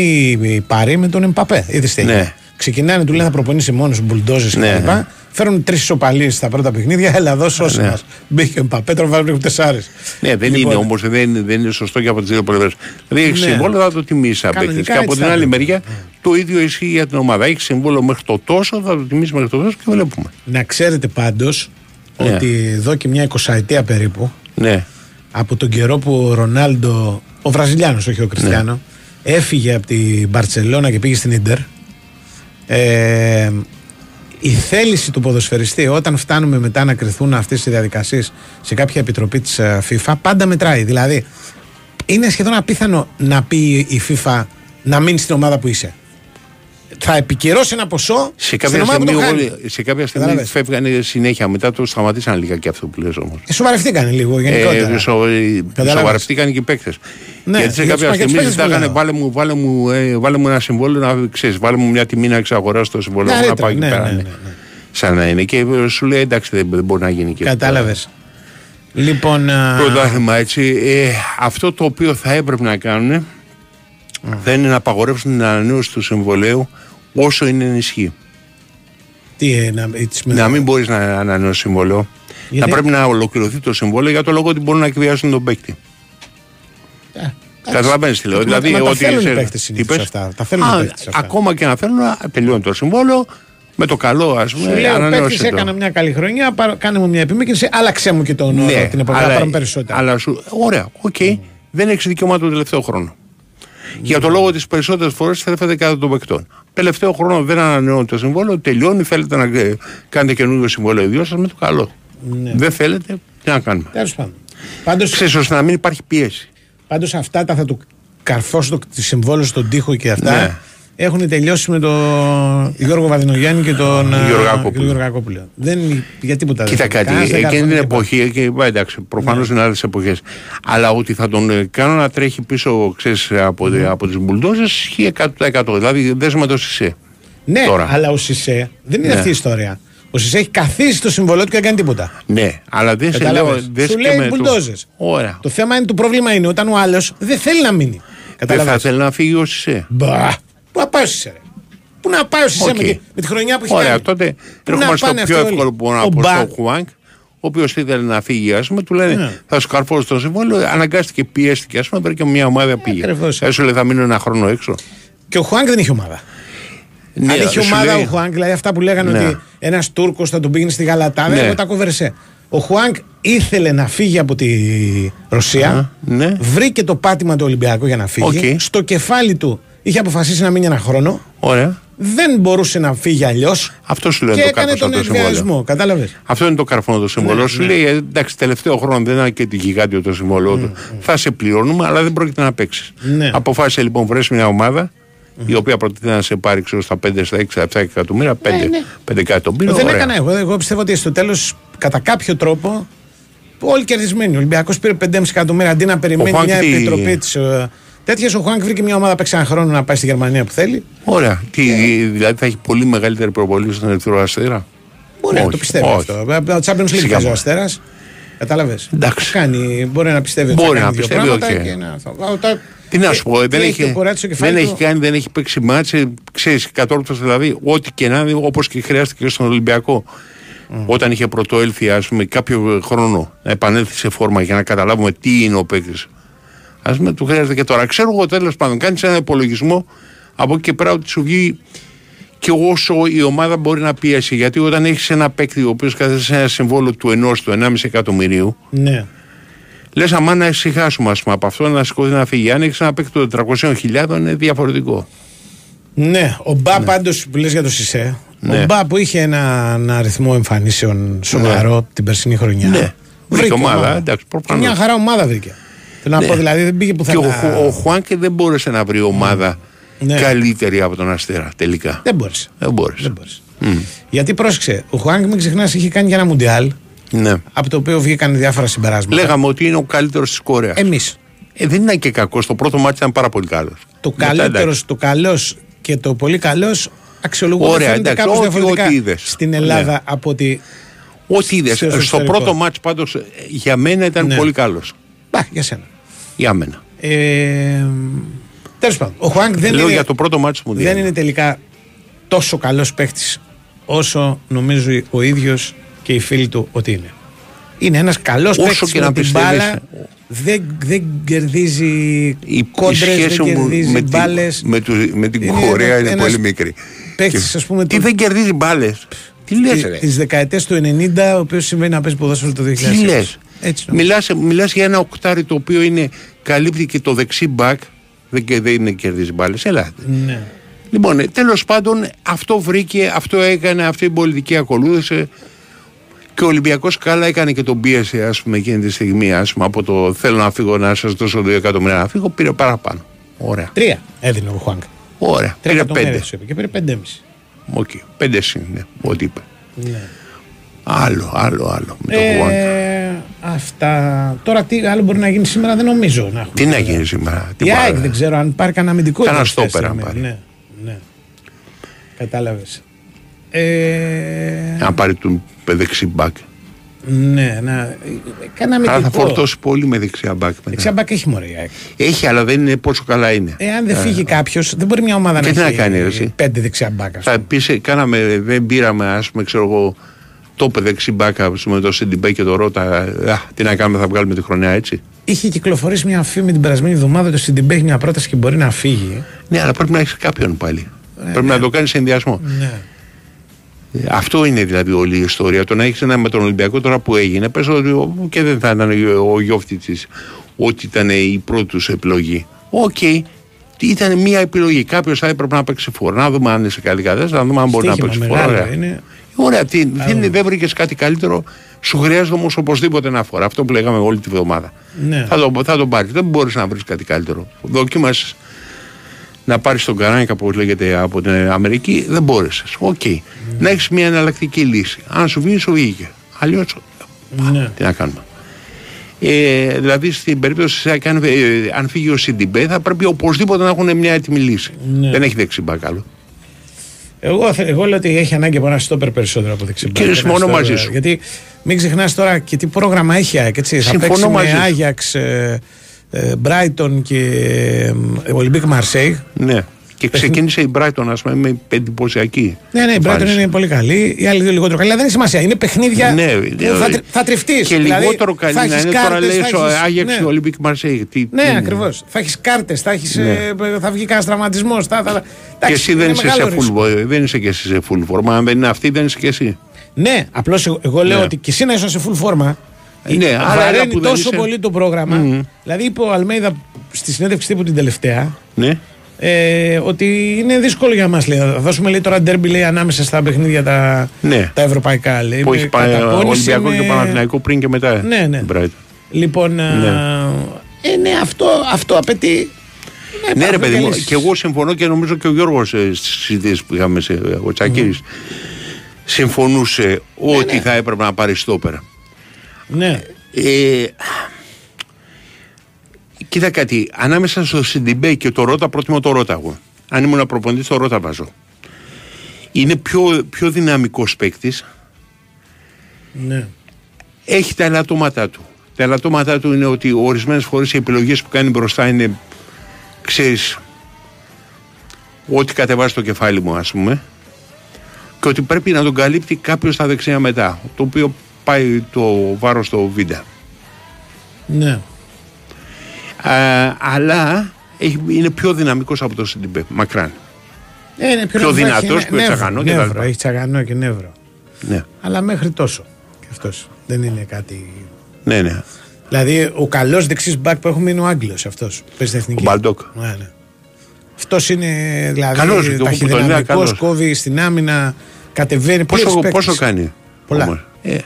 η Παρή με τον Εμπαπέ. Είδες τι έγινε.
Ναι.
Ξεκινάνε, του λένε θα προπονήσει μόνος μπουλντόζες
Ναι,
κτλ.
ναι.
Φέρουν τρεις ισοπαλίες στα πρώτα παιχνίδια. Έλα εδώ, σώσε
Ναι.
μας. Μπήκε ο Εμπαπέ, τώρα βάλει τεσσάρες.
Ναι, δεν
Λοιπόν,
είναι όμως, δεν, δεν είναι σωστό και από τις δύο πλευρές. Δηλαδή έχει
Ναι.
συμβόλαιο θα το τιμήσεις σαν παίκτη.
Κανονικά
Και από
έτσι
την
θα
άλλη
έπρεπε.
μεριά το ίδιο ισχύει για την ομάδα. Έχει συμβόλαιο μέχρι το τόσο, θα το τιμήσεις μέχρι το τόσο και βλέπουμε.
Να ξέρετε πάντως
Ναι.
ότι εδώ και μια εικοσαετία περίπου
Ναι.
από τον καιρό που ο Ρονάλντο, ο Βραζιλιάνος, όχι ο Κριστιανό, έφυγε από την Μπαρσελόνα και πήγε στην Ιντερ. Ε, η θέληση του ποδοσφαιριστή όταν φτάνουμε μετά να κρυθούν αυτές οι διαδικασίες σε κάποια επιτροπή της ε, FIFA πάντα μετράει. Δηλαδή είναι σχεδόν απίθανο να πει η FIFA να μείνει στην ομάδα που είσαι. Θα επικυρώσει ένα ποσό
Σε
στην
κάποια,
ομάδα που
στιγμή,
το
όλοι-
χάνει.
σε κάποια στιγμή
Καταλάβες.
φεύγανε συνέχεια. Μετά το σταματήσαν λίγα και αυτό που λες όμως.
Ε, σοβαρευτήκανε λίγο γενικότερα.
Ε, σο, ε,
Κατάλαβες.
σοβαρευτήκαν και οι παίκτες.
Ναι,
Γιατί σε
για τους-
κάποια
για τους
στιγμή
παίκτες
ζητάγανε
μιλάω.
βάλε μου, βάλε, μου, ε, βάλε μου ένα συμβόλαιο να ξέρεις, βάλε μου μια τιμή να εξαγοράσω το συμβόλαιο μου, να
Νωρίτερα,
πάω εκεί
ναι,
πέρα.
ναι,
ναι.
ναι, ναι.
Σαν να είναι. Και ε, σου λέει εντάξει δεν, δεν μπορεί να γίνει και
Κατάλαβες. Λοιπόν. α,
Πρωτάθλημα έτσι. Ε, αυτό το οποίο θα έπρεπε να κάνουν θα είναι να απαγορεύσουν την ανανέωση του συμβολέου όσο είναι ενισχύ.
Τι, ε, να,
να μην μπορείς να ανανεώσεις συμβόλαιο. Να πρέπει να ολοκληρωθεί το συμβόλαιο για το λόγο ότι μπορούν να εκβιάσουν τον παίκτη. Καταλαβαίνεις τι λέω.
Δηλαδή, ότι. Τα θέλουν οι παίκτες αυτά. Τα θέλουν οι αυτά.
Ακόμα και να θέλουν να τελειώνει το συμβόλαιο με το καλό, ας πούμε. Σου
λέει ο παίκτης έκανα μια καλή χρονιά, κάνε μου μια επιμήκυνση, άλλαξε μου και τον ναι, την εποχή. Αλλά, περισσότερα.
Αλλά σου, ωραία, ok. Okay. Μμ. Δεν έχεις δικαίωμα τον τελευταίο χρόνο. Μμ. Για το λόγο τις περισσότερες φορές στρέφεται κατά των παικτών. Τελευταίο χρόνο δεν ανανεώνει το συμβόλαιο, τελειώνει. Θέλετε να κάνετε καινούργιο συμβόλαιο δύο σας με το καλό. Ναι. Δεν θέλετε, τι να κάνουμε.
Τέλος πάντων. Πάντως...
Ξέρεις, ώστε να μην υπάρχει πίεση.
Πάντως αυτά τα θα του καρφώσω το συμβόλαιο στον τοίχο και αυτά. Ναι. Έχουν τελειώσει με τον Γιώργο Βαδινογιάννη και τον Γεωργακόπουλο. Δεν για τίποτα
Κοίτα κάτι, εκείνη την εποχή, και, εντάξει, προφανώς ναι. είναι άλλες εποχές. Αλλά ότι θα τον ε, κάνω να τρέχει πίσω ξέρεις, από, ναι. από τις μπουλντόζες ισχύει 100%. Δηλαδή δέσμε το Σισε.
Ναι, Τώρα. αλλά ο Σισε δεν είναι ναι. αυτή η ιστορία. Ο Σισε έχει καθίσει το συμβολό του και δεν κάνει τίποτα.
Ναι, αλλά δεν σε λέω.
Δεν Σου λέει μπουλντόζες. Το θέμα είναι, το πρόβλημα είναι όταν ο άλλος δεν θέλει να μείνει.
Δεν θα θέλει να φύγει ο Σισε.
Μπα. Πού να πάει ο Σισε, Πού να πάει ο Σισε okay. με, τη χρονιά που έχει
Ωραία, κάνει. τότε έρχομαι στο πιο εύκολο που μπορώ να πω στο Χουάνκ ο οποίος ήθελε να φύγει, ας πούμε, του λένε ναι. θα σου καρφώσει το συμβόλαιο. Αναγκάστηκε, πιέστηκε, ας πούμε, πρέπει και μια ομάδα πήγε. Έσου λέει θα μείνω ένα χρόνο έξω.
Και ο Χουάνκ δεν είχε ομάδα. Ναι, Αν είχε ομάδα λέει... ο Χουάνκ, δηλαδή αυτά που λέγανε ναι. ότι ένας Τούρκος θα τον πήγαινε στη Γαλατά, δεν ναι. τα κοβερσέ. Ο Χουάνκ ήθελε να φύγει από τη Ρωσία. ναι. Βρήκε το πάτημα του Ολυμπιακού για να φύγει. Okay. Στο κεφάλι του είχε αποφασίσει να μείνει ένα χρόνο.
Ωραία.
Δεν μπορούσε να φύγει αλλιώς.
Αυτό σου λέει
και το έκανε τον εκβιασμό. Κατάλαβες;
Αυτό είναι το καρφόνο το συμβόλαιο. Ναι, σου ναι. λέει εντάξει, τελευταίο χρόνο δεν είναι και τη γιγάντιο το συμβόλαιο του. Mm, Θα σε πληρώνουμε, αλλά δεν πρόκειται να παίξεις. Ναι. Αποφάσισε λοιπόν βρέσει μια ομάδα mm. η οποία προτείνει να σε πάρει ξέρω, στα 5, στα 6, στα 7 εκατομμύρια, 5, ναι, ναι. 5 εκατομμύρια.
Δεν έκανα εγώ. Εγώ πιστεύω ότι στο τέλος κατά κάποιο τρόπο όλοι κερδισμένοι. Ο Ολυμπιακός πήρε 5,5 εκατομμύρια αντί να περιμένει μια επιτροπή της. Ε, Τέτοια ο Χουάνκ βρήκε μια ομάδα παίξει ένα χρόνο να πάει στη Γερμανία που θέλει.
Ωραία. Τι, δηλαδή θα έχει πολύ μεγαλύτερη προβολή στον Ερυθρό Αστέρα;
Μπορεί να το πιστεύει όχι. αυτό. Ο Champions League παίζει ο Αστέρας. Κατάλαβες.
Εντάξει.
Μπορεί να πιστεύει
μπορεί να πιστεύει. Okay. Να... Τι να σου πω, δεν έχει, δεν έχει κάνει, δεν έχει παίξει μάτσε. Ξέρεις, κατόρθωσε δηλαδή, ό,τι και να είναι, όπως και χρειάστηκε στον Ολυμπιακό. Mm. Όταν είχε πρωτοέλθει, ας πούμε, κάποιο χρόνο να επανέλθει σε φόρμα για να καταλάβουμε τι είναι ο παίκτης. Α πούμε, του χρειάζεται και τώρα. Ξέρω εγώ τέλος πάντων, κάνεις ένα υπολογισμό από εκεί και πέρα ότι σου βγει και όσο η ομάδα μπορεί να πιέσει. Γιατί όταν έχεις ένα παίκτη ο οποίος κάθεται σε ένα συμβόλο του ενός του 1,5 εκατομμυρίου.
Ναι.
Λες, αμά να ησυχάσουμε ας πούμε, από αυτό να σηκωθεί να φύγει. Αν έχεις ένα παίκτη των 400.000 είναι διαφορετικό.
Ναι, ο Μπα ναι. πάντως που λες για το Σισε. Ναι. Ο Μπα που είχε ένα, ένα αριθμό εμφανίσεων σοβαρό ναι. την περσινή χρονιά. Ναι.
Βρήκε ομάδα. ομάδα. Εντάξει,
μια χαρά ομάδα βρήκε. Θέλω να ναι. πω δηλαδή δεν πήγε πουθενά.
Και ο, ο Χουάνκε δεν μπόρεσε να βρει ομάδα ναι. καλύτερη από τον Αστέρα τελικά.
Δεν μπόρεσε.
Δεν μπόρεσε.
Δεν μπόρεσε. Mm. Γιατί πρόσεξε, ο Χουάνκε μην ξεχνάς είχε κάνει για ένα Μουντιάλ.
Ναι.
Από το οποίο βγήκαν διάφορα συμπεράσματα.
Λέγαμε ότι είναι ο καλύτερος της Κορέας.
Εμείς.
Ε, δεν ήταν και κακός. Το πρώτο μάτι ήταν πάρα πολύ καλός.
Το καλύτερος, το καλός και το πολύ καλός αξιολογούνται κάπως διαφορετικά στην Ελλάδα ναι. από ότι.
Ό,τι είδες. Στο πρώτο μάτι πάντως για μένα ήταν ναι. πολύ καλός.
για σένα.
Για μένα.
Ε, Τέλος πάντων, ο Χουάνκ δεν, είναι,
για το πρώτο μάτσο
δεν είναι τελικά τόσο καλός παίχτη όσο νομίζει ο ίδιος και οι φίλοι του ότι είναι. Είναι ένας καλός παίχτη με την μπάλα. Δεν, δεν κερδίζει
η κόντρες, δεν κερδίζει με, μπάλες. με, με την είναι Κορέα είναι πολύ μικρή.
Παίχτης, ας πούμε,
τι δεν κερδίζει μπάλες. Τι λες, ρε.
Τις δεκαετίες του 90, ο οποίος συμβαίνει να παίζει ποδόσφαιρο το 2000.
Τι λε. Μιλάς, μιλάς για ένα οκτάρι το οποίο είναι, καλύπτει και το δεξί μπακ. Δεν, δεν είναι κερδίζει μπάλες. Ελάτε.
Ναι.
Λοιπόν, ε, τέλος πάντων αυτό βρήκε, αυτό έκανε, αυτή η πολιτική ακολούθησε. Και ο Ολυμπιακός καλά έκανε και τον πίεση, ας πούμε, εκείνη τη στιγμή. Ας πούμε, από το θέλω να φύγω να σας δώσω 2 εκατομμύρια να φύγω, πήρε παραπάνω. Ωραία.
Τρία έδινε ο Χουάνγκ.
Ωραία.
Πήρε πέντε. Και πήρε πέντε
Ok. Okay. Πέντε είναι ό,τι είπε. Ναι. Άλλο, άλλο, άλλο. Με το
ε, αυτά. Τώρα τι άλλο μπορεί να γίνει σήμερα δεν νομίζω να έχουμε.
Τι να γίνει σήμερα.
Τι ΑΕΚ δεν ξέρω αν πάρει κανένα αμυντικό.
Κανένα στόπερα αν πάρει.
Ναι, ναι. Κατάλαβες. Ε...
Αν πάρει τον δεξί μπακ.
Ναι, να. Κάναμε
Αλλά θα φορτώσει πολύ με δεξιά μπακ.
Δεξιά μπακ έχει μωρέ.
Έχει, αλλά δεν είναι πόσο καλά είναι.
Εάν δεν φύγει κάποιος, δεν μπορεί μια ομάδα
Και
να
τι να
έχει
κάνει, εσύ;
πέντε δεξιά μπακ. ας
Θα πεις, ε, κάναμε, δεν πήραμε, ας πούμε, ξέρω εγώ, το δεξί μπακ ας πούμε, το Σιντιμπέ και το Ρότα. Α, τι να κάνουμε, θα βγάλουμε τη χρονιά έτσι.
Είχε κυκλοφορήσει μια φήμη την περασμένη εβδομάδα ότι ο Σιντιμπέ έχει μια πρόταση και μπορεί να φύγει.
Ναι, αλλά πρέπει να έχεις κάποιον πάλι. πρέπει να το κάνεις σε συνδυασμό.
Ναι.
Ε, Αυτό είναι δηλαδή όλη η ιστορία. Το να έχεις ένα με τον Ολυμπιακό τώρα που έγινε, πες ότι ο- και δεν θα ήταν ο Γιόβετιτς ότι ήταν η πρώτη τους επιλογή. Οκ. Ήταν μια επιλογή. Κάποιος θα έπρεπε να παίξει φορ. Να δούμε αν είναι σε καλή κατάσταση, να δούμε αν μπορεί να
Στοίχημα
παίξει φορ.
μεγάλο
Ωραία.
είναι.
Ωραία, τι, δεν, δεν βρήκες κάτι καλύτερο. Σου χρειάζεται όμως οπωσδήποτε ένα φορ. Αυτό που λέγαμε όλη τη βδομάδα.
Ναι.
Θα το, θα το πάρεις. Δεν μπορείς να βρεις κάτι καλύτερο. Δοκίμασες να πάρεις τον Καράνικα, όπως λέγεται από την Αμερική, δεν μπόρεσες. Οκ. Να έχεις μια εναλλακτική λύση. Αν σου βγει, σου βγήκε. Αλλιώς.
Ναι.
Τι να κάνουμε. Ε, δηλαδή στην περίπτωση της αν, ε, αν φύγει ο Σιντιμπέ θα πρέπει οπωσδήποτε να έχουν μια έτοιμη λύση.
Ναι.
Δεν έχει δεξί μπακ άλλο.
Εγώ, θε- εγώ λέω ότι έχει ανάγκη από ένα στόπερ περισσότερο από δεξί μπακ.
Κύριε,
Ένα
συμφωνώ
στόπερ,
μαζί σου.
Γιατί μην ξεχνάς τώρα και τι πρόγραμμα έχει η ΑΕΚ. Έτσι. Θα
Συμφωνώ
παίξει
μαζί
με
σου.
Άγιαξ, ε, ε, Μπράιτον και ε, Ολυμπίκ Μαρσέη.
Ναι. Και ξεκίνησε η Brighton, ας πούμε, με εντυπωσιακή.
Ναι, ναι, η Brighton
εμφάνιση.
είναι πολύ καλή. Οι άλλοι δύο λιγότερο καλή. Αλλά δεν έχει σημασία. Είναι παιχνίδια
Ναι,
που
ναι,
θα,
ναι.
τρι- θα τριφτείς.
Και λιγότερο καλή να είναι τώρα λέει ο Άγιαξ και ο Ολυμπίκ Μαρσέη. Τι-
Ναι,
τι-
ακριβώς. Θα έχεις κάρτες, θα, έχεις,
Ναι.
ε, θα βγει κανένα τραυματισμός. Θα, θα,
Και
εντάξει,
εσύ δεν
είναι
είσαι, σε
μεγάλο ρίσκο.
full, δεν είσαι και εσύ σε full form. Αν δεν είναι αυτή, δεν είσαι και εσύ.
Ναι, απλώς εγώ, εγώ λέω
Ναι.
ότι και εσύ να είσαι σε full φόρμα.
Ναι, άρα ένα
βαραίνει
που δεν
τόσο
είσαι-
πολύ το πρόγραμμα. Δηλαδή είπε ο Αλμέιδα στη συνέντευξη τύπου την τελευταία
Ναι.
Ε, ότι είναι δύσκολο για μας. Θα δώσουμε λέει, τώρα ντέρμπι λέει, ανάμεσα στα παιχνίδια τα,
Ναι.
τα ευρωπαϊκά. Λέει,
Που
με
έχει πάει
καταπώνηση,
Ολυμπιακός
με-
και Παναθηναϊκός πριν και μετά.
Ναι, ναι.
Brighton.
Λοιπόν, ε,
Ναι.
ε, ναι, αυτό, αυτό απαιτεί. να
Ναι, ρε
υπάρχουν
παιδί μου,
λύσεις.
και εγώ συμφωνώ και νομίζω και ο Γιώργος στις συζητήσεις που είχαμε, σε, ο Τσακίρη, συμφωνούσε ότι θα έπρεπε να πάρει στόπερα.
Ναι.
Ε, κοίτα κάτι, ανάμεσα στο Σιντιμπέ και το Ρότα, προτιμώ το Ρότα εγώ. Αν ήμουν προπονητής, το Ρότα βάζω. Είναι πιο, πιο δυναμικός παίκτης.
Ναι.
Έχει τα ελαττώματά του. Τα ελαττώματά του είναι ότι ορισμένες φορές οι επιλογές που κάνει μπροστά είναι, ξέρεις, ό,τι κατεβάζει το κεφάλι μου, ας πούμε. Και ότι πρέπει να τον καλύπτει κάποιος στα δεξιά μετά. Το οποίο πάει το βάρος στο βίντα.
Ναι.
Α, αλλά έχει, είναι πιο δυναμικός από το Σιντιμπέ, μακράν.
Ε, είναι πιο,
Πιο
νευρό,
δυνατός,
έχει
πιο
νεύρο,
τσαγανό και τα
νεύρο,
λοιπά.
Έχει τσαγανό και νεύρο.
Ναι,
Αλλά μέχρι τόσο. Και αυτός. Δεν είναι κάτι.
ναι, ναι.
Δηλαδή, ο καλός δεξί μπακ που έχουμε είναι ο Άγγλος αυτός. Παίζει στην εθνική.
Ο Μπαλντόκ.
Ναι, ναι. Αυτός είναι δηλαδή
Καλός, εγώ που τον είδα,
ταχυδυναμικός,
καλός.
κόβει στην άμυνα, κατεβαίνει.
Πόσο,
πολλές παίκτες.
πόσο κάνει.
Πολλά.
όμως; Ε, θα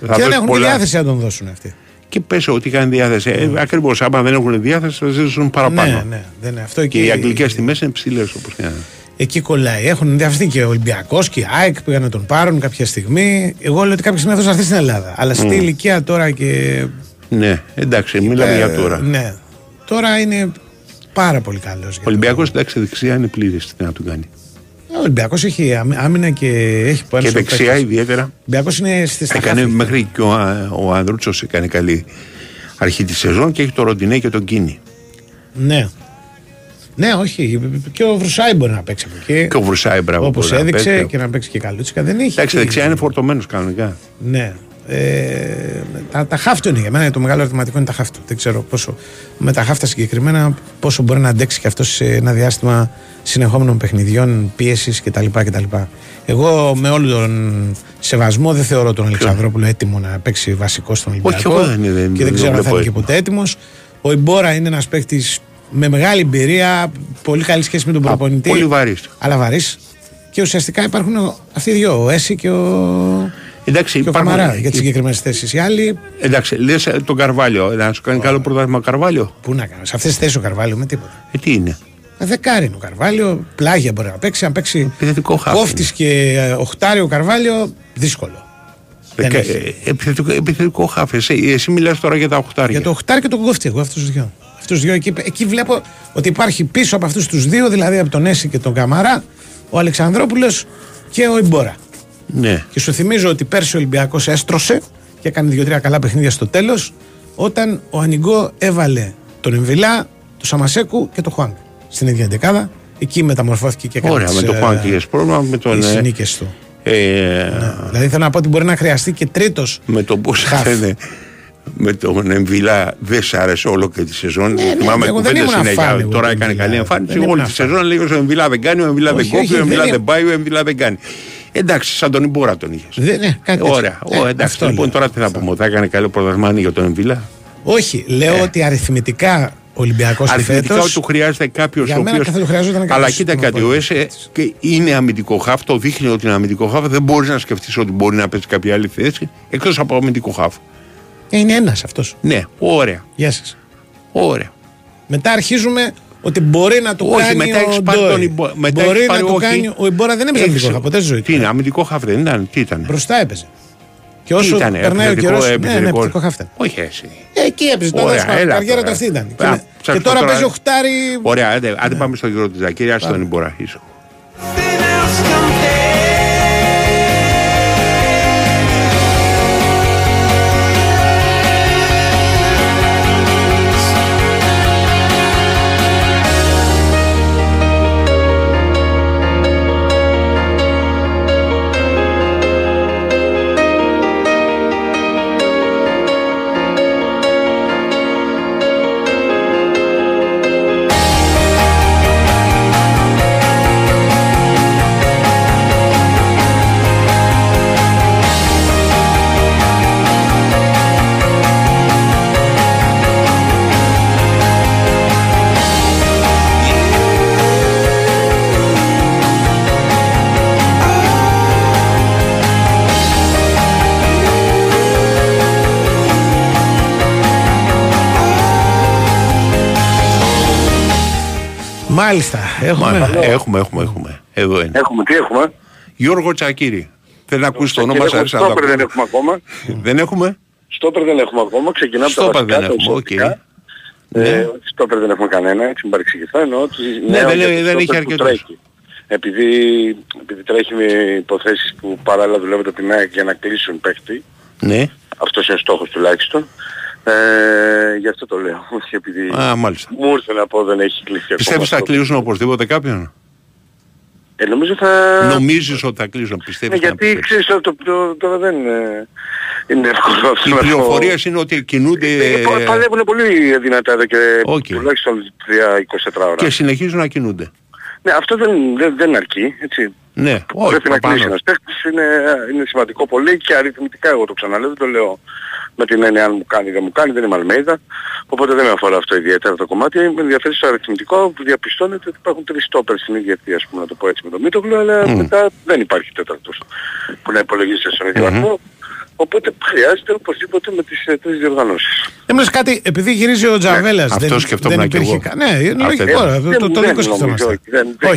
Και δεν
δώσει
έχουν τη
πολλά.
διάθεση να τον δώσουν αυτοί.
Και πες ότι κάνει διάθεση. Ε, ακριβώς, άμα δεν έχουν διάθεση θα ζήσουν παραπάνω.
Ναι, ναι, δεν είναι αυτό.
Και
εκεί-
οι αγγλικές τιμές είναι ψηλές όπως και να είναι.
Εκεί κολλάει. Έχουν ενδιαφερθεί και ο Ολυμπιακός και η ΑΕΚ πήγαν να τον πάρουν κάποια στιγμή. Εγώ λέω ότι κάποια στιγμή αυτό θα έρθει στην Ελλάδα. Αλλά στη
Μμ.
ηλικία τώρα και.
Ναι, εντάξει, μιλάμε
ε,
για τώρα.
Ναι. Τώρα είναι πάρα πολύ καλός.
Ο Ολυμπιακός εντάξει δεξιά είναι πλήρης τι να του κάνει.
Ο Ολυμπιακός έχει άμυ- άμυνα και έχει πολύ
Και δεξιά ιδιαίτερα.
Ο Ολυμπιακός είναι στη στα
Έκανε
χάφη.
μέχρι και ο, Α- ο Ανδρούτσος έκανε καλή αρχή της σεζόν και έχει το Ροντινέ και τον Κίνη.
Ναι. Ναι, όχι. Και ο Βρουσάη μπορεί να παίξει από εκεί.
Και ο Βρουσάη, μπράβο.
Όπως
μπορεί να
έδειξε
παίξει.
και να παίξει και καλούτσικα. Δεν έχει.
Εντάξει, δεξιά είναι φορτωμένος κανονικά.
Ναι. Ε, τα, τα χάφτου είναι για μένα. Το μεγάλο ερωτηματικό είναι τα χάφτου. Δεν ξέρω πόσο. Με τα χάφτα συγκεκριμένα, πόσο μπορεί να αντέξει και αυτός σε ένα διάστημα συνεχόμενων παιχνιδιών, πίεσης κτλ. κτλ. Εγώ με όλο τον σεβασμό δεν θεωρώ τον Αλεξανδρόπουλο έτοιμο να παίξει βασικό στον Ολυμπιακό.
εγώ δεν- δεν-
και δεν
δεν
ξέρω αν
το
θα είναι
βλέπω
και
έτοιμο.
ποτέ έτοιμος. Ο Ιμπόρα είναι ένας παίκτης με μεγάλη εμπειρία, πολύ καλή σχέση με τον προπονητή.
Πολύ βαρύς.
Αλλά βαρύς. Και ουσιαστικά υπάρχουν αυτοί οι δύο, ο Έση και ο,
Εντάξει,
και ο
υπάρχουν-
Καμαρά για τις συγκεκριμένες θέσεις. Οι άλλοι,
Εντάξει, λες τον Καρβάλιο. Να σου κάνει καλό πρωτάθλημα Καρβάλιο;
πού να κάνω, σε αυτές τις θέσεις ο Καρβάλιο με τίποτα.
Ε, τι είναι;
Ε, Δεκάρι είναι ο Καρβάλιο, πλάγια μπορεί να παίξει. Αν παίξει
Επιθετικό χάφι
κόφτης και ε, οχτάρι ο Καρβάλιο, δύσκολο. Δεν
Δεκα-
έχει.
ε, επιθετικό, επιθετικό χάφι. Εσύ, εσύ μιλάς τώρα για τα οχτάρια.
Για το οχτάρι και τον κόφτη, εγώ αυτούς τους δύο. Αυτούς τους δύο εκεί, εκεί βλέπω ότι υπάρχει πίσω από αυτούς τους δύο, δηλαδή από τον Έση και τον Καμαρά, ο Αλεξανδρόπουλος και ο Ιμπόρα.
Ναι.
Και σου θυμίζω ότι πέρσι ο Ολυμπιακός έστρωσε και έκανε δύο-τρία καλά παιχνίδια στο τέλος. Όταν ο Ανιγκό έβαλε τον Εμβιλά, τον Σαμασέκου και τον Χουάνκ στην ίδια δεκάδα. Εκεί μεταμορφώθηκε και έκανες
Ωραία, με τον Χουάνκ είχες πρόβλημα με τον.
τις
ε,
νίκες του.
ε,
Ναι. Δηλαδή θέλω να πω ότι μπορεί να χρειαστεί και τρίτος.
με τον πώς
Χαφ.
έκανε με τον Εμβιλά δεν σ' άρεσε όλο και τη σεζόν.
ναι,
Θυμάμαι
εγώ δεν
κουβέντα
ήμουν
συνέχεια.
φαν εγώ
Τώρα
του
έκανε
Εμβιλά.
καλή εμφάνιση.
Δεν
Όλη
ήμουν
τη
φαν.
σεζόν λέγω ο Εμβιλά δεν κάνει, ο Εμβιλά δεν
Όχι,
κόβει,
όχι,
ο Εμβιλά
δεν
δεν πάει, ο Εμβιλά δεν κάνει. Εντάξει, σαν τον Ιμπόρα τον είχες.
Δεν, ναι, κάτι τέτοιο.
Ωραία,
Ε,
Ω, εντάξει.
αυτό
Λοιπόν,
λέω.
τώρα τι θα πούμε, ότι θα έκανε καλό πρωταθλητή για τον Εμβιλά.
Όχι, λέω ότι αριθμητικά ο Ολυμπιακό
Αριθμητικά
φέτος,
του χρειάζεται κάποιος
Για
ο
μένα
οποίο.
θα του χρειαζόταν
Αλλά
κάποιος
κοίτα
στον
κάτι, ο
απόλυτο.
Έσε και είναι αμυντικό χάφ, το δείχνει ότι είναι αμυντικό χάφ. Δεν μπορείς να σκεφτείς ότι μπορεί να παίξει κάποια άλλη θέση εκτός από αμυντικό χάφ.
Ε, είναι ένας αυτός.
Ναι, ωραία.
Γεια σας.
Ωραία.
Μετά αρχίζουμε ότι μπορεί να το
Όχι,
κάνει
μετά
ο
έχεις πάρει
Ντόι.
τον Ιμπο- μετά
Μπορεί
έχεις
να
πάρει
το
όχι.
κάνει. Ο Ιμπόρα δεν έπαιζε
Έχεις-
αμυντικό χάφ, ποτέ στη ζωή του.
Τι είναι, αμυντικό χάφ δεν ήταν, τι ήταν;
Μπροστά έπαιζε. Και
Τι
όσο
ήτανε,
περνάει ο
επιθετικό,
καιρό. Ναι, ναι,
επιθετικό.
επιθετικό χάφ ήταν.
Όχι εσύ.
Ε, Εκεί έπαιζε. Το
Ωραία,
έδωσμα, η
έλα
καριέρα
τώρα.
του αυτή ήταν. Και,
Α,
με-
σας
και
πω
τώρα
τώρα-
παίζει οχτάρι.
Ωραία, άντε, άντε πάμε στο γύρο της Ζακύρια, στον Ιμπορά. Ήσυχο.
Μάλιστα. Έχουμε.
Μάλιστα. Έχουμε, έχουμε, έχουμε. Εδώ είναι.
Έχουμε, τι έχουμε;
Γιώργο Τσακύρη. Θέλει να ακούσει το όνομα
Κύριε,
σας, αρέσει να το
Στόπερ δεν
ακούει.
έχουμε ακόμα.
Δεν έχουμε;
Στόπερ δεν έχουμε ακόμα. Ξεκινάμε από τα
Στόπερ
βασικά.
δεν
τα
έχουμε, οκ.
ουσιαστικά. Ε, Στόπερ δεν έχουμε κανένα, έτσι μην παρεξηγηθώ. Εννοώ ότι
Ναι,
νέο
δεν-
για το
δεν
στόπερ
έχει
που
αρκετούς.
τρέχει. Επειδή, επειδή τρέχει με υποθέσεις που παράλληλα δουλεύουν το την ΑΕΚ για να κλείσουν παίχτη.
Ναι.
Αυτός είναι ο στόχος τουλάχιστον. Ε, γι' αυτό το λέω. Όχι επειδή
Α, μάλιστα.
μου ήρθε να πω δεν έχει κλείσει ακόμα.
Πιστεύεις θα
αυτό.
κλείσουν οπωσδήποτε κάποιον;
Ε, νομίζω θα...
Νομίζεις ότι θα κλείσουν,
Ναι,
πιστεύεις να
γιατί ξέρεις το, το, το, τώρα δεν είναι, είναι εύκολο αυτό
Οι
να το-
πληροφορίες είναι ότι κινούνται
Ε, πα- Παλεύουν πολύ δυνατά εδώ και
Οκ.
τουλάχιστον 3 24ωρα.
και συνεχίζουν να κινούνται.
Ναι, αυτό δεν, δεν, δεν αρκεί, έτσι.
Ναι, όχι,
Πρέπει να
πάνω.
κλείσει ένας παίκτης, είναι, είναι σημαντικό πολύ και αριθμητικά εγώ το ξαναλέω, δεν το λέω με την έννοια αν μου κάνει ή δεν μου κάνει, δεν είμαι Αλμέιδα, οπότε δεν με αφορά αυτό ιδιαίτερα το κομμάτι. Με ενδιαφέρει στο αριθμητικό που διαπιστώνεται ότι υπάρχουν τρεις στόπερ στην ίδια αιτία, ας πούμε, να το πω έτσι με το Μήτογλου, αλλά
Μμ.
μετά δεν υπάρχει τέταρτος που να υπολογίζεται στον ίδιο
Μμμ.
βαθμό. Οπότε χρειάζεται οπωσδήποτε με τις ε, τρεις διοργανώσεις.
Έμεινες κάτι, επειδή γυρίζει ο Τζαβέλας.
αυτό
δεν,
σκεφτόμουν
δεν
και
υπήρχε
εγώ.
κα- Ναι, είναι
Αυτό
λογικό.
ήταν.
ρε,
Δεν
Το,
μου-
το
δεν
δικό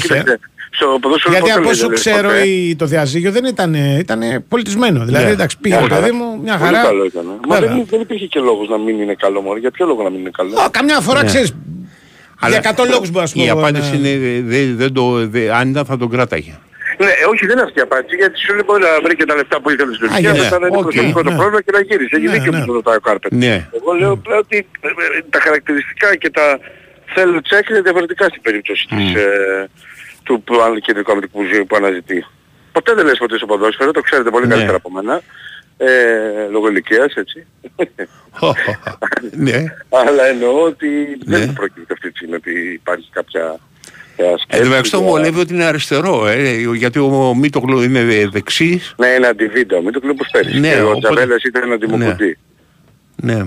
νομίζω,
σκεφτόμαστε.
όχι, δεν- δεν-
Όχι, ε.
κοίταξε, στο ποδόσφαιρο
Γιατί
ποτέ
από
δεν
όσο
λες
ξέρω
ποτέ.
η- το διαζύγιο δεν ήταν, ήταν πολιτισμένο. Δηλαδή
Ναι.
εντάξει, πήγε
Μια
το
χαρά.
παιδί μου, μια
Πολύ
χαρά.
καλό ήταν. Μα
Βέβαια.
δεν, δεν υπήρχε και λόγος να μην είναι καλό μόνο. Για ποιο λόγο να μην είναι καλό;
Ω, Καμιά φορά
Ναι.
ξέρεις. Για 100 λόγους μπορεί να σου πω.
Η απάντηση
να-
είναι δεν, δεν το, δε, αν ήταν θα τον κράταγε.
Ναι, όχι δεν είναι αυτή η απάντηση, γιατί σου λέει μπορεί να βρει και τα λεφτά που ήθελε στην Τουρκία,
ναι,
μετά να είναι
οκ,
προσωπικό το
ναι.
πρόβλημα και να γύρισε. Έχει
Ναι,
δίκιο
ναι.
που το ρωτάει ο Κάρπετ.
Ναι.
Εγώ λέω πλέον ότι ε, ε, τα χαρακτηριστικά και τα θέλω τσεκ είναι διαφορετικά στην περίπτωση της, ε, του που- αν- κεντρικού αμυντικού που, που αναζητεί. Ποτέ δεν λες ποτέ στο ποδόσφαιρο, το ξέρετε πολύ
Ναι.
καλύτερα από μένα. Ε, λόγω ηλικίας, έτσι.
ναι.
Αλλά εννοώ ότι
Ναι.
δεν πρόκειται αυτή τη στιγμή ότι υπάρχει κάποια ε,
Εν τω
σκέψη
μεταξύ το
για-
βολεύει ότι είναι αριστερό, ε, γιατί ο Μίτογλου είναι δε- δεξής.
Ναι, είναι αντιβίντεο, μην το κλείνω πως πέρυσι.
Ναι,
και ο
οπότε-
Τζαβέλας ήταν αντιμοκοντή.
Ναι.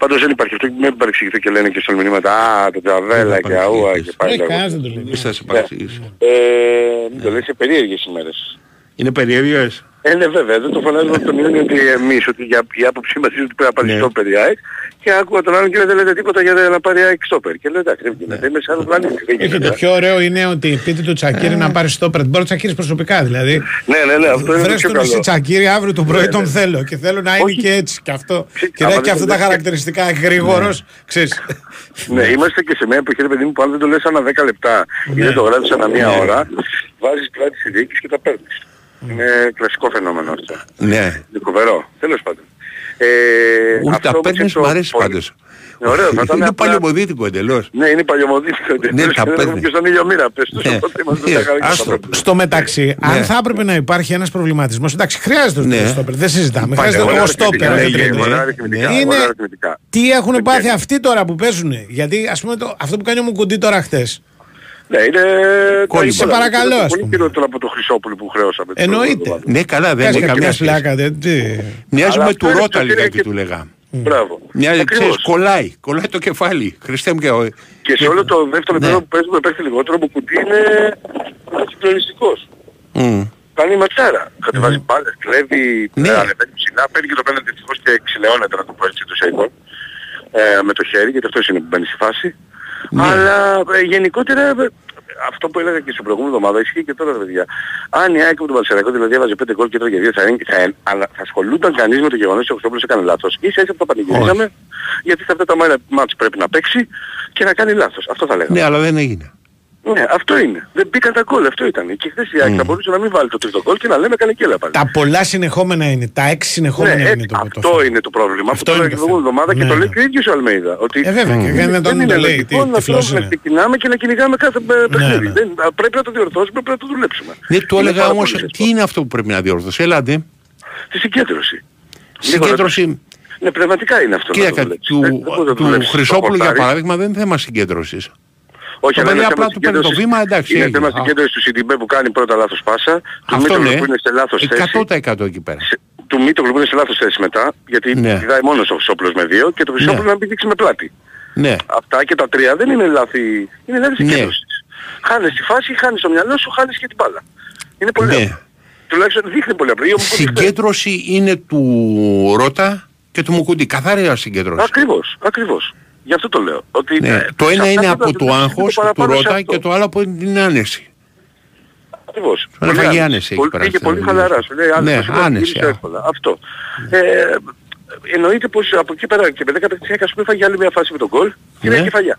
Πάντως δεν υπάρχει αυτό, μην παρεξηγηθώ και λένε και στον μηνύματα «Α, το Τζαβέλα και αούα» και πάλι
Όχι,
λέγω.
κανένας δεν το λέει.
Μη σας επαξηγήσω.
Ε, μην το λες, σε περίεργες ημέρες.
Είναι περίεργες;
Ε, ναι, βέβαια, δεν το φωνάζουμε από τον Ιούνιο ότι εμείς, ότι για, η άποψή μας είναι ότι πρέπει να πάρει
Ναι.
στόπερ η ΑΕΚ και άκουγα τον άλλον και λέει δεν λέτε τίποτα για να πάρει η ΑΕΚ στόπερ. Και λέω εντάξει, δεν γίνεται, είμαι σε άλλο πλανήτη. δεν
Όχι,
γίνεται».
το πιο ωραίο είναι ότι πείτε του Τσακίρι να πάρει στο πρετ. Μπορεί ο Τσακίρι προσωπικά δηλαδή.
Ναι, ναι, ναι, αυτό είναι το
Βρες
πιο
τον εσύ
καλό.
Τσακίρι αύριο το πρωί
Ναι,
τον
ναι.
θέλω και θέλω να είναι
Όχι.
και έτσι και αυτό.
Ξε-
Και να
άμα
έχει και
δεν
αυτά
το
τα
λες-
χαρακτηριστικά γρήγορος. Ξέρεις.
Ναι, είμαστε και σε μια εποχή, ρε παιδί μου, που αν δεν το λες ανά 10 λεπτά ή δεν το γράφεις ανά μία ώρα, βάζεις πλάτη στη διοίκηση και τα παίρνεις. Είναι κλασικό φαινόμενο αυτό.
Ναι.
Είναι φοβερό. Τέλος πάντων. Ε,
Ούτε τα παίρνεις, μου αρέσει πάντως.
Ναι, ωραίο, θα ήταν
είναι
απλά-
παλιωμοδίτικο εντελώς.
Ναι, είναι παλιωμοδίτικο.
Ναι, τα παίρνει.
Και στον ήλιο μοίρα, πες τους,
Ναι.
οπότε είμαστε
Ναι,
στα χαρά και
άστο.
στα πρόβλημα.
Στο μεταξύ, αν
Ναι.
θα έπρεπε να υπάρχει ένας προβληματισμός, εντάξει, χρειάζεται
Ναι.
το στόπερ, δεν συζητάμε.
Υπάρχει
Χρειάζεται
ωραία
το στόπερ.
αριθμητικά,
όχι
λέγε,
τρίτο.
Ωραία αριθμητικά,
Είναι-
ωραία αριθμητικά.
Τι έχουν πάθει αυτοί τώρα που παίζουν. Γιατί ας πούμε το, αυτό που κάνει ο Μουκουντή τώρα χτε.
Ναι, είναι...
Κόλλημα.
Σε παρακαλώ, ας
Πολύ
πούμε.
χειρότερο από το Χρυσόπουλο που χρεώσαμε. την
Εννοείται.
προηγούμενη εβδομάδα.
Ναι, καλά, δεν
Κάτσε
έχει καμία
καμιά
σχέση.
πλάκα. δεν- τι.
Μοιάζει
Αλλά
με
αυτό
του
είναι
Ρότα
το
λιγάκι
και-
του λέγα.
Μπράβο.
Μοιάζει,
Ακριβώς.
ξέρεις, κολλάει. Κολλάει το κεφάλι. Χριστέ μου και ο...
Και σε όλο το δεύτερο
Ναι.
επίπεδο που παίζουμε παίχτη λιγότερο, ο Κουτί είναι συγκλονιστικός.
Μμ.
Κάνει ματσάρα. Κατεβάζει μπάλες, κλέβει,
Ναι.
ε, ανεβαίνει ψηλά, παίρνει και το πέναντι ευτυχώς και ξυλαιώνεται να το πω έτσι το Σέικον. Ε, με το χέρι, γιατί αυτός είναι που μπαίνει στη φάση.
Ναι.
Αλλά ε, γενικότερα ε, αυτό που έλεγα και στην προηγούμενη εβδομάδα ισχύει και τώρα, παιδιά. Αν η ΑΕΚ με τον Παλσεραϊκό δηλαδή έβαζε 5 γκολ και τώρα για 2 θα, είναι- θα, αλλά θα ασχολούνταν κανείς με το γεγονός ότι ο Χρυσόπουλος έκανε λάθος. Ίσα ίσα που το πανηγυρίζαμε, γιατί σε αυτά τα μάτια πρέπει να παίξει και να κάνει λάθος. Αυτό θα λέγαμε.
Ναι, αλλά δεν έγινε.
Ναι, αυτό είναι. Δεν μπήκαν τα γκολ, αυτό ήταν. Και χθες η ΑΕΚ θα μπορούσε να μην βάλει το τρίτο γκολ και να λέμε έκανε και έλα πάλι.
Τα πολλά συνεχόμενα είναι. Τα έξι συνεχόμενα
Ναι,
είναι
έτσι,
το το
αυτό
θέμα.
είναι το πρόβλημα.
Αυτό
Αυτό
είναι
είναι
το
την προηγούμενη
θέμα.
εβδομάδα και
Ναι,
το λέει
ναι.
και ο ίδιος ο Αλμέιδα. Ότι
Ε, βέβαια, και
δεν-
δεν τον
είναι
το λέει,
λογικό
τι
να
τυφλός
τρώμε,
είναι.
να ξεκινάμε και να κυνηγάμε κάθε ε, παιχνίδι.
ναι.
Δεν, α, πρέπει να το διορθώσουμε, πρέπει να το δουλέψουμε.
Ναι, του
Είναι
έλεγα
πάρα
όμως,
πολύ
τι
δύσκολο.
είναι αυτό που πρέπει να διορθώσει. Έλατε.
Τη συγκέντρωση.
Συγκέντρωση.
Ναι, πνευματικά είναι αυτό. να το
Κοίταξε,
δουλέψεις.
του,
Δεν- δεν μπορείς να το
του
δουλέψεις στο
Χρυσόπουλου για
χορτάρι.
παράδειγμα δεν είναι θέμα συγκέντρωσης.
Όχι,
Το
αλλά
παιδί
είναι
απλά
θέμα
του παίρνει το
συγκέντρωσης.
βήμα, εντάξει,
Είναι
έγινε.
θέμα
Α.
συγκέντρωσης του Σιντιμπέ που κάνει πρώτα λάθος πάσα, του
Αυτό
Μίτογλου
ναι.
που είναι σε λάθος θέση.
100% εκεί πέρα.
σε- του Μίτογλου που είναι σε λάθος θέση μετά, γιατί
Ναι.
πηδάει μόνος ο Χρυσόπουλος με δύο και το Χρυσόπουλο
Ναι.
να μην δείξει με πλάτη.
Ναι.
Αυτά και τα τρία δεν είναι λάθη, είναι λάθη
Ναι.
συγκέντρωσης. Χάνεις τη φάση, χάνεις το μυαλό σου, χάνεις και την μπάλα. Είναι πολύ
Ναι.
απλό. Τουλάχιστον δείχνει πολύ απλό. Ή ο Μουκούντι χθες.
Συγκέντρωση είναι του Ρότα και του Μουκούντι. Καθαρή συγκέντρωση.
Ακριβώς, ακριβώς. Γι' αυτό το λέω. Ότι,
Ναι.
ε,
Το
σε
ένα
αυτά
είναι
τα
από
δουλέψεις
το
και
άγχος του
παραπάνω σε
Ρότα
αυτό.
και το άλλο από την άνεση.
Ακριβώς.
Τον
Πολύ
έφαγε
άνεση.
άνεση εκεί
Πολύ-
πέρα
Πήγε
στην
πολύ
δουλειά.
χαλαρά. Σου λέει άνεση.
Ναι,
θα σου το
άνεση,
γυρίσω
α.
εύκολα. Αυτό. Ε, εννοείται πως από εκεί πέρα και με 10 παιχνίδια ας πούμε έφαγε άλλη μια φάση με τον γκολ και
Ναι.
μια κεφαλιά.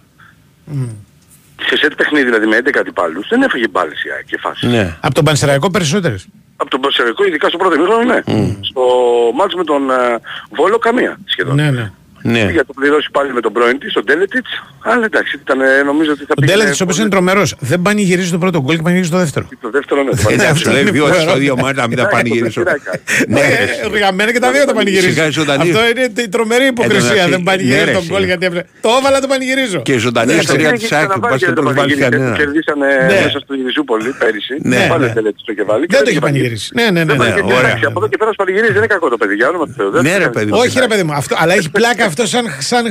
Σε σετ παιχνίδι δηλαδή με 11 αντιπάλους δεν έφαγε μπάλες η ΑΕΚ και φάσεις.
Ναι.
Από τον Πανσεραϊκό περισσότερες.
Από τον Πασερικό, ειδικά στο πρώτο ημίχρονο, ναι. Στο μάτς με τον ε, Βόλο, καμία σχεδόν.
Ναι, ναι.
Ναι.
Για να το πληρώσει πάλι με τον πρώην της, τον Τέλετιτς, αλλά εντάξει, ήταν, ε, νομίζω ότι θα
Ο
πήγαινε
Ντέλετ, ο οποίος είναι τρομερός, δεν πανηγυρίζει το πρώτο γκολ και πανηγυρίζει το δεύτερο.
Το δεύτερο, ναι. το
Εντάξει,
πανηγυρίζει.
σου λέει δύο
είναι
στο
φοβερό.
ίδιο μάτι να μην τα πανηγυρίσω.
Ναι, ε, για μένα και τα δύο τα πανηγυρίζω.
Σιγά ζωντανή.
Αυτό είναι η τρομερή υποκρισία.
μεταξύ,
Δεν
ναι,
πανηγυρίζει
ρε,
τον
εσύ.
γκολ γιατί έπρεπε. Το έβαλα το πανηγυρίζω.
Και ζωντανή
Ναι,
ιστορία
Έχει
της ΑΕΚ που
ξαναβάλει
πας
και
και
το
προσβάλλει
πανηγύρισε,
κανένα.
Κερδίσανε
Ναι.
μέσα στο Ιζούπολη πέρυσι.
Ναι,
Πάλι
ναι.
Τέλετιτς το κεφάλι. και
Δεν το έχει
πανηγυρίσει.
πανηγυρίσει. Ναι, ναι, ναι.
Δεν
ναι.
πανηγυρίζει.
ωραία.
Εντάξει, Από εδώ και πέρα πανηγυρίζει δεν είναι κακό το παιδί. Για όνομα του Θεού. Δεν
Ναι, ρε
είναι-
παιδί μου.
Όχι ρε παιδί μου, αυτό, αλλά έχει πλάκα αυτό σαν, σαν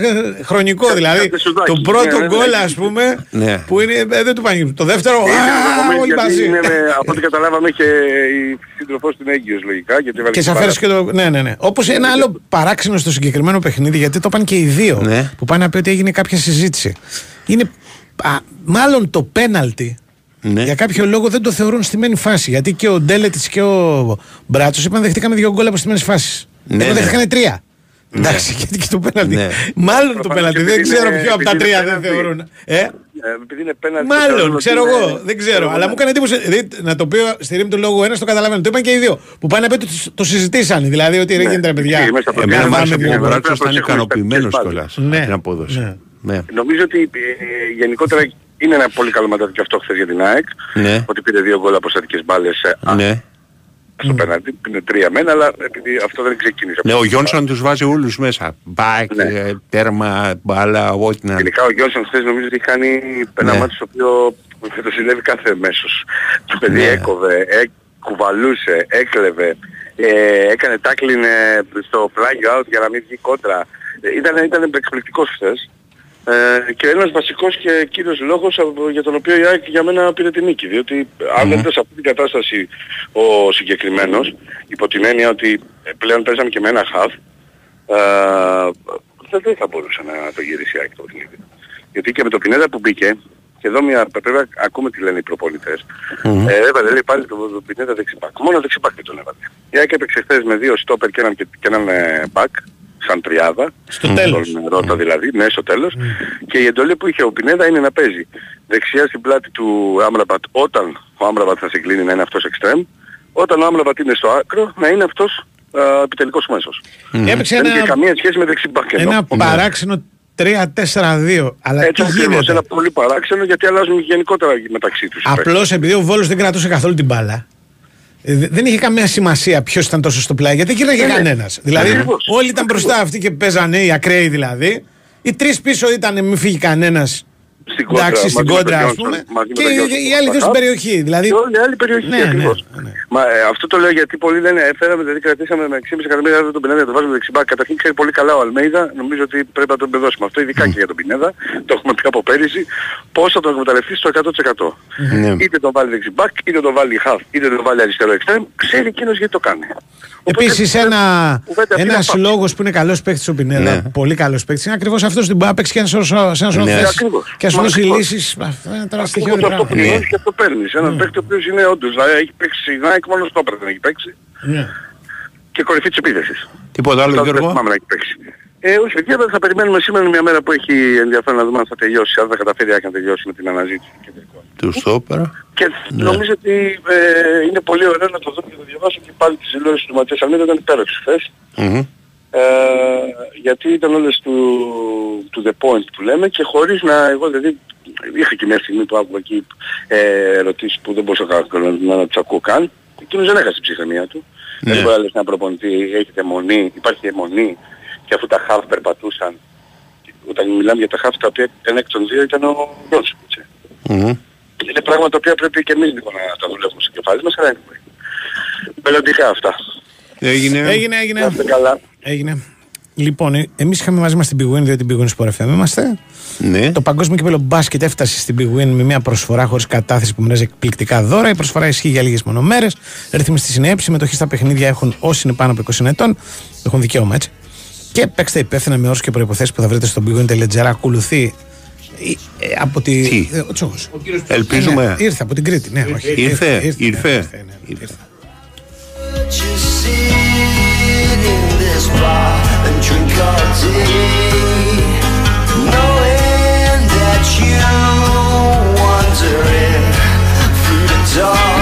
χρονικό. Δηλαδή,
σαν σουδάκι.
το
Ναι,
πρώτο
ναι, ναι.
γκολ, ας πούμε,
Ναι.
που είναι, ε, δεν του πανηγυρίζει. Το δεύτερο,
Είναι
α, όλοι
γιατί
μαζί.
είναι με- Από ό,τι καταλάβαμε είχε η σύντροφός την έγκυος λογικά. γιατί έβαλε
Και σε
την
αφαίρεσε και
μπάλα.
το. Ναι, ναι, ναι. Όπως ένα άλλο παράξενο στο συγκεκριμένο παιχνίδι, γιατί το πάνε και οι δύο.
Ναι.
Που πάνε να πει ότι έγινε κάποια συζήτηση. Είναι. Α, μάλλον το πέναλτι
Ναι.
για κάποιο λόγο δεν το θεωρούν στημένη φάση. Γιατί και ο Ντέλετιτς και ο Μπράτσος είπαν δεχτήκαμε δύο γκολ από στημένε φάσει.
Ναι,
Ενώ
ναι.
δεχτήκανε τρία. Εντάξει, γιατί και το πέναλτι.
Ναι.
Μάλλον το
Προφανώς
πέναλτι.
επειδή
Δεν ξέρω
είναι-
ποιο από τα
επειδή
τρία
είναι
δεν
πέναλτι.
θεωρούν. Ε,
Ε, επειδή είναι πέναλτι,
Μάλλον,
θεωρούν
ξέρω
ότι
εγώ,
είναι-
δεν ξέρω. Αλλά μου έκανε εντύπωση. δει- να το πει στη ρήμη του λόγου ένας, το καταλαβαίνω. Το είπαν και οι δύο. Που πάνε να πει ότι το, το συζητήσανε. Δηλαδή ότι ρε γίνεται ρε παιδιά.
Εκεί, μέσα στα
Εμένα
παιδιά,
μου
βάζουμε
άρεσε που
δύο
ο
γκολ.
Μπράτσος
Πρέπει να
ήταν
προσέχουμε
ικανοποιημένος
στις
κιόλας
Ναι.
με την απόδοση.
Ναι.
Ναι.
Νομίζω ότι ε, γενικότερα είναι ένα πολύ καλό μαντάτι και αυτό χθες για την ΑΕΚ.
Ναι.
Ότι πήρε δύο γκολ από στατικές μπάλες ε, α,
Ναι.
στο πέναλτι. Είναι τρία μένα, αλλά επειδή αυτό δεν ξεκίνησε.
Ναι, ο Γιόνσον τους βάζει όλους μέσα. Μπακ,
Ναι.
ε, τέρμα, μπάλα, ό,τι να είναι.
Γενικά ο Γιόνσον χθες νομίζω ότι έχει κάνει ένα
Ναι.
μάτι στο οποίο θα το συνέβη κάθε μέσος. Το παιδί
Ναι.
έκοβε, ε, κουβαλούσε, έκλεβε, ε, έκανε τάκλιν ε, στο πλάγιο out για να μην βγει κόντρα. Ε, ήταν, ήταν εκπληκτικός χθες. Ε, και ένας βασικός και κύριος λόγος από- για τον οποίο η ΑΕΚ για μένα πήρε την νίκη. Διότι αν δεν ήταν σε αυτή την κατάσταση ο συγκεκριμένος, υπό την έννοια ότι ε, πλέον παίζαμε και με ένα half, ε, δεν δεν θα μπορούσε να το γυρίσει η ΑΕΚ το παιχνίδι. Γιατί και με το Πινέδα που μπήκε, και εδώ μια, πρέπει να ακούμε τι λένε οι προπονητές, ε, έβαλε λέει, πάλι τον το Πινέδα δεξιπάκ. Μόνο δεξιπάκ δεν τον έβαλε. Η ΑΕΚ έπαιξε χθες με δύο στόπερ και έναν, και, και έναν ε, back, σαν τριάδα.
Στο τέλος.
Τον Ρώτα δηλαδή, ναι στο τέλος. Και η εντολή που είχε ο Πινέδα είναι να παίζει δεξιά στην πλάτη του Άμραμπατ όταν ο Άμραμπατ θα συγκλίνει να είναι αυτός εξτρέμ. Όταν ο Άμραμπατ είναι στο άκρο να είναι αυτός ε, επιτελικός μέσος.
Mm. Έπαιξε
Δεν
ένα,
είχε καμία σχέση με δεξιμπάκ.
ένα παράξενο 3-4-2. Αλλά
Έτσι
τι
ακριβώς,
γίνεται;
ένα πολύ παράξενο γιατί αλλάζουν γενικότερα μεταξύ τους. οι παίκτες.
Απλώς επειδή ο Βόλος δεν κρατούσε καθόλου την μπάλα. Ε, δε- Δεν είχε καμία σημασία ποιος ήταν τόσο στο πλάι, γιατί γύρναγε
Ναι, ναι.
κανένας. Δηλαδή,
Ακριβώς,
όλοι ήταν μπροστά αυτοί και παίζανε, οι ακραίοι δηλαδή. Οι τρεις πίσω ήταν μη φύγει κανένας.
Στην κόντρα,
Εντάξει, στην
μαζί με
κόντρα,
τον
α
Johnson,
πούμε.
μαζί με
Και
τον
οι,
Johnson
οι άλλοι δύο στην
Παπαδά.
περιοχή. Δηλαδή,
Και όλη η άλλη περιοχή
Ναι, ναι,
ακριβώς.
ναι.
Μα ε, αυτό το λέω γιατί πολλοί λένε έφεραμε, δηλαδή κρατήσαμε με 6,5 εκατομμύρια ευρώ τον Πινέδα, το βάζουμε δεξιμπάκ. Καταρχήν ξέρει πολύ καλά ο Αλμέιδα, νομίζω ότι πρέπει να τον πεδώσουμε αυτό, ειδικά και για τον Πινέδα, το έχουμε πει από πέρυσι, πώς θα τον εκμεταλλευτείς στο 100%.
Ναι.
Είτε τον βάλει δεξιμπάκ, είτε τον βάλει half, είτε τον βάλει αριστερό εξτρέμ, ξέρει εκείνος γιατί το κάνει.
Επίσης, ένα
κουβέντα αυτή
ένας
να πάει.
λόγος που είναι καλός παίκτης ο Πινέδα,
Ναι.
πολύ καλός παίκτης, είναι ακριβώς αυτός στην Πάπεξ και ένας σωρό σε ένας σωρό
Ναι.
θέσεις.
Ακριβώς.
Και α
Μα
δώσει
ακριβώς.
λύσει. Αυτά είναι τώρα
Ακριβώς
στοιχειώδη
αυτό που
πράγματα.
πληρώνεις και αυτό παίρνεις. Ένας παίκτη ο οποίος είναι όντως, δηλαδή έχει παίξει στην ΑΕΚ μόνος στο όπερα δεν έχει παίξει
Ναι.
και κορυφή της επίθεσης.
Τίποτα άλλο,
Τώρα δεν
Γιώργο.
θυμάμαι να έχει παίξει. Ε, όχι, παιδιά, θα περιμένουμε σήμερα είναι μια μέρα που έχει ενδιαφέρον να δούμε αν θα τελειώσει, αν θα καταφέρει ΑΕΚ να τελειώσει με την αναζήτηση. και τελικό.
Του στόπερα.
Και
Ναι.
νομίζω ότι ε, είναι πολύ ωραίο να το δούμε και να το διαβάσω και πάλι τις δηλώσεις του Ματίας Αλμίδα, ήταν υπέροχες χθες.
Μμμ.
Ε, γιατί ήταν όλες του, του the point που λέμε και χωρίς να, εγώ δηλαδή είχα και μια στιγμή που άκουγα εκεί ε, ερωτήσεις που δεν μπορούσα να, να, να τους ακούω καν. Εκείνος δεν έχασε την ψυχραιμία του.
Ναι.
Δεν μπορεί να λες ένα προπονητή, έχετε αιμονή, υπάρχει αιμονή και αφού τα χαφ περπατούσαν, όταν μιλάμε για τα χαφ τα οποία ένα εκ των δύο ήταν ο Μπρόνσον. έτσι.
Μμμ.
Είναι πράγματα τα οποία πρέπει και εμείς λίγο να τα δουλεύουμε στο κεφάλι μας, αλλά anyway. Μελλοντικά αυτά.
Έγινε.
Έγινε,
Να
έγινε.
είστε καλά.
Έγινε. Λοιπόν, ε, εμείς είχαμε μαζί μας την Big Win, διότι την Big Win Sport FM είμαστε.
Ναι.
Το παγκόσμιο κύπελο μπάσκετ έφτασε στην Big Win με μια προσφορά χωρίς κατάθεση που μοιράζει εκπληκτικά δώρα. Η προσφορά ισχύει για λίγες μονομέρες. Ρυθμιστή είναι έψη. Συμμετοχή στα παιχνίδια έχουν όσοι είναι πάνω από 20 ετών. Έχουν δικαίωμα έτσι. Και παίξτε υπεύθυνα με όρους και προποθέσει που θα βρείτε στο bigwin.gr. Ακολουθεί ε, ε, από τη.
Τι;
ε, ο Τσόχος.
Ελπίζουμε.
Ε, ναι, ήρθε από την Κρήτη. Ναι, όχι,
Ήρθε,
ναι,
ήρθε.
ήρθε, ναι, ήρθε.
You sit in this bar and drink all day Knowing that you wander in through the dark.